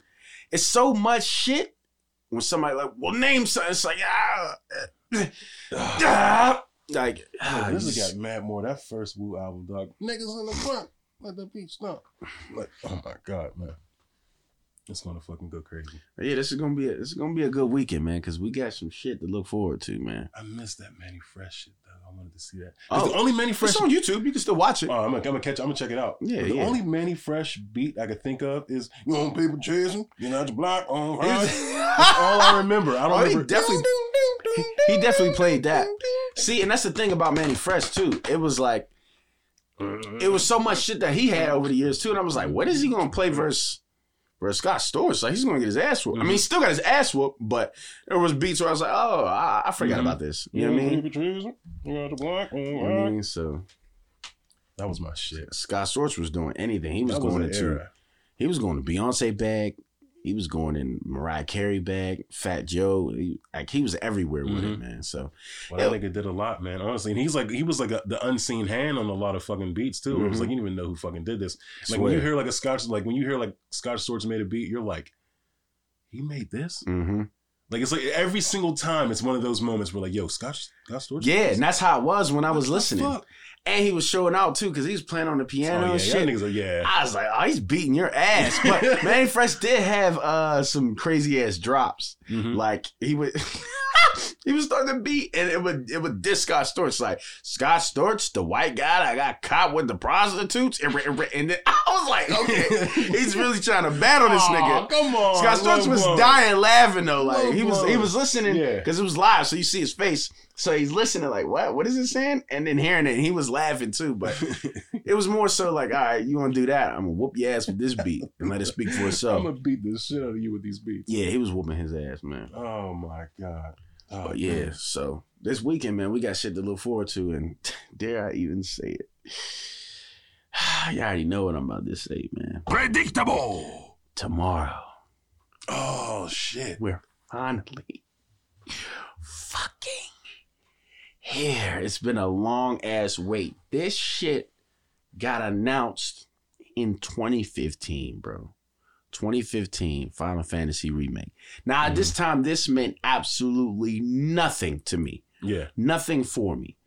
it's so much shit. When somebody like, well, name something. It's like ah, ah, like ah, this just- got mad more. That first Wu album, dog. Niggas in the front, let the beat stomp. Like, oh my god, man, it's gonna fucking go crazy. yeah, this is gonna be a, this is gonna be a good weekend, man. Because we got some shit to look forward to, man. I miss that Mannie Fresh shit. I wanted to see that. Oh, the only Mannie Fresh. It's on YouTube. You can still watch it. Oh, I'm gonna, I'm gonna catch. I'm gonna check it out. Yeah, But the yeah. only Mannie Fresh beat I could think of is "You on paper chasing, you know the block on." high." That's all I remember. I don't Oh, he remember. definitely- he definitely played that. See, and that's the thing about Mannie Fresh too. It was like it was so much shit that he had over the years too, and I was like, what is he gonna play versus versus Scott Storch? Like he's gonna get his ass whooped. I mean, he still got his ass whooped, but there was beats where I was like, oh, I, I forgot about this. You know what I mean? I mean, so That was my shit. Scott Storch was doing anything. He was That going into era. he was going to Beyonce bag. He was going in Mariah Carey bag, Fat Joe. He, like he was everywhere with it, man. So Well, that nigga did a lot, man. Honestly, and he's like he was like a, the unseen hand on a lot of fucking beats too. It was like you didn't even know who fucking did this. Like when you hear like a Scotch, like when you hear like Scott Storch made a beat, you're like, he made this. hmm Like it's like every single time, it's one of those moments where like, yo, Scotch, Scott Storch. yeah, and that's how it was when I was What the listening. fuck? And he was showing out too because he was playing on the Oh piano yeah, and shit. niggas are yeah. I was like, oh, he's beating your ass. But Mannie Fresh did have uh, some crazy ass drops. Mhm. Like he would he was starting to beat and it would it would diss Scott Storch like Scott Storch, the white guy that got caught with the prostitutes. And, and then I was like, okay, he's really trying to battle this Aw, nigga. come on, Scott Storch was blow. dying laughing though. Like Low he was he was listening Yeah. because it was live, so you see his face. So he's listening like, what? What is it saying? And then hearing it, he was laughing too. But it was more so like, all right, you want to do that? I'm gonna whoop your ass with this beat and let it speak for itself. I'm gonna beat the shit out of you with these beats. Yeah, he was whooping his ass, man. Oh my god. Oh yeah, so this weekend, man, we got shit to look forward to, and dare I even say it? you already know what I'm about to say, man. Predictable. Tomorrow, Oh shit. we're finally fucking here. It's been a long ass wait. This shit got announced in 2015, bro. 2015 Final Fantasy remake. Now, at this time, this meant absolutely nothing to me. Yeah. Nothing for me.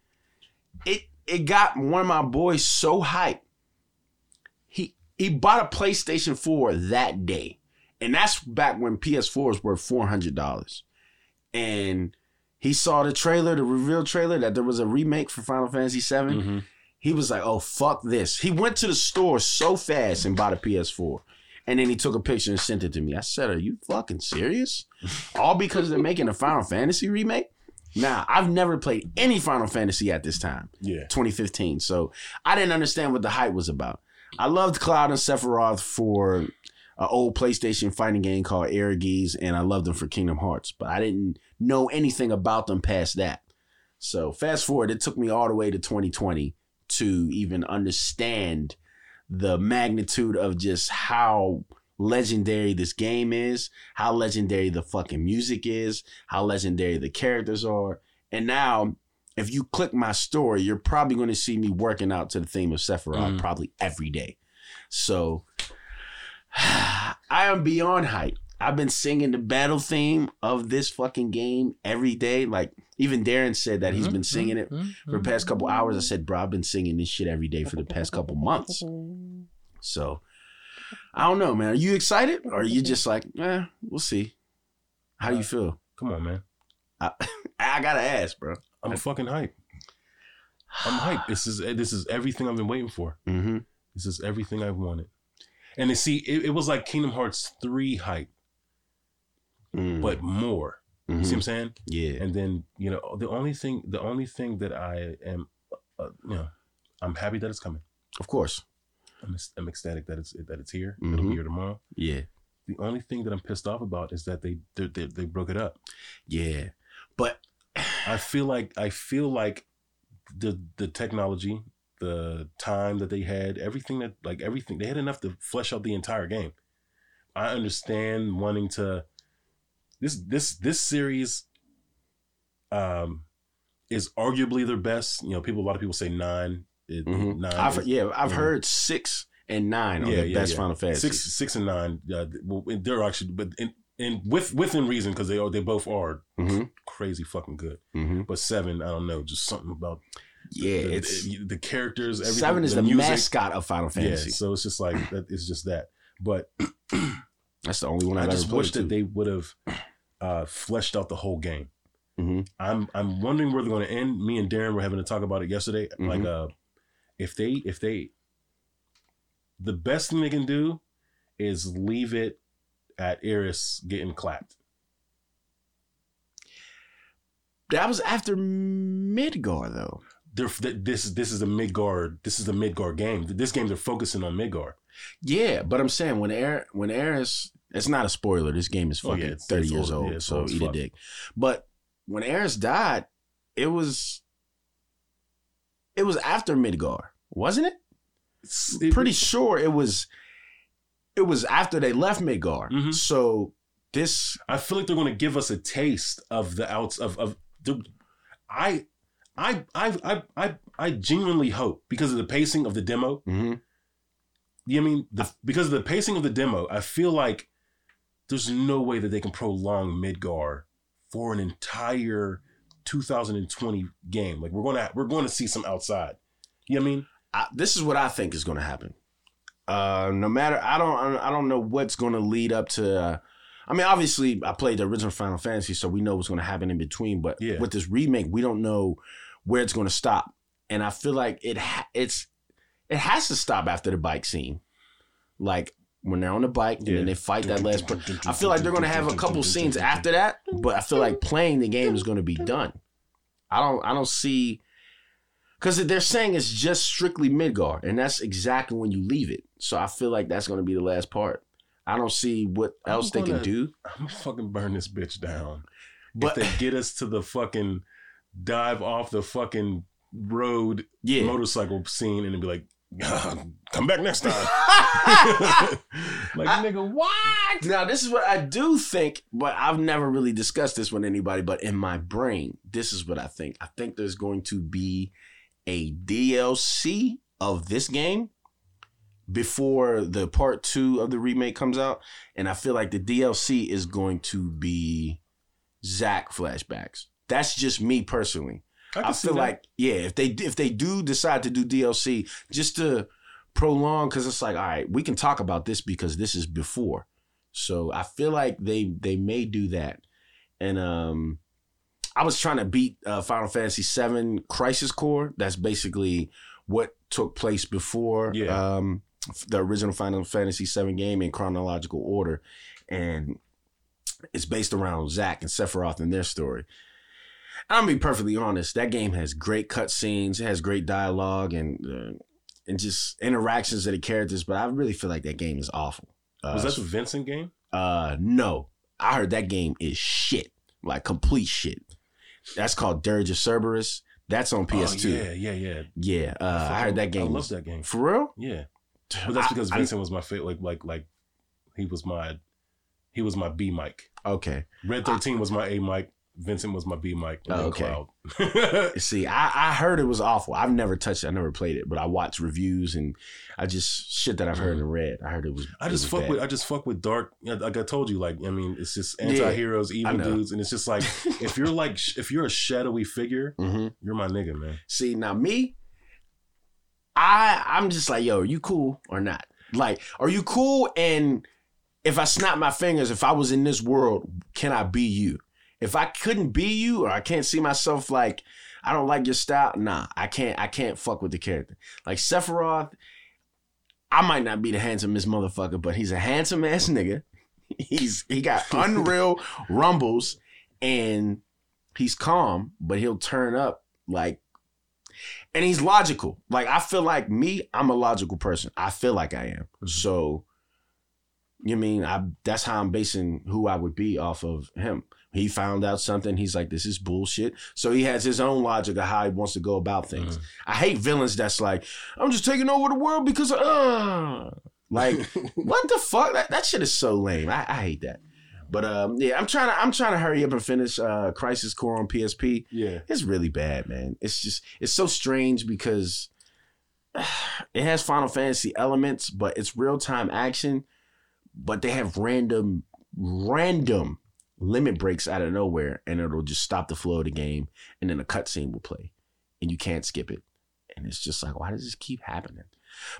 It it got one of my boys so hyped. He he bought a PlayStation 4 that day. And that's back when PS4s were $400. And he saw the trailer, the reveal trailer that there was a remake for Final Fantasy 7 Mhm. he was like, "Oh fuck this!" He went to the store so fast and bought a PS4, and then he took a picture and sent it to me. I said, "Are you fucking serious?" All because they're making a Final Fantasy remake. Now, I've never played any Final Fantasy at this time, Yeah. 2015, so I didn't understand what the hype was about. I loved Cloud and Sephiroth for an old PlayStation fighting game called Ehrgeiz, and I loved them for Kingdom Hearts, but I didn't know anything about them past that. So fast forward, it took me all the way to 2020 to even understand the magnitude of just how legendary this game is, how legendary the fucking music is, how legendary the characters are. And now, if you click my story, you're probably going to see me working out to the theme of Sephiroth Mhm. probably every day. So I am beyond hype. I've been singing the battle theme of this fucking game every day. Like even Darren said that he's been singing it for the past couple hours. I said, bro, I've been singing this shit every day for the past couple months. So I don't know, man. Are you excited or are you just like, eh, we'll see? How do you feel? Come on, man. I, I gotta ask, bro. I'm fucking hype. I'm hype. This is this is everything I've been waiting for. Mm-hmm. This is everything I've wanted. And to see, it, it was like Kingdom Hearts three hype, Mm-hmm. but more. You see what I'm saying? yeah. And then you know the only thing, the only thing that I am, uh, you know, I'm happy that it's coming. Of course. I'm, I'm ecstatic that it's that it's here. Mhm. It'll be here tomorrow. Yeah. The only thing that I'm pissed off about is that they they, they, they broke it up. Yeah. But I feel like I feel like the the technology, the time that they had, everything that like everything they had enough to flesh out the entire game. I understand wanting to this this this series um is arguably their best. You know, people a lot of people say nine. It, mhm. nine I've, is- yeah, I've Mhm. heard six and nine are the best Final Fantasy. Six, six and nine. Uh, well, they're actually, but in, in with within reason because they are they both are Mm-hmm. crazy fucking good. Mm-hmm. But seven, I don't know, just something about Yeah, the, it's the, the characters. Everything, seven is the, music. mascot of Final Fantasy. Yeah, so it's just like that. It's just that. But That's the only one I I've just wish that they would have uh, fleshed out the whole game. hmm I'm I'm wondering where they're going to end. Me and Darren were having to talk about it yesterday. Mhm. Like, uh, if they if they, the best thing they can do is leave it at Aeris getting clapped. that was after Midgar though. They're, this is this is a Midgar. This is a Midgar game. This game they're focusing on Midgar. Yeah, but I'm saying when Air when Aeris, it's not a spoiler. This game is Oh, fucking yeah, it's- 30 it's years old. old, Yeah, so eat a dick. But when Aeris died, it was it was after Midgar, wasn't it? It- Pretty sure it was it was after they left Midgar. Mhm. So this I feel like they're going to give us a taste of the outs of of. The, I, I, I, I, I, I genuinely hope because of the pacing of the demo. Mhm. What I mean the because of the pacing of the demo, I feel like there's no way that they can prolong Midgar for an entire 2020 game. Like we're gonna we're going to see some outside. You know what I mean? I, this is what I think is going to happen. Uh, no matter, I don't, I don't know what's going to lead up to. Uh, I mean, obviously, I played the original Final Fantasy, so we know what's going to happen in between. But Yeah. with this remake, we don't know where it's going to stop, and I feel like it, ha- it's, it has to stop after the bike scene, like when they're on the bike and Yeah. then they fight that last. Per- I feel like they're going to have a couple scenes after that, but I feel like playing the game is going to be done. I don't, I don't see. Because they're saying it's just strictly Midgar, and that's exactly when you leave it. So I feel like that's going to be the last part. I don't see what I'm else they can do. I'm gonna fucking burn this bitch down. But if they get us to the fucking dive off the fucking road yeah, motorcycle scene and then be like, come back next time. like, I- nigga, what? now this is what I do think, but I've never really discussed this with anybody. But in my brain, this is what I think. I think there's going to be a DLC of this game before the part two of the remake comes out, and I feel like the DLC is going to be Zack flashbacks. That's just me personally. I, I, feel that. like yeah, if they if they do decide to do DLC just to prolong, because it's like all right, we can talk about this because this is before. So I feel like they they may do that, and um, I was trying to beat uh, Final Fantasy VII Crisis Core. That's basically what took place before Yeah. um the original Final Fantasy VII game in chronological order, and it's based around Zack and Sephiroth and their story. I'm gonna be perfectly honest. That game has great cutscenes. It has great dialogue and uh, and just interactions of the characters. But I really feel like that game is awful. Uh, Was that the Vincent game? uh, no, I heard that game is shit, like complete shit. That's called Dirge of Cerberus. That's on PS2. Oh, yeah, yeah, yeah. yeah. Uh, I, heard that game. I love that game. For real? Yeah, but that's because I- I- Vincent was my favorite. Like, like, like, he was my, he was my B mic. okay. Red Thirteen was my A mic. Vincent was my B mic. Oh, okay. Cloud. See, I, I heard it was awful. I've never touched it. I never played it, but I watched reviews and I just shit that I've heard and read. I heard it was. I just was fuck bad. with I just fuck with dark. Like I told you, like I mean, it's just anti-heroes, evil dudes, and it's just like if you're like if you're a shadowy figure, Mhm. you're my nigga, man. See now me, I I'm just like yo, are you cool or not? Like, are you cool? And if I snap my fingers, if I was in this world, can I be you? If I couldn't be you, or I can't see myself like I don't like your style, nah, I can't. I can't fuck with the character. Like Sephiroth, I might not be the handsomest motherfucker, but he's a handsome ass nigga. He's he got unreal rumbles, and he's calm, but he'll turn up like and he's logical. Like I feel like me, I'm a logical person. I feel like I am. Mm-hmm. So you mean I that's how I'm basing who I would be off of him. He found out something, he's like, this is bullshit. So he has his own logic of how he wants to go about things. I hate villains that's like, I'm just taking over the world because uh like what the fuck? That, that shit is so lame. I, I hate that. But um, yeah, I'm trying to I'm trying to hurry up and finish uh Crisis Core on PSP Yeah, it's really bad, man. It's just it's so strange because it has Final Fantasy elements, but it's real time action. But they have random, random limit breaks out of nowhere, and it'll just stop the flow of the game, and then a cutscene will play, and you can't skip it. And it's just like, why does this keep happening?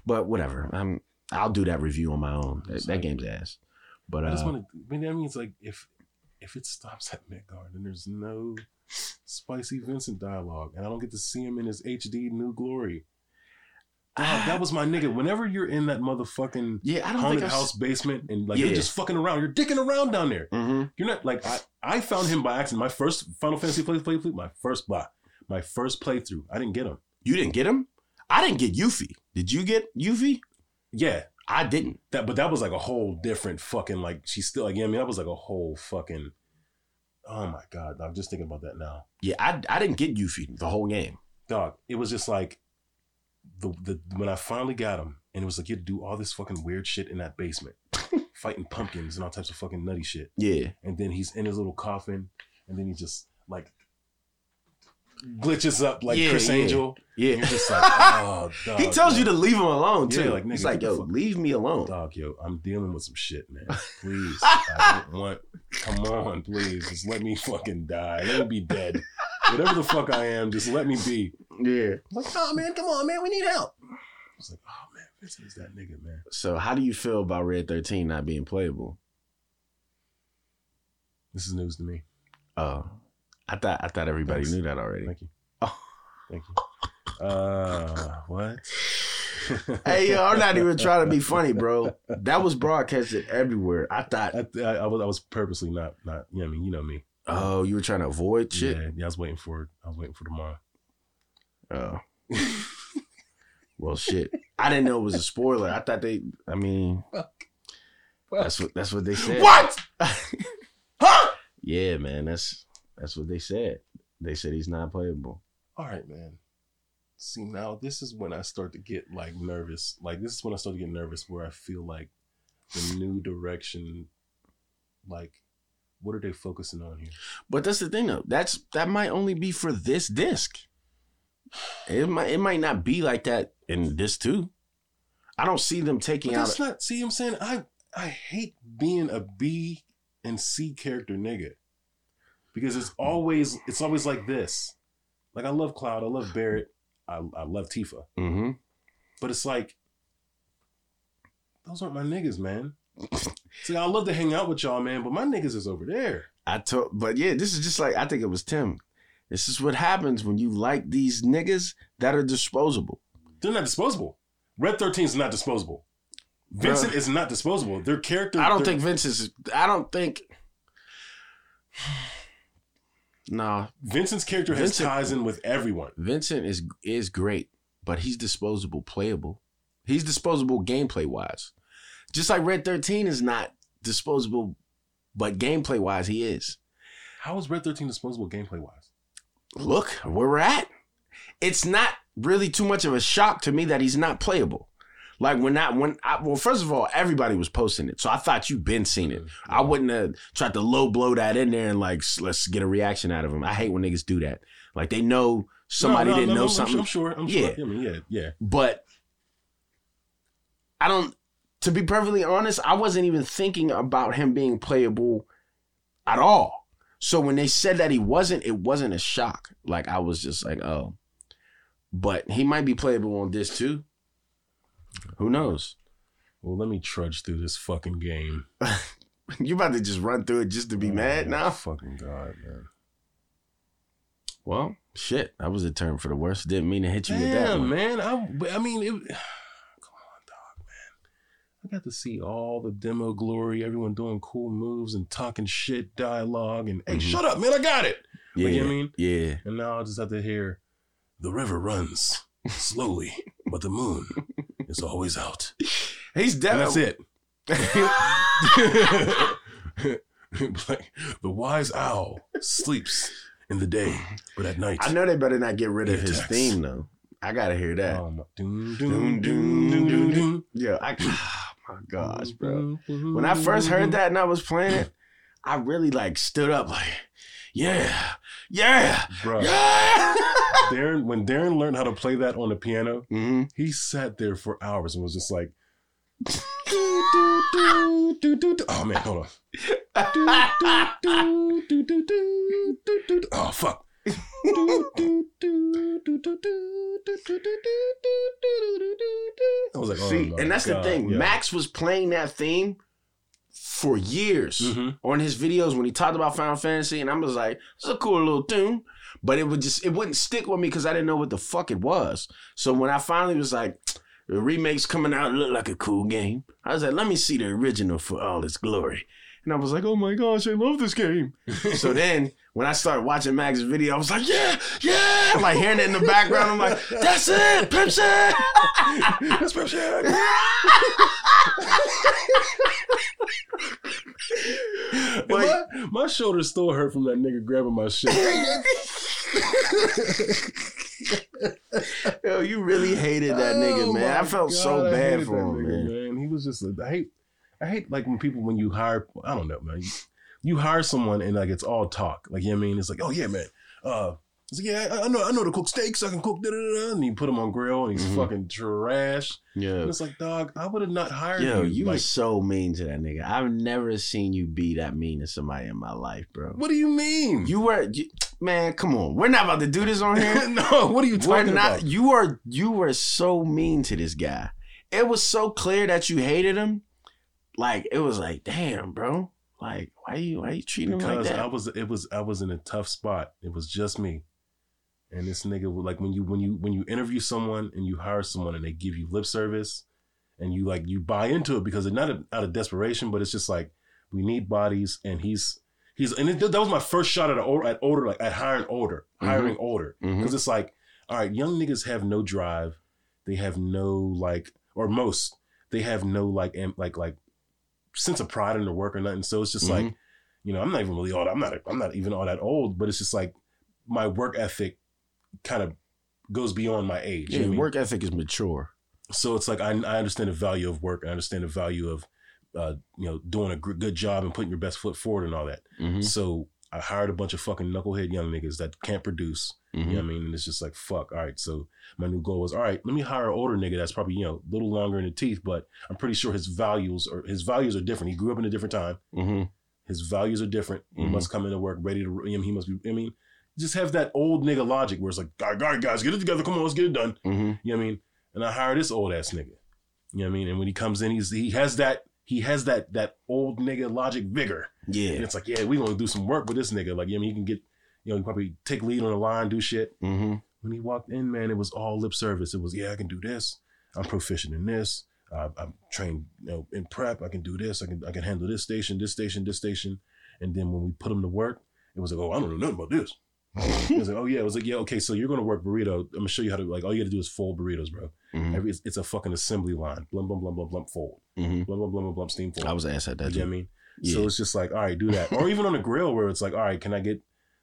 But whatever. I'm I'll do that review on my own. That, that game's ass. But I just uh, want to. I mean, that means like if if it stops at Midgar and there's no spicy Vincent dialogue, and I don't get to see him in his HD new glory. Dog, that was my nigga. Whenever you're in that motherfucking Yeah, I don't haunted think house basement and like you're just fucking around, you're dicking around down there. hmm You're not like I, I found him by accident. My first Final Fantasy play, play, play my first blah, my first playthrough. I didn't get him. You didn't get him. I didn't get Yuffie. Did you get Yuffie? Yeah, I didn't. that but that was like a whole different fucking like she's still like yeah, I mean that was like a whole fucking. Oh my god, I'm just thinking about that now. Yeah, I I didn't get Yuffie the whole game. dog, it was just like the the when I finally got him, and it was like you had to do all this fucking weird shit in that basement, fighting pumpkins and all types of fucking nutty shit. Yeah. And then he's in his little coffin, and then he just like glitches up like Yeah, Chris yeah. Angel. Yeah. like, oh, dog. he tells dog. you to leave him alone Yeah, too. like, nigga, He's like, yo, leave me alone. Dog, yo, I'm dealing with some shit, man. Please, I don't want. Come on, please, just let me fucking die. Let me be dead. Whatever the fuck I am, just let me be. Yeah. Like, oh man, come on, man, we need help. I was like, oh man, Vincent is that nigga, man. So how do you feel about Red 13 not being playable? This is news to me. Oh. I thought I thought everybody Thanks. knew that already. Thank you. Oh. Thank you. Uh, what? Hey yo, I'm not even trying to be funny, bro. That was broadcasted everywhere. I thought, I, I, I was I was purposely not not. You know, what I mean, you know me. Oh, you were trying to avoid shit. Yeah, yeah. I was waiting for it. I was waiting for tomorrow. Oh. well, shit. I didn't know it was a spoiler. I thought they. I mean, that's what that's what they said. What? Huh? Yeah, man. That's that's what they said. They said he's not playable. All right, man. See now, this is when I start to get like nervous. Like this is when I start to get nervous, where I feel like the new direction. Like, what are they focusing on here? But that's the thing, though. That's that might only be for this disc. It might it might not be like that in this too. I don't see them taking But out. that's not. See, what I'm saying I I hate being a B and C character nigga because it's always it's always like this. Like I love Cloud, I love Barrett, I I love Tifa, hmm but it's like those aren't my niggas, man. See, I love to hang out with y'all, man, but my niggas is over there. I told, but yeah, this is just like I think it was Tim. This is what happens when you like these niggas that are disposable. They're not disposable. Red 13 is not disposable. Vincent is not disposable. Their character. I don't think Vincent's. I don't think. Nah, Vincent's character has Vincent- ties in with everyone. Vincent is is great, but he's disposable, playable. He's disposable gameplay wise. Just like Red 13 is not disposable, but gameplay wise, he is. How is Red 13 disposable gameplay wise? Look where we're at. It's not really too much of a shock to me that he's not playable. Like when not when I, well, first of all, everybody was posting it, so I thought you'd been seen it. Mm-hmm. I wouldn't have tried to low blow that in there and like let's get a reaction out of him. I hate when niggas do that. Like they know somebody No, no, didn't no, know something. I'm sure. I'm Yeah. sure. I mean, yeah, yeah. but I don't. To be perfectly honest, I wasn't even thinking about him being playable at all. So when they said that he wasn't, it wasn't a shock. Like I was just like, oh, but he might be playable on this too. Who knows? Well, let me trudge through this fucking game. you about to just run through it just to be oh, mad now? Oh? Fucking god, man. Well, shit, that was a term for the worst. Didn't mean to hit you with that. One. man. I, I mean, it, come on, dog, man. I got to see all the demo glory, everyone doing cool moves and talking shit, dialogue, and hey, Mhm. shut up, man. I got it. Yeah, you know what I mean? yeah. And now I just have to hear the river runs slowly, but the moon is always out. He's And definitely. that's it. like the wise owl sleeps in the day, but at night. I know they better not get rid of his attacks. theme though. I gotta hear that. Um, doom, Doom, doom, doom, doom, doom, doom, doom. Yeah, I my gosh, bro. When I first heard mm-hmm. that and I was playing it, I really like stood up like, yeah, yeah, bro. Yeah. Darren, when Darren learned how to play that on the piano, mm-hmm. he sat there for hours and was just like, oh, do, do, do, oh man, hold on. oh fuck. I was like, oh, see, and that's God. the thing. Yeah. Max was playing that theme for years mm-hmm. on his videos when he talked about Final Fantasy, and I was like, "It's a cool little tune," but it would just it wouldn't stick with me because I didn't know what the fuck it was. So when I finally was like, "The remake's coming out, look looked like a cool game," I was like, "Let me see the original for all its glory," and I was like, "Oh my gosh, I love this game!" so then when I started watching Max's video, I was like, yeah, yeah. I'm like hearing it in the background. I'm like, that's it, Pepsi. That's Pep Shaq. But- my, my shoulder still hurt from that nigga grabbing my shit. Yo, you really hated that nigga, Oh man. I felt so God, I bad for him, nigga, man. He was just a, I hate I hate like when people when you hire I don't know, man. You, you hire someone and like it's all talk. Like you know what I mean? It's like, oh yeah, man. Uh it's like, yeah, I, I know I know to cook steaks, I can cook da da da and you put him on grill and he's Mhm. fucking trash. And Yeah. it's like, dog, I would have not hired Yo, you. you like, was so mean to that nigga. I've never seen you be that mean to somebody in my life, bro. what do you mean? You were, you, man. Come on, we're not about to do this on here. no, what are you we're talking not. about? You are, you were so mean to this guy. It was so clear that you hated him. Like it was like, damn, bro. Like why you, why you treating him like because that? I was it was I was in a tough spot. It was just me. And this nigga would like when you when you when you interview someone and you hire someone and they give you lip service and you like you buy into it because it's not a, out of desperation, but it's just like we need bodies and he's he's and it, that was my first shot at a, at older like at hiring older hiring older Mhm. because it's like all right young niggas have no drive they have no like or most they have no like am, like like sense of pride in their work or nothing so it's just Mhm. like you know i'm not even really old. i'm not i'm not even all that old but it's just like my work ethic kind of goes beyond my age you yeah, know what I mean? work ethic is mature. so it's like I, I understand the value of work i understand the value of uh, you know doing a gr- good job and putting your best foot forward and all that Mhm. so i hired a bunch of fucking knucklehead young niggas that can't produce you know what I mean? And it's just like, fuck. All right. So my new goal was, all right, let me hire an older nigga that's probably, you know, a little longer in the teeth, but I'm pretty sure his values or his values are different. He grew up in a different time. Mhm. His values are different. He Mhm. must come into work ready to, you know, he must be, I mean, just have that old nigga logic where it's like, all right, all right, guys, get it together. Come on, let's get it done. Mhm. You know what I mean? And I hire this old ass nigga. You know what I mean? And when he comes in, he's, he has that, he has that, that old nigga logic vigor. And Yeah. it's like, yeah, we gonna do some work with this nigga. Like, you I mean, he can get, you know, you probably take lead on the line, do shit hmm when he walked in, man, it was all lip service. It was, yeah, I can do this. I'm proficient in this. Uh, I'm trained, you know, in prep. I can do this. I can, I can handle this station, this station, this station. And then when we put him to work, it was like, oh, I don't know nothing about this. it was like, oh yeah, it was like, yeah, okay, so you're gonna work burrito. I'm gonna show you how to like. All you got to do is fold burritos, bro. Mhm. Every, it's, it's a fucking assembly line. Blum blum blum blum blum fold. hmm Blum blum blum blum blum steam fold. I was asked at that. You know what I mean? Yeah. So it's just like, all right, do that. or even on the grill where it's like, all right, can I get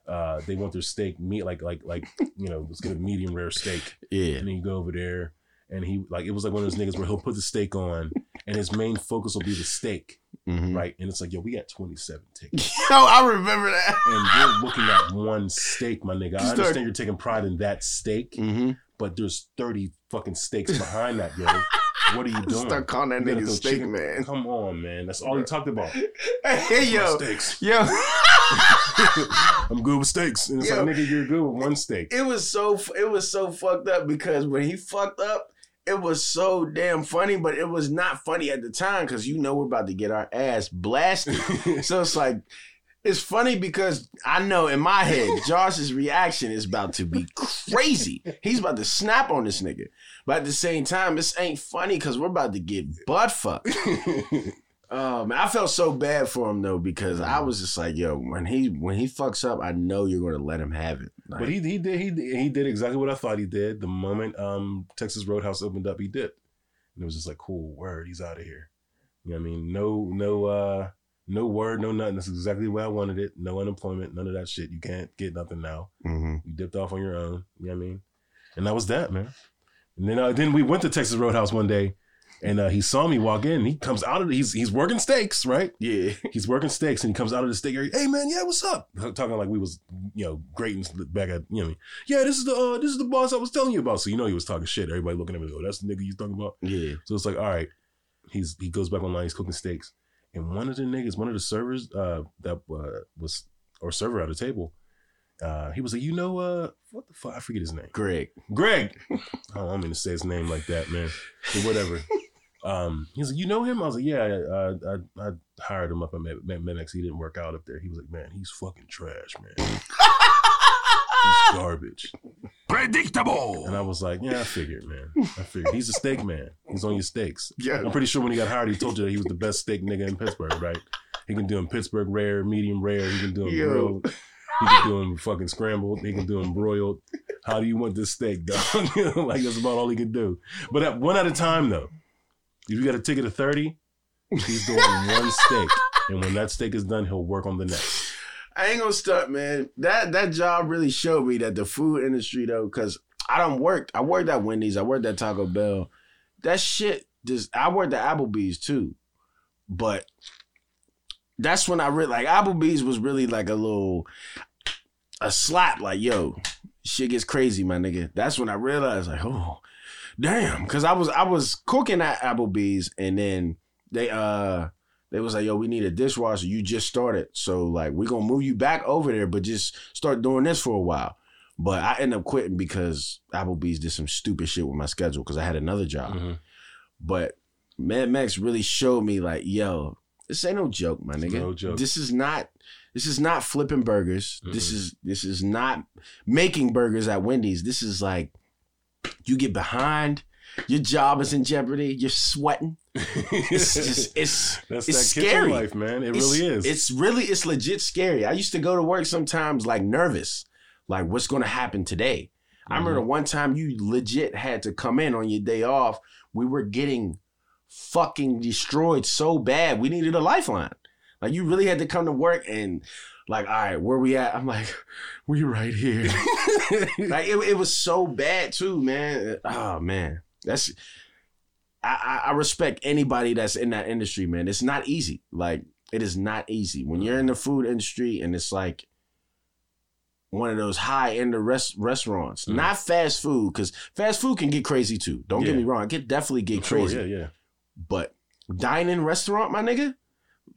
uh they want their steak meat like like like you know, let's get a medium rare steak. yeah. And then you go over there and he like it was like one of those niggas where he'll put the steak on and his main focus will be the steak. Mhm. Right. And it's like, yo, we got 27 tickets. Yo, I remember that. And you're looking at one steak, my nigga. I understand you're taking pride in that steak, hmm but there's 30 fucking steaks behind that, yo. What are you doing? Start calling that nigga steak chicken- man. Come on, man. That's all he talked about. Hey yo, steaks. yo. I'm good with steaks. And it's Yo. like, nigga, you're good with one steak. it was so it was so fucked up because when he fucked up, it was so damn funny, but it was not funny at the time because you know we're about to get our ass blasted. so it's like it's funny because I know in my head Josh's reaction is about to be crazy. He's about to snap on this nigga, but at the same time, this ain't funny because we're about to get butt fucked. Man, I felt so bad for him though because I was just like, yo, when he when he fucks up, I know you're gonna let him have it. Like, But he he did he he did exactly what I thought he did. The moment um Texas Roadhouse opened up, he did. And it was just like, cool, word, he's out of here. You know what I mean? No, no uh no word, no nothing. That's exactly the way I wanted it. No unemployment, none of that shit. You can't get nothing now. Mhm. You dipped off on your own. You know what I mean? And that was that, man. And then uh, then we went to Texas Roadhouse one day and uh, he saw me walk in he comes out of the, he's he's working steaks, right? yeah, he's working steaks and he comes out of the steak area. Hey man, yeah, what's up? Talking like we was, you know, great and back at, you know, what I mean? yeah, this is the uh, this is the boss I was telling you about. So you know he was talking shit. Everybody looking at me, oh, that's the nigga you talking about. yeah. So it's like, all right, he's he goes back online, he's cooking steaks, and one of the niggas, one of the servers, uh, that uh, was or server at the table, uh, he was like, you know, uh, what the fuck? I forget his name. Greg. Greg. I don't mean to say his name like that, man. But whatever. Um, he's like, you know him? I was like, yeah, I, I, I hired him up at Med- He didn't work out up there. He was like, man, he's fucking trash, man. he's ah! garbage. Predictable. And I was like, yeah, I figured, man. I figured. He's a steak man. He's on your steaks. Yeah. I'm pretty sure when he got hired, he told you that he was the best steak nigga in Pittsburgh, right? He can do him Pittsburgh rare, medium rare. He can do him Yo. grilled. He can do him fucking scrambled. He can do him broiled. How do you want this steak, dog? like that's about all he can do. But at one at a time, though. If you got a ticket of 30, he's doing one steak. And when that steak is done, he'll work on the next. I ain't gonna stunt, man. That that job really showed me that the food industry though, because I don't worked. I worked at Wendy's. I worked at Taco Bell. That shit just. I worked at Applebee's too, but that's when I really like Applebee's was really like a little a slap. Like yo, shit gets crazy, my nigga. That's when I realized like oh damn, because I was I was cooking at Applebee's and then they uh they was like, yo, we need a dishwasher. You just started. So like we're gonna move you back over there, but just start doing this for a while. But I ended up quitting because Applebee's did some stupid shit with my schedule because I had another job. Mhm. But Mad Max really showed me like, yo, this ain't no joke, my nigga. No joke. This is not this is not flipping burgers. This Mm-mm. is this is not making burgers at Wendy's. This is like you get behind, your job is in jeopardy, you're sweating. It's just it's That's it's that kitchen scary. life, man. It It's- really is. It's really it's legit scary. I used to go to work sometimes like nervous, like what's gonna happen today. I remember Mm-hmm. one time you legit had to come in on your day off. We were getting fucking destroyed so bad. We needed a lifeline. Like you really had to come to work and like, all right, where we at? I'm like, we right here. like it, it was so bad too, man. Oh man, that's. I, I respect anybody that's in that industry, man. It's not easy. Like it is not easy when you're in the food industry and it's like one of those high end rest, restaurants, Mhm. not fast food, because fast food can get crazy too. Don't get me wrong, it can definitely get crazy. yeah, yeah. But dining restaurant, my nigga,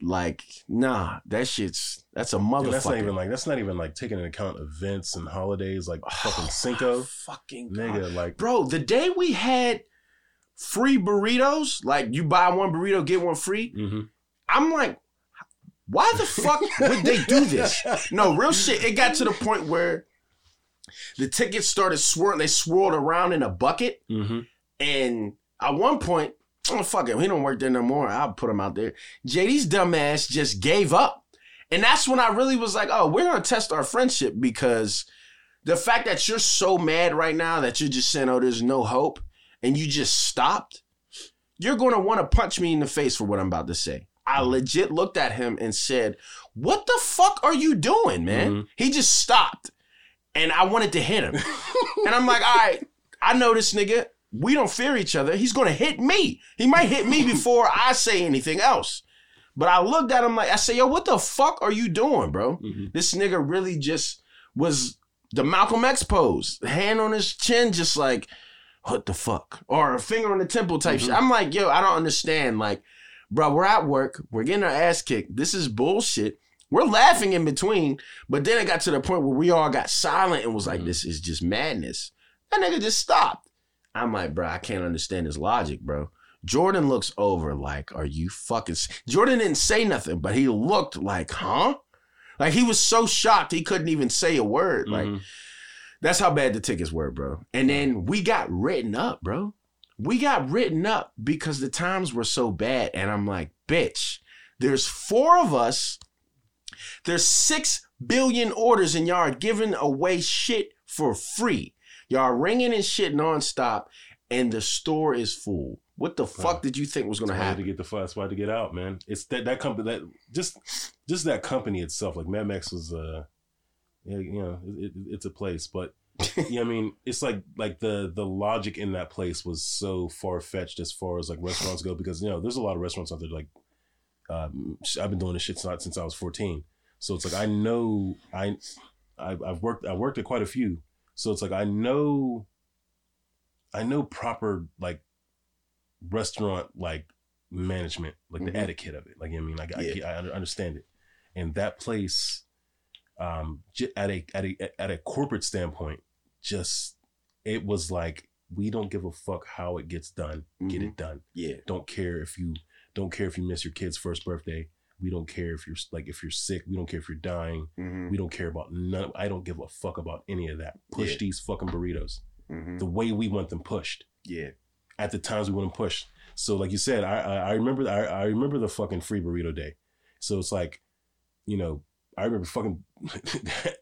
like nah, that shit's that's a motherfucker. that's not even like that's not even like taking into account events and holidays like fucking Cinco. fucking Nigga, like bro. The day we had free burritos, like you buy one burrito get one free. mhm. I'm like, why the fuck would they do this? No, real shit. It got to the point where the tickets started swirling. They swirled around in a bucket, Mhm. and at one point, oh fuck it, he don't work there no more. I'll put him out there. JD's dumbass just gave up, and that's when I really was like, oh, we're gonna test our friendship because the fact that you're so mad right now that you're just saying, oh, there's no hope, and you just stopped, you're gonna want to punch me in the face for what I'm about to say. I legit looked at him and said, What the fuck are you doing, man? Mhm. He just stopped. And I wanted to hit him. and I'm like, all right, I know this nigga. We don't fear each other. He's gonna hit me. He might hit me before I say anything else. But I looked at him like I said, yo, what the fuck are you doing, bro? Mhm. This nigga really just was the Malcolm X pose, hand on his chin, just like, what the fuck? Or a finger on the temple type shit. I'm like, yo, I don't understand. Like, bro, we're at work, we're getting our ass kicked. This is bullshit. We're laughing in between, but then it got to the point where we all got silent and was like, this is just madness. That nigga just stopped. I'm like, bro, I can't understand his logic, bro. Jordan looks over like, are you fucking. Jordan didn't say nothing, but he looked like, huh? Like he was so shocked he couldn't even say a word. Like, Mhm. That's how bad the tickets were, bro. And then we got written up, bro. We got written up because the times were so bad. And I'm like, bitch, there's four of us. There's six billion orders, and y'all are giving away shit for free. Y'all are ringing and shit nonstop, and the store is full. What the fuck did you think was gonna That's why I had to get the fuss. Why I had to get out, man. It's that that company that just just that company itself. Like Mad Max was, uh, yeah, you know, it, it, it's a place, but yeah, I mean, it's like like the the logic in that place was so far fetched as far as like restaurants go because you know there's a lot of restaurants out there like um, I've been doing this shit since since I was 14, so it's like I know I I've, I've worked I worked at quite a few, so it's like I know I know proper like restaurant like management, like Mhm. the etiquette of it. Like I mean, like I, I understand it. And that place, um, j- at a at a at a corporate standpoint, just it was like we don't give a fuck how it gets done. Get Mhm. it done. Yeah. Don't care if you don't care if you miss your kid's first birthday. We don't care if you're like if you're sick. We don't care if you're dying. Mhm. We don't care about none. I don't give a fuck about any of that. Push Yeah. these fucking burritos Mhm. the way we want them pushed Yeah. at the times we want them pushed. So like you said, I I, I remember I, I remember the fucking free burrito day. So it's like, you know, I remember fucking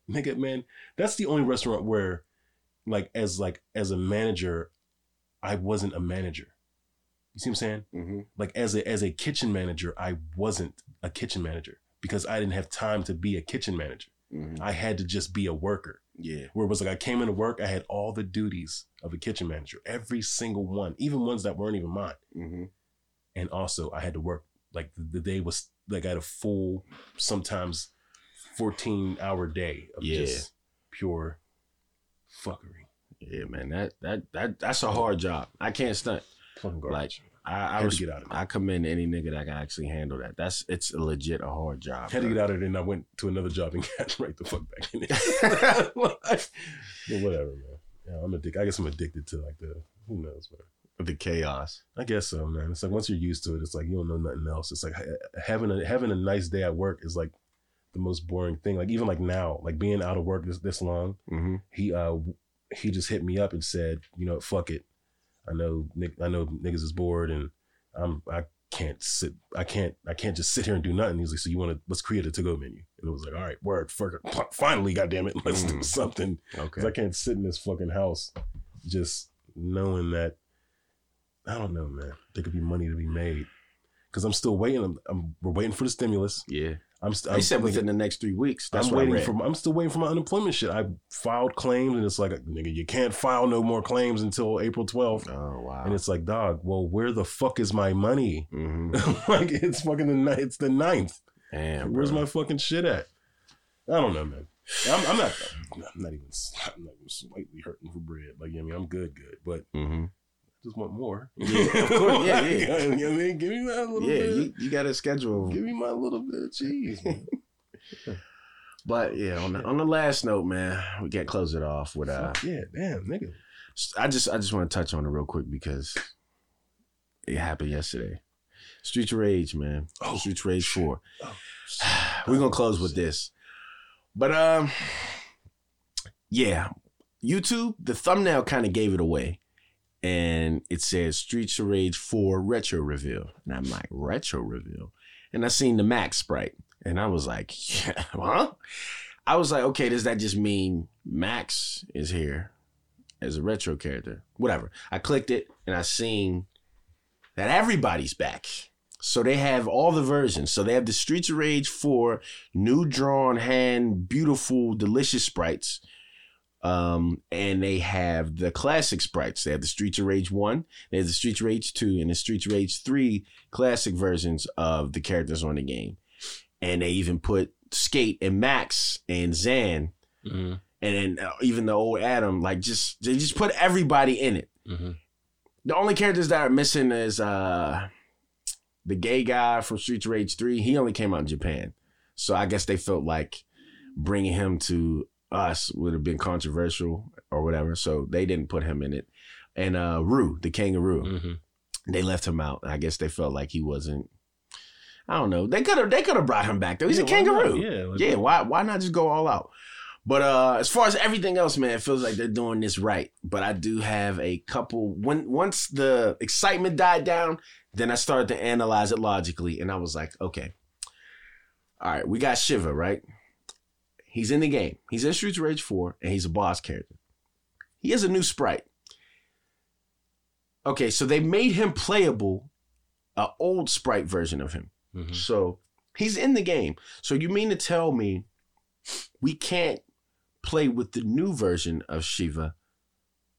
nigga man. That's the only restaurant where, like as like as a manager, I wasn't a manager. You see what I'm saying? Mm-hmm. Like as a as a kitchen manager, I wasn't a kitchen manager because I didn't have time to be a kitchen manager. Mm-hmm. I had to just be a worker. Yeah. Where it was like I came into work, I had all the duties of a kitchen manager, every single one, even ones that weren't even mine. Mm-hmm. And also, I had to work like the, the day was like I had a full, sometimes fourteen hour day of Yeah. just pure fuckery. Yeah, man. That that that that's a hard job. I can't stunt. Fucking Like garbage. I, I had was get out of it. I commend any nigga that can actually handle that. That's it's a legit a hard job. had to get out of it, and I went to another job and got right the fuck back in it. but whatever, man. Yeah, I'm addicted. I guess I'm addicted to like the who knows, man. the chaos. I guess so, man. It's like once you're used to it, it's like you don't know nothing else. It's like having a having a nice day at work is like the most boring thing. Like even like now, like being out of work this this long, Mm-hmm. he uh he just hit me up and said, you know, fuck it. I know Nick, I know niggas is bored and I'm I can't sit I can't I can't just sit here and do nothing. He's like, so you want to let's create a to go menu. And it was like, all right, word, fuck it. finally, goddamn it, let's do Mm. something. Okay. I can't sit in this fucking house just knowing that I don't know, man. There could be money to be made. Because I'm still waiting. I'm, I'm we're waiting for the stimulus. yeah. I'm still. They said within the next three weeks. That's I'm waiting for. I'm still waiting for my unemployment shit. I filed claims, and it's like, nigga, you can't file no more claims until April 12th. Oh wow. And it's like, dog, well, where the fuck is my money? mm-hmm. like, it's fucking the. It's the ninth. Damn. Where's bro. my fucking shit at? I don't know, man. I'm, I'm not. I'm not even. I'm not even slightly hurting for bread. Like, you know I mean, I'm good, good, but Mm-hmm. I just want more. Yeah, of course. Yeah, yeah. you know what I mean, give me my little Yeah, bit. you, you got a schedule. give me my little bit of cheese. But yeah, on the, on the last note, man, we can't close it off with uh. Fuck yeah, damn, nigga. I just I just want to touch on it real quick because it happened yesterday. Streets of Rage, man. Oh, Streets of Rage Four. Oh, We're gonna close with this, but um, yeah, YouTube. The thumbnail kind of gave it away, and it says Streets of Rage Four Retro Reveal, and I'm like Retro Reveal, and I seen the Max sprite, and I was like, yeah, huh? I was like, okay, does that just mean Max is here as a retro character? Whatever. I clicked it and I seen that everybody's back. So they have all the versions. So they have the Streets of Rage 4 new drawn hand, beautiful, delicious sprites. Um, and they have the classic sprites. They have the Streets of Rage 1, they have the Streets of Rage 2, and the Streets of Rage 3 classic versions of the characters on the game. And they even put Skate and Max and Zan Mm-hmm. and then uh, even the old Adam, like just they just put everybody in it. Mm-hmm. The only characters that are missing is uh the gay guy from Streets of Rage Three. He only came out in Japan, so I guess they felt like bringing him to us would have been controversial or whatever. So they didn't put him in it. And uh Roo, the kangaroo, Mm-hmm. they left him out. I guess they felt like he wasn't. I don't know. They could have. They could have brought him back though. He's a kangaroo. Yeah, like, Yeah, why why not just go all out? But uh as far as everything else, man, it feels like they're doing this right. But I do have a couple when once the excitement died down, then I started to analyze it logically and I was like, okay. All right, we got Shiva, right? He's in the game. He's in Streets of Rage 4 and he's a boss character. He has a new sprite. Okay, so they made him playable, a old sprite version of him. Mhm. So he's in the game. So you mean to tell me we can't play with the new version of Shiva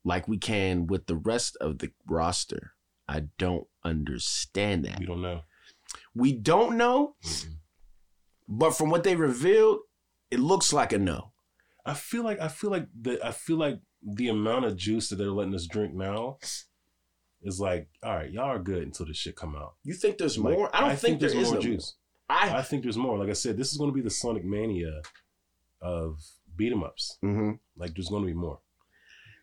like we can with the rest of the roster? I don't understand that. We don't know. We don't know, Mhm. but from what they revealed, it looks like a no. I feel like I feel like the I feel like the amount of juice that they're letting us drink now is like, all right, y'all are good until this shit come out. You think there's Like, more? I don't think, there's there is more no juice. I I think there's more. Like I said, this is going to be the Sonic Mania of beat 'em ups. hmm Like there's going to be more.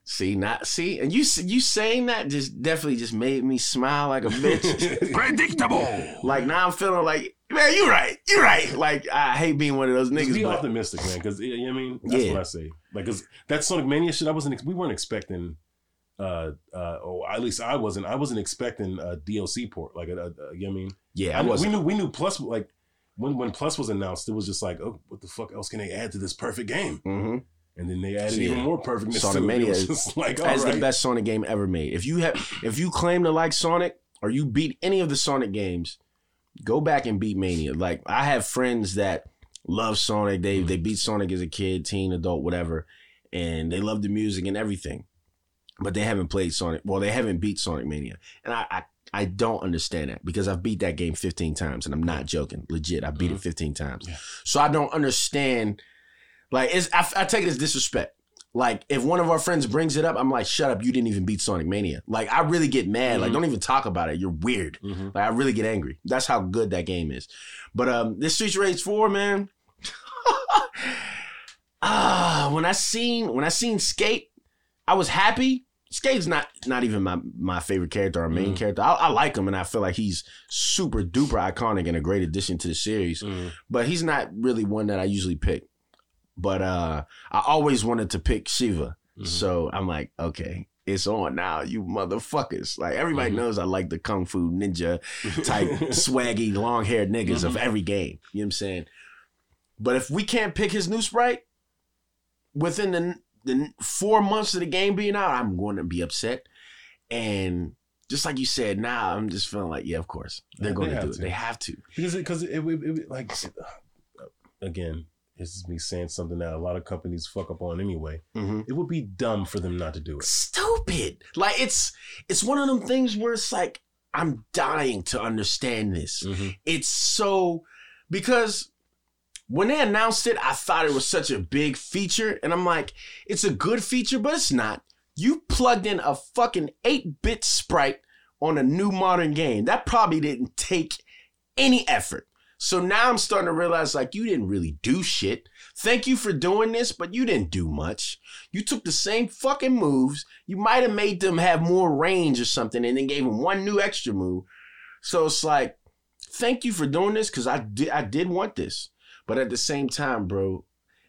See, not see, and you you saying that just definitely just made me smile like a bitch. Predictable. like now I'm feeling like, man, you right, you right. Like I hate being one of those niggas. Just be but optimistic, man. Because you know what I mean, that's Yeah. what I say. Like, cause that Sonic Mania shit, I wasn't. We weren't expecting. Uh, uh, or at least I wasn't. I wasn't expecting a DLC port. Like, a, a, a- you know what I mean, yeah, I I we knew we knew Plus like when when Plus was announced, it was just like, oh, what the fuck else can they add to this perfect game? hmm And then they added Yeah. even more perfectness. Sonic to. Mania It was is- like, That's right. the best Sonic game ever made. If you have, if you claim to like Sonic or you beat any of the Sonic games, go back and beat Mania. Like I have friends that love Sonic. They mm-hmm. they beat Sonic as a kid, teen, adult, whatever, and they love the music and everything, but they haven't played Sonic. Well, they haven't beat Sonic Mania, and I. I I don't understand that because I've beat that game 15 times and I'm not joking. Legit, I beat it mm-hmm. 15 times. Yeah. So I don't understand. Like, it's, I, I take it as disrespect. Like, if one of our friends brings it up, I'm like, shut up, you didn't even beat Sonic Mania. Like, I really get mad. Like, Mhm. don't even talk about it. You're weird. Mhm. Like, I really get angry. That's how good that game is. But um, this Streets Rage 4, man. ah, when I seen when I seen Skate, I was happy. Skate's not not even my my favorite character or main Mhm. character. I, I like him and I feel like he's super duper iconic and a great addition to the series Mhm. but he's not really one that I usually pick. But uh I always wanted to pick Shiva. Mhm. So I'm like, okay, it's on now, you motherfuckers. Like everybody Mhm. knows I like the kung fu ninja type swaggy long haired niggas of Mhm. every game. You know what I'm saying? But if we can't pick his new sprite within the the four months of the game being out, I'm going to be upset. And just like you said, now I'm just feeling like, yeah, of course they're Yeah, going they to do it. to. They have to. because because it, it, it, it- like again, this is me saying something that a lot of companies fuck up on anyway. Mm-hmm. It would be dumb for them not to do it. stupid. Like it's it's one of them things where it's like I'm dying to understand this. Mhm. It's so because when they announced it, I thought it was such a big feature, and I'm like, it's a good feature, but it's not. You plugged in a fucking 8-bit sprite on a new modern game. That probably didn't take any effort. So now I'm starting to realize like you didn't really do shit. Thank you for doing this, but you didn't do much. You took the same fucking moves. You might have made them have more range or something and then gave them one new extra move. So it's like, thank you for doing this because I did I did want this. But at the same time, bro,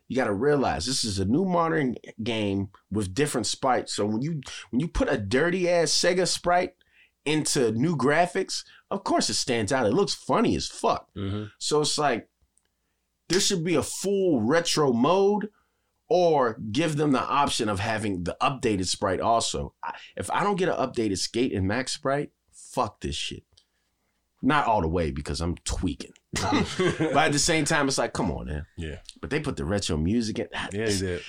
you gotta realize this is a new modern game with different sprites. So when you when you put a dirty ass Sega sprite into new graphics, of course it stands out. It looks funny as fuck. Mhm. So it's like there should be a full retro mode or give them the option of having the updated sprite also. If I don't get an updated skate and max sprite, fuck this shit. Not all the way because I'm tweaking. but at the same time, it's like, come on, man. Yeah, But they put the retro music in. yeah, he did.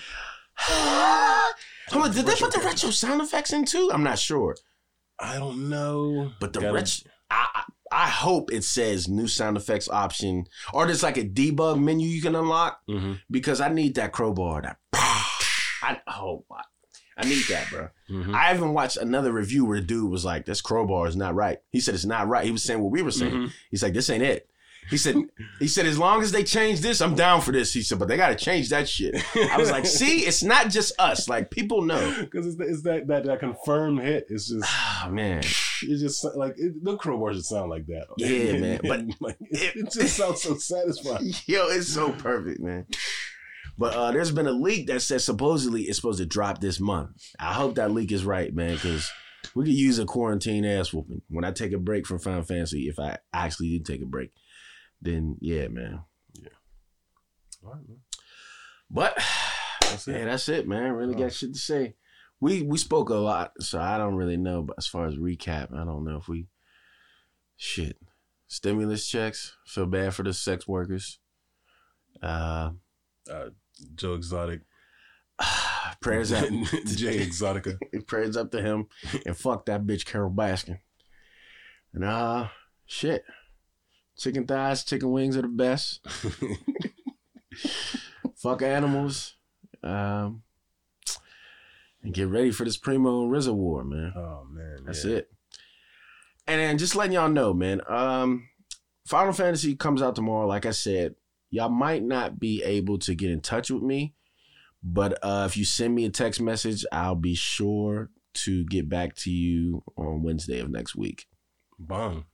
Did they put the retro sound effects in too? I'm not sure. I don't know, But the Gotta- retro, I, I I hope it says new sound effects option or there's like a debug menu you can unlock Mhm. because I need that crowbar. That I oh my, I need that, bro. Mhm. I even watched another review where the dude was like, "This crowbar is not right." He said it's not right. He was saying what we were saying. Mhm. He's like, "This ain't it." He said, "He said as long as they change this, I'm down for this." He said, "But they got to change that shit." I was like, "See, it's not just us. Like people know." because it's, it's that, that that confirmed hit. It's just Ah man, it's just like it, the crowbar should sound like that. Yeah, man, but like, it, it just sounds so satisfying. Yo, it's so perfect, man. But uh, there's been a leak that says supposedly it's supposed to drop this month. I hope that leak is right, man, because we could use a quarantine ass whooping. When I take a break from Final Fantasy, if I actually do take a break, then yeah, man. Yeah. All right, man. But That's yeah, that's it, man. Really Oh. got shit to say. We we spoke a lot, so I don't really know. But as far as recap, I don't know if we shit stimulus checks. Feel bad for the sex workers. Uh, Uh, Joe Exotic, prayers up. Jay Exotica. prayers up to him, and fuck that bitch Carole Baskin. And uh, shit, chicken thighs, chicken wings are the best. fuck animals. Um, and get ready for this Primo and RZA war, man. Oh man, That's yeah. it. And then just letting y'all know, man. Um, Final Fantasy comes out tomorrow. Like I said, y'all might not be able to get in touch with me, But uh, if you send me a text message, I'll be sure to get back to you on Wednesday of next week. Bong.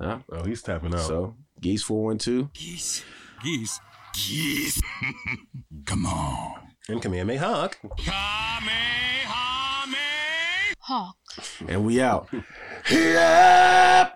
Huh? Oh, he's tapping out. So, Geese 412. Geese. Geese. Geese. Come on. and Kamehameha Hawk. Kamehameha. Hawk. And we out. Yeah!